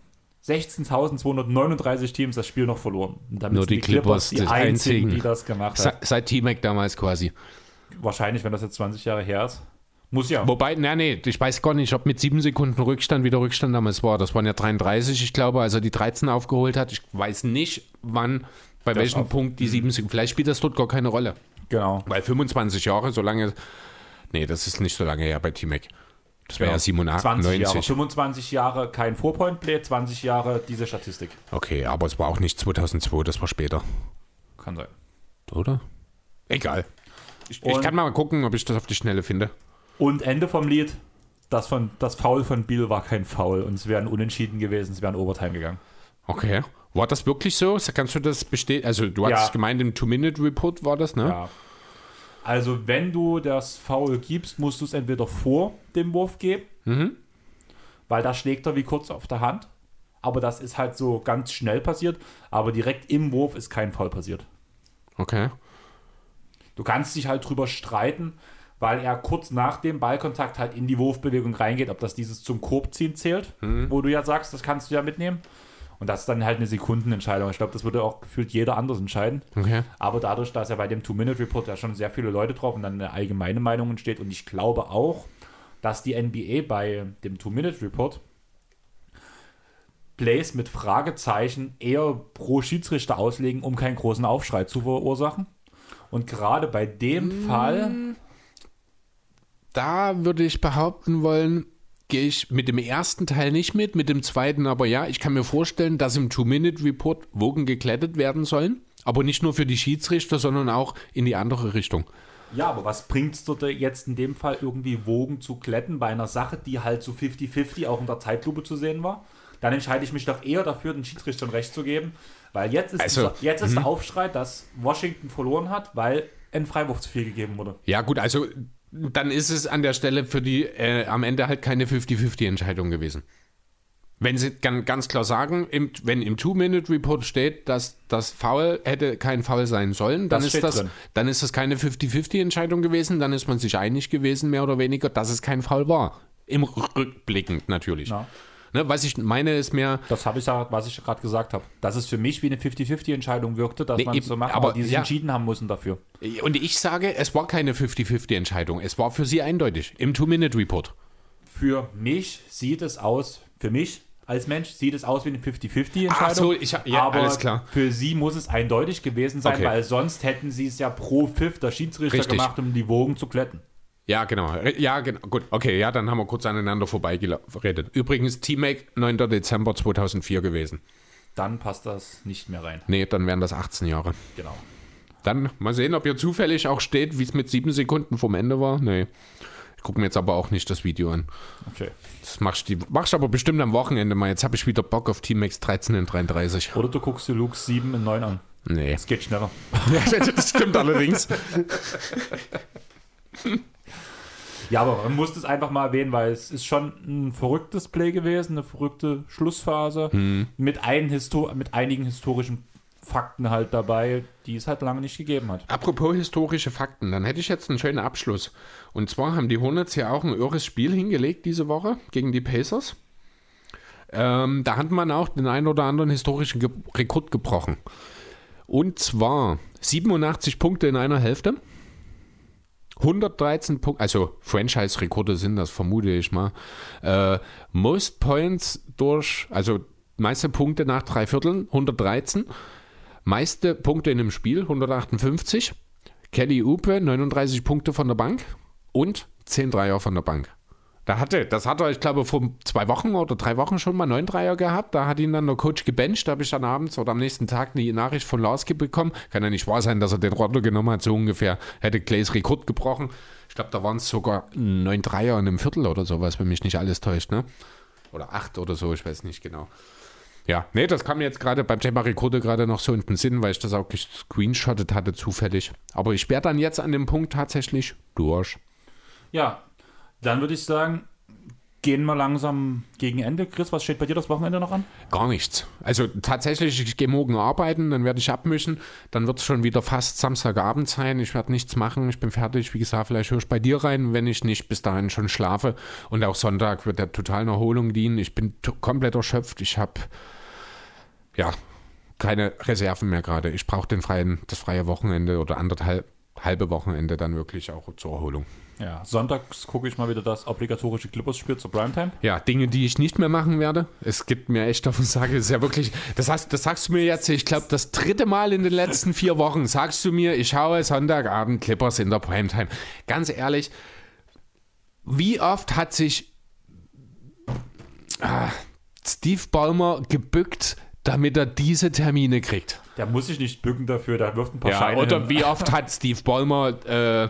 16.239 Teams das Spiel noch verloren. Und damit Nur sind die Clippers die die einzigen, einzigen. die das gemacht haben. seit T-Mac damals quasi. Wahrscheinlich, wenn das jetzt 20 Jahre her ist. Muss ja. Wobei, nee, nee, ich weiß gar nicht, ob mit sieben Sekunden Rückstand wieder Rückstand damals war. Das waren ja 33, ich glaube, als er die 13 aufgeholt hat. Ich weiß nicht, wann, bei Das welchem Punkt die sieben Sekunden. Vielleicht spielt das dort gar keine Rolle. Genau. Weil 25 Jahre, so lange. Nee, das ist nicht so lange her bei T-Mac. Das wäre ja 20 Jahre, 97. 25 Jahre kein Four-Point-Play, 20 Jahre diese Statistik. Okay, aber es war auch nicht 2002, das war später. Kann sein. Oder? Egal. Ich, ich kann mal gucken, ob ich das auf die Schnelle finde. Und Ende vom Lied, das, von, das Foul von Biel war kein Foul und es wäre ein Unentschieden gewesen, es wäre ein Overtime gegangen. Okay. War das wirklich so? Kannst du das bestätigen? Also, du hast Ja. gemeint, im Two-Minute-Report war das, ne? Ja. Also wenn du das Foul gibst, musst du es entweder vor dem Wurf geben, Mhm. weil da schlägt er wie kurz auf der Hand. Aber das ist halt so ganz schnell passiert. Aber direkt im Wurf ist kein Foul passiert. Okay. Du kannst dich halt drüber streiten, weil er kurz nach dem Ballkontakt halt in die Wurfbewegung reingeht, ob das dieses zum Korbziehen zählt, wo du ja sagst, das kannst du ja mitnehmen. Und das ist dann halt eine Sekundenentscheidung. Ich glaube, das würde auch gefühlt jeder anders entscheiden. Okay. Aber dadurch, dass ja bei dem Two-Minute-Report ja schon sehr viele Leute drauf und dann eine allgemeine Meinung entsteht und ich glaube auch, dass die NBA bei dem Two-Minute-Report Plays mit Fragezeichen eher pro Schiedsrichter auslegen, um keinen großen Aufschrei zu verursachen. Und gerade bei dem Fall, Da würde ich behaupten wollen, gehe ich mit dem ersten Teil nicht mit, mit dem zweiten aber ja. Ich kann mir vorstellen, dass im Two-Minute-Report Wogen geklettet werden sollen. Aber nicht nur für die Schiedsrichter, sondern auch in die andere Richtung. ja, aber was bringt es dort jetzt in dem Fall irgendwie Wogen zu kletten bei einer Sache, die halt so 50-50 auch in der Zeitlupe zu sehen war? Dann entscheide ich mich doch eher dafür, den Schiedsrichtern recht zu geben, weil jetzt ist, Also, dieser, jetzt ist der Aufschrei, dass Washington verloren hat, weil ein Freiwurf zu viel gegeben wurde. Ja, gut, also dann ist es an der Stelle für die äh, am Ende halt keine 50-50-Entscheidung gewesen. Wenn sie gan- ganz klar sagen, im, wenn im Two-Minute-Report steht, dass das Foul hätte kein Foul sein sollen, dann Das ist, das, drin. dann ist das keine 50-50-Entscheidung gewesen, dann ist man sich einig gewesen, mehr oder weniger, dass es kein Foul war. Im Rückblickend natürlich. Ja. Ne, was ich meine, ist mehr, Das habe ich ja, was ich gerade gesagt habe. Dass es für mich wie eine 50-50-Entscheidung wirkte, dass Nee, man es so macht, aber die sich ja. entschieden haben müssen dafür. und ich sage, es war keine 50-50-Entscheidung. Es war für sie eindeutig. Im Two-Minute-Report. Für mich sieht es aus, für mich als Mensch sieht es aus wie eine 50-50-Entscheidung. Ach so, ich ja, aber alles klar. für sie muss es eindeutig gewesen sein, Okay. weil sonst hätten sie es ja pro Pfiff der Schiedsrichter Richtig. gemacht, um die Wogen zu kletten. Ja, genau. Ja, genau. Gut, okay, ja, dann haben wir kurz aneinander vorbeigeredet. Übrigens, T-Mac, 9. Dezember 2004 gewesen. Dann passt das nicht mehr rein. Nee, dann wären das 18 Jahre. Genau. Dann mal sehen, ob hier zufällig auch steht, wie es mit sieben Sekunden vom Ende war. Nee. Ich gucke mir jetzt aber auch nicht das Video an. Okay. Das machst du machst aber bestimmt am Wochenende mal. Jetzt habe ich wieder Bock auf T-Max 13 in 33. Oder du guckst dir Luke 7 in 9 an. Nee. Es geht schneller. Das stimmt allerdings. Ja, aber man muss das einfach mal erwähnen, weil es ist schon ein verrücktes Play gewesen, eine verrückte Schlussphase Hm. mit, ein Histo mit einigen historischen Fakten halt dabei, die es halt lange nicht gegeben hat. Apropos historische Fakten, dann hätte ich jetzt einen schönen Abschluss. Und zwar haben die Hornets ja auch ein irres Spiel hingelegt diese Woche gegen die Pacers. Ähm, da hat man auch den einen oder anderen historischen Ge Rekord gebrochen. Und zwar 87 Punkte in einer Hälfte. 113 Punkte, also Franchise-Rekorde sind das, vermute ich mal. Äh, most Points durch, also meiste Punkte nach drei Vierteln, 113. Meiste Punkte in einem Spiel, 158. Kelly Upe, 39 Punkte von der Bank und 10 Dreier von der Bank. Da hatte, das hat er, ich glaube, vor zwei Wochen oder drei Wochen schon mal neun Dreier gehabt. Da hat ihn dann der Coach gebencht. Da habe ich dann abends oder am nächsten Tag eine Nachricht von Larski bekommen. Kann ja nicht wahr sein, dass er den Rotter genommen hat. So ungefähr hätte Clays Rekord gebrochen. Ich glaube, da waren es sogar neun Dreier in einem Viertel oder sowas, wenn mich nicht alles täuscht. Ne? Oder acht oder so, ich weiß nicht genau. Ja, nee, das kam mir jetzt gerade beim Thema Rekorde gerade noch so in den Sinn, weil ich das auch gescreenshottet hatte zufällig. Aber ich werde dann jetzt an dem Punkt tatsächlich durch. Ja, dann würde ich sagen, gehen wir langsam gegen Ende. Chris, was steht bei dir das Wochenende noch an? Gar nichts. Also tatsächlich, ich gehe morgen arbeiten, dann werde ich abmischen. Dann wird es schon wieder fast Samstagabend sein. Ich werde nichts machen. Ich bin fertig. Wie gesagt, vielleicht höre ich bei dir rein, wenn ich nicht bis dahin schon schlafe. Und auch Sonntag wird der totalen Erholung dienen. Ich bin komplett erschöpft. Ich habe ja keine Reserven mehr gerade. Ich brauche den freien, das freie Wochenende oder anderthalb halbe Wochenende dann wirklich auch zur Erholung. Ja, sonntags gucke ich mal wieder das obligatorische Clippers-Spiel zur Primetime. Ja, Dinge, die ich nicht mehr machen werde. Es gibt mir echt auf den Sack. Es ist ja wirklich, das, heißt, das sagst du mir jetzt, ich glaube, das dritte Mal in den letzten vier Wochen sagst du mir, ich schaue Sonntagabend Clippers in der Primetime. Ganz ehrlich, wie oft hat sich ah, Steve Ballmer gebückt, damit er diese Termine kriegt? Der muss sich nicht bücken dafür, der wirft ein paar Ja, Scheine oder hin. wie oft hat Steve Ballmer, äh,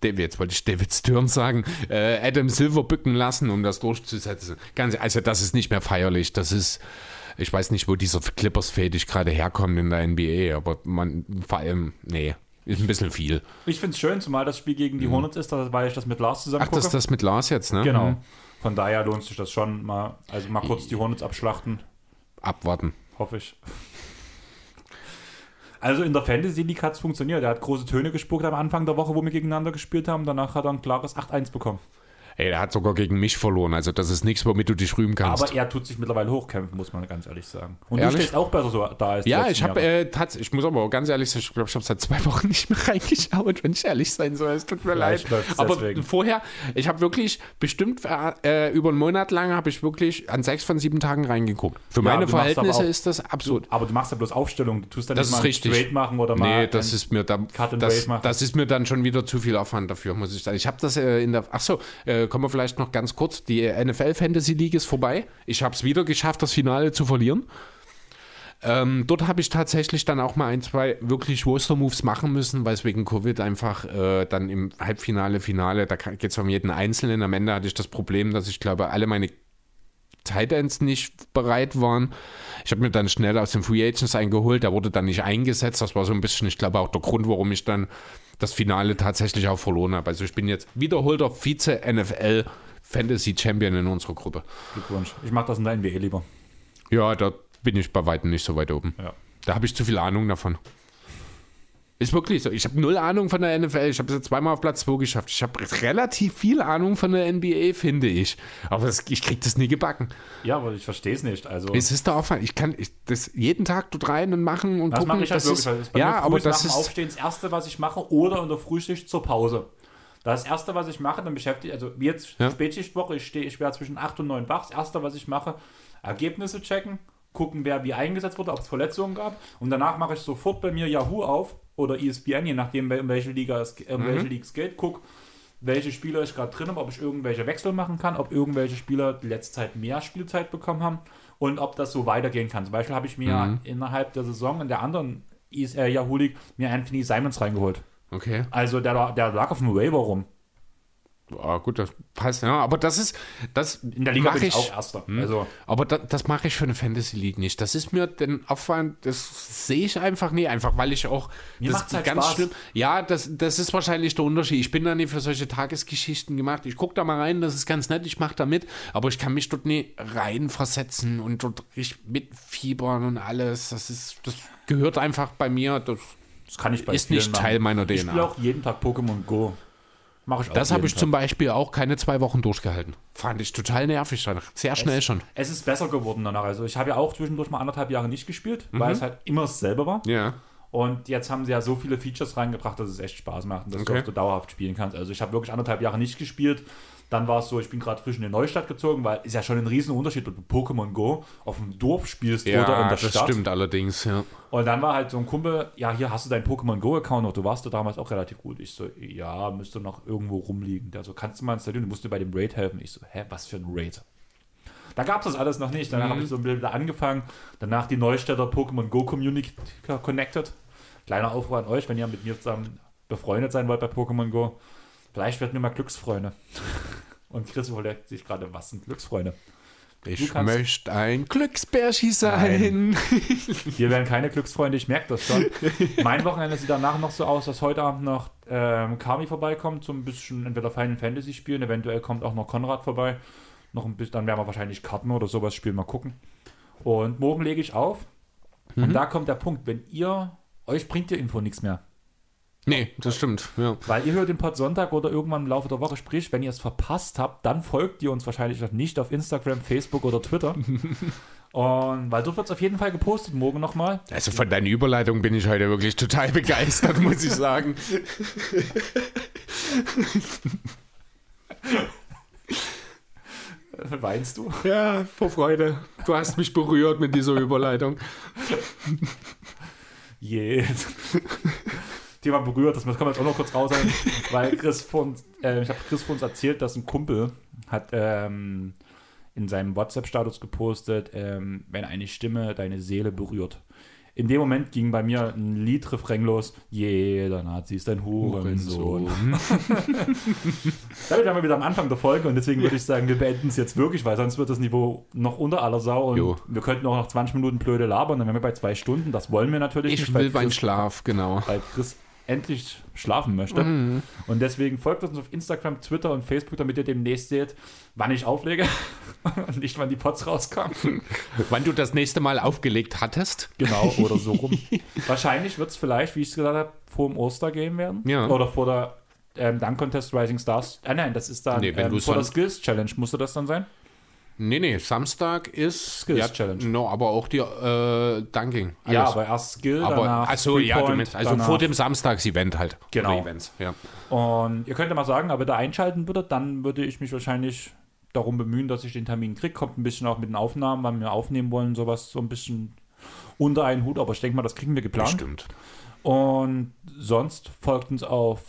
David- jetzt wollte ich David Stern sagen, äh, Adam Silver bücken lassen, um das durchzusetzen. Ganz, also das ist nicht mehr feierlich. Das ist, ich weiß nicht, wo dieser Clippers-Fetisch gerade herkommt in der NBA, aber man, vor allem, nee, ist ein bisschen viel. Ich finde es schön, zumal das Spiel gegen die Hornets ist, weil ich das mit Lars zusammen Mhm. Ach, das ist das mit Lars jetzt, ne? Genau. Mhm. Von daher lohnt sich das schon mal, also mal kurz die Hornets abschlachten, Abwarten. hoffe ich. Also in der Fantasy League hat es funktioniert. Er hat große Töne gespuckt am Anfang der Woche, wo wir gegeneinander gespielt haben. Danach hat er ein klares 8-1 bekommen. Ey, der hat sogar gegen mich verloren, also das ist nichts, womit du dich rühmen kannst. Aber er tut sich mittlerweile hochkämpfen, muss man ganz ehrlich sagen. Und Ehrlich? du stehst auch besser so da als Ja, ich habe, äh, ich muss aber auch ganz ehrlich sagen, ich glaube, ich habe seit zwei Wochen nicht mehr reingeschaut, wenn ich ehrlich sein soll. Es tut mir Vielleicht leid. Aber deswegen. vorher, ich habe wirklich bestimmt äh, über einen Monat lang habe ich wirklich an sechs von sieben Tagen reingeguckt. Für Ja, meine du Verhältnisse auch- ist das absurd. Aber du machst ja bloß Aufstellung. Du tust dann Das nicht mal richtig. Trade machen oder mal. Nee, das ist mir dann, Cut and das, das ist mir dann schon wieder zu viel Aufwand dafür, muss ich sagen. Ich habe das äh, in der, ach so, äh, kommen wir vielleicht noch ganz kurz. Die NFL Fantasy League ist vorbei. Ich habe es wieder geschafft, das Finale zu verlieren. Ähm, dort habe ich tatsächlich dann auch mal ein, zwei wirklich Roster-Moves machen müssen, weil es wegen Covid einfach äh, dann im Halbfinale, Finale, da geht es um jeden Einzelnen. Am Ende hatte ich das Problem, dass ich glaube, alle meine Tight Ends nicht bereit waren. Ich habe mir dann schnell aus den Free Agents eingeholt, der wurde dann nicht eingesetzt. Das war so ein bisschen, ich glaube, auch der Grund, warum ich dann das Finale tatsächlich auch verloren habe. Also ich bin jetzt wiederholter Vize-NFL Fantasy Champion in unserer Gruppe. Glückwunsch. Ich mache das in der NBA lieber. Ja, da bin ich bei weitem nicht so weit oben. Ja. Da habe ich zu viel Ahnung davon. Ist wirklich so. Ich habe null Ahnung von der NFL. Ich habe es zweimal auf Platz 2 geschafft. Ich habe relativ viel Ahnung von der NBA, finde ich. Aber das, ich kriege das nie gebacken. Ja, aber ich verstehe es nicht. Also, Es ist der Aufwand. Ich kann ich, das jeden Tag dort rein und machen und das gucken. mache ich halt das wirklich. ist, das ja, aber das nach ist. Aufstehen das Erste, was ich mache, oder in der Frühschicht zur Pause. Das Erste, was ich mache, dann beschäftige also wie jetzt Ja. Spätschichtwoche, ich stehe, ich werde zwischen 8 und 9 wach. Das Erste, was ich mache, Ergebnisse checken, gucken, wer wie eingesetzt wurde, ob es Verletzungen gab. Und danach mache ich sofort bei mir Yahoo auf oder ESPN, je nachdem, um welche Liga es, um Mhm. welche Liga es geht, guck, welche Spieler ich gerade drin habe, ob ich irgendwelche Wechsel machen kann, ob irgendwelche Spieler die letzte Zeit mehr Spielzeit bekommen haben und ob das so weitergehen kann. Zum Beispiel habe ich mir Mhm. innerhalb der Saison in der anderen ES äh, Yahoo League mir Anthony Simons reingeholt. Okay. Also der, der lag auf dem Waiver rum. Ah, gut, das passt, ja. Aber das ist, das In der Liga bin ich auch Erster. Hm. Also, Aber da, das mache ich für eine Fantasy League nicht. Das ist mir den Aufwand, das sehe ich einfach nie, einfach weil ich auch Mir das halt Spaß. Ja, das, das ist wahrscheinlich der Unterschied. Ich bin da nie für solche Tagesgeschichten gemacht. Ich gucke da mal rein, das ist ganz nett, ich mache da mit, aber ich kann mich dort nie reinversetzen und dort richtig mitfiebern und alles. Das ist, das gehört einfach bei mir. Das, das kann ich bei Ist nicht Teil meiner Ich DNA. spiele auch jeden Tag Pokémon Go. Mache ich auch das habe ich Tag. zum Beispiel auch keine zwei Wochen durchgehalten. Fand ich total nervig danach. Sehr schnell schon. Es ist besser geworden danach. Also ich habe ja auch zwischendurch mal anderthalb Jahre nicht gespielt, weil es halt immer dasselbe war. Ja. Und jetzt haben sie ja so viele Features reingebracht, dass es echt Spaß macht und dass Okay. du auch dauerhaft spielen kannst. Also ich habe wirklich anderthalb Jahre nicht gespielt. Dann war es so, ich bin gerade frisch in die Neustadt gezogen, weil ist ja schon ein riesen Unterschied, ob du Pokémon Go auf dem Dorf spielst oder in Ja, der das Stadt. stimmt allerdings, ja. Und dann war halt so ein Kumpel, ja, hier hast du deinen Pokémon Go-Account noch, du warst da damals auch relativ gut. Ich so, ja, müsste noch irgendwo rumliegen. Der so, kannst du mal installieren, du musst dir bei dem Raid helfen. Ich so, hä, was für ein Raid? Da gab es das alles noch nicht. Danach habe ich so ein bisschen wieder angefangen. Danach die Neustädter Pokémon Go Community connected. Kleiner Aufruf an euch, wenn ihr mit mir zusammen befreundet sein wollt bei Pokémon Go. Vielleicht werden wir mal Glücksfreunde. Und Chris überlegt sich gerade, was sind Glücksfreunde? Ich möchte ein Glücksbärschi sein. Wir werden keine Glücksfreunde, ich merke das schon. mein Wochenende sieht danach noch so aus, dass heute Abend noch ähm, Kami vorbeikommt, so ein bisschen entweder Final Fantasy spielen, eventuell kommt auch noch Konrad vorbei. Noch ein bisschen, dann werden wir wahrscheinlich Karten oder sowas spielen, mal gucken. Und morgen lege ich auf. Und da kommt der Punkt, wenn ihr, euch bringt die Info nichts mehr. Nee, das stimmt. Ja. Weil ihr hört den Pod Sonntag oder irgendwann im Laufe der Woche, sprich, wenn ihr es verpasst habt, dann folgt ihr uns wahrscheinlich noch nicht auf Instagram, Facebook oder Twitter. Und weil dort wird es auf jeden Fall gepostet, morgen nochmal. Also von deiner Überleitung bin ich heute wirklich total begeistert, muss ich sagen. Weinst du? Ja, vor Freude. Du hast mich berührt mit dieser Überleitung. Yes. Thema berührt, das kann man jetzt auch noch kurz raus weil Chris von uns, äh, ich habe Chris von uns erzählt, dass ein Kumpel hat ähm, in seinem WhatsApp-Status gepostet, ähm, wenn eine Stimme deine Seele berührt. In dem Moment ging bei mir ein Liedrefrain los, jeder Nazi ist ein Hurensohn. Damit wären wir wieder am Anfang der Folge und deswegen würde ich sagen, wir beenden es jetzt wirklich, weil sonst wird das Niveau noch unter aller Sau und Jo. wir könnten auch noch 20 Minuten blöde labern, dann wären wir bei zwei Stunden. Das wollen wir natürlich Ich nicht. will weil meinen Schlaf, genau. weil Chris endlich schlafen möchte. Mhm. Und deswegen folgt uns auf Instagram, Twitter und Facebook, damit ihr demnächst seht, wann ich auflege und nicht, wann die Pots rauskamen. Wann du das nächste Mal aufgelegt hattest? Genau, oder so rum. Wahrscheinlich wird es vielleicht, wie ich es gesagt habe, vor dem Ostergame werden. Ja. Oder vor der ähm, Dunk Contest Rising Stars. Ah nein, das ist dann Nee, wenn ähm, vor der Skills Challenge. Musste das dann sein? Nee, nee, Samstag ist Skills Challenge. No, aber auch die äh, Dunking. Ja, alles. aber erst Skill, aber danach achso, ja, Three-Point, meinst, also danach- vor dem Samstagsevent halt. Genau. Events, ja. Und ihr könnt ja mal sagen, aber da einschalten würde, dann würde ich mich wahrscheinlich darum bemühen, dass ich den Termin kriege. Kommt ein bisschen auch mit den Aufnahmen, weil wir aufnehmen wollen, sowas so ein bisschen unter einen Hut. Aber ich denke mal, das kriegen wir geplant. Bestimmt. Und sonst folgt uns auf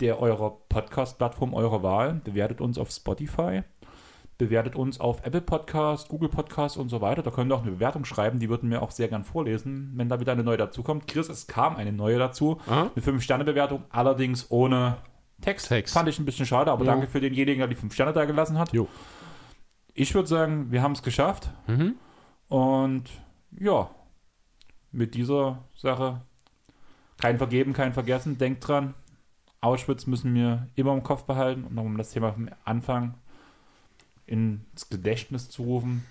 der eurer Podcast-Plattform eurer Wahl. Bewertet uns auf Spotify. Bewertet uns auf Apple Podcast, Google Podcast und so weiter. Da könnt ihr auch eine Bewertung schreiben. Die würden wir auch sehr gern vorlesen, wenn da wieder eine neue dazukommt. Chris, es kam eine neue dazu. Aha. Eine 5-Sterne-Bewertung, allerdings ohne Text. Text. Fand ich ein bisschen schade, aber Ja. danke für denjenigen, der die 5 Sterne da gelassen hat. Jo. Ich würde sagen, wir haben es geschafft. Mhm. Und ja, mit dieser Sache kein Vergeben, kein Vergessen. Denkt dran, Auschwitz müssen wir immer im Kopf behalten und um das Thema vom Anfang ins Gedächtnis zu rufen.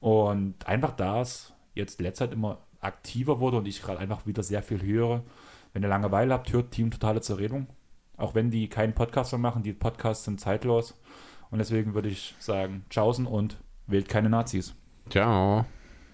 Und einfach da es jetzt letzter Zeit immer aktiver wurde und ich gerade einfach wieder sehr viel höre, wenn ihr Langeweile habt, hört Team Totale Zerredung. Auch wenn die keinen Podcast mehr machen, die Podcasts sind zeitlos. Und deswegen würde ich sagen, tschaußen und wählt keine Nazis. Ciao.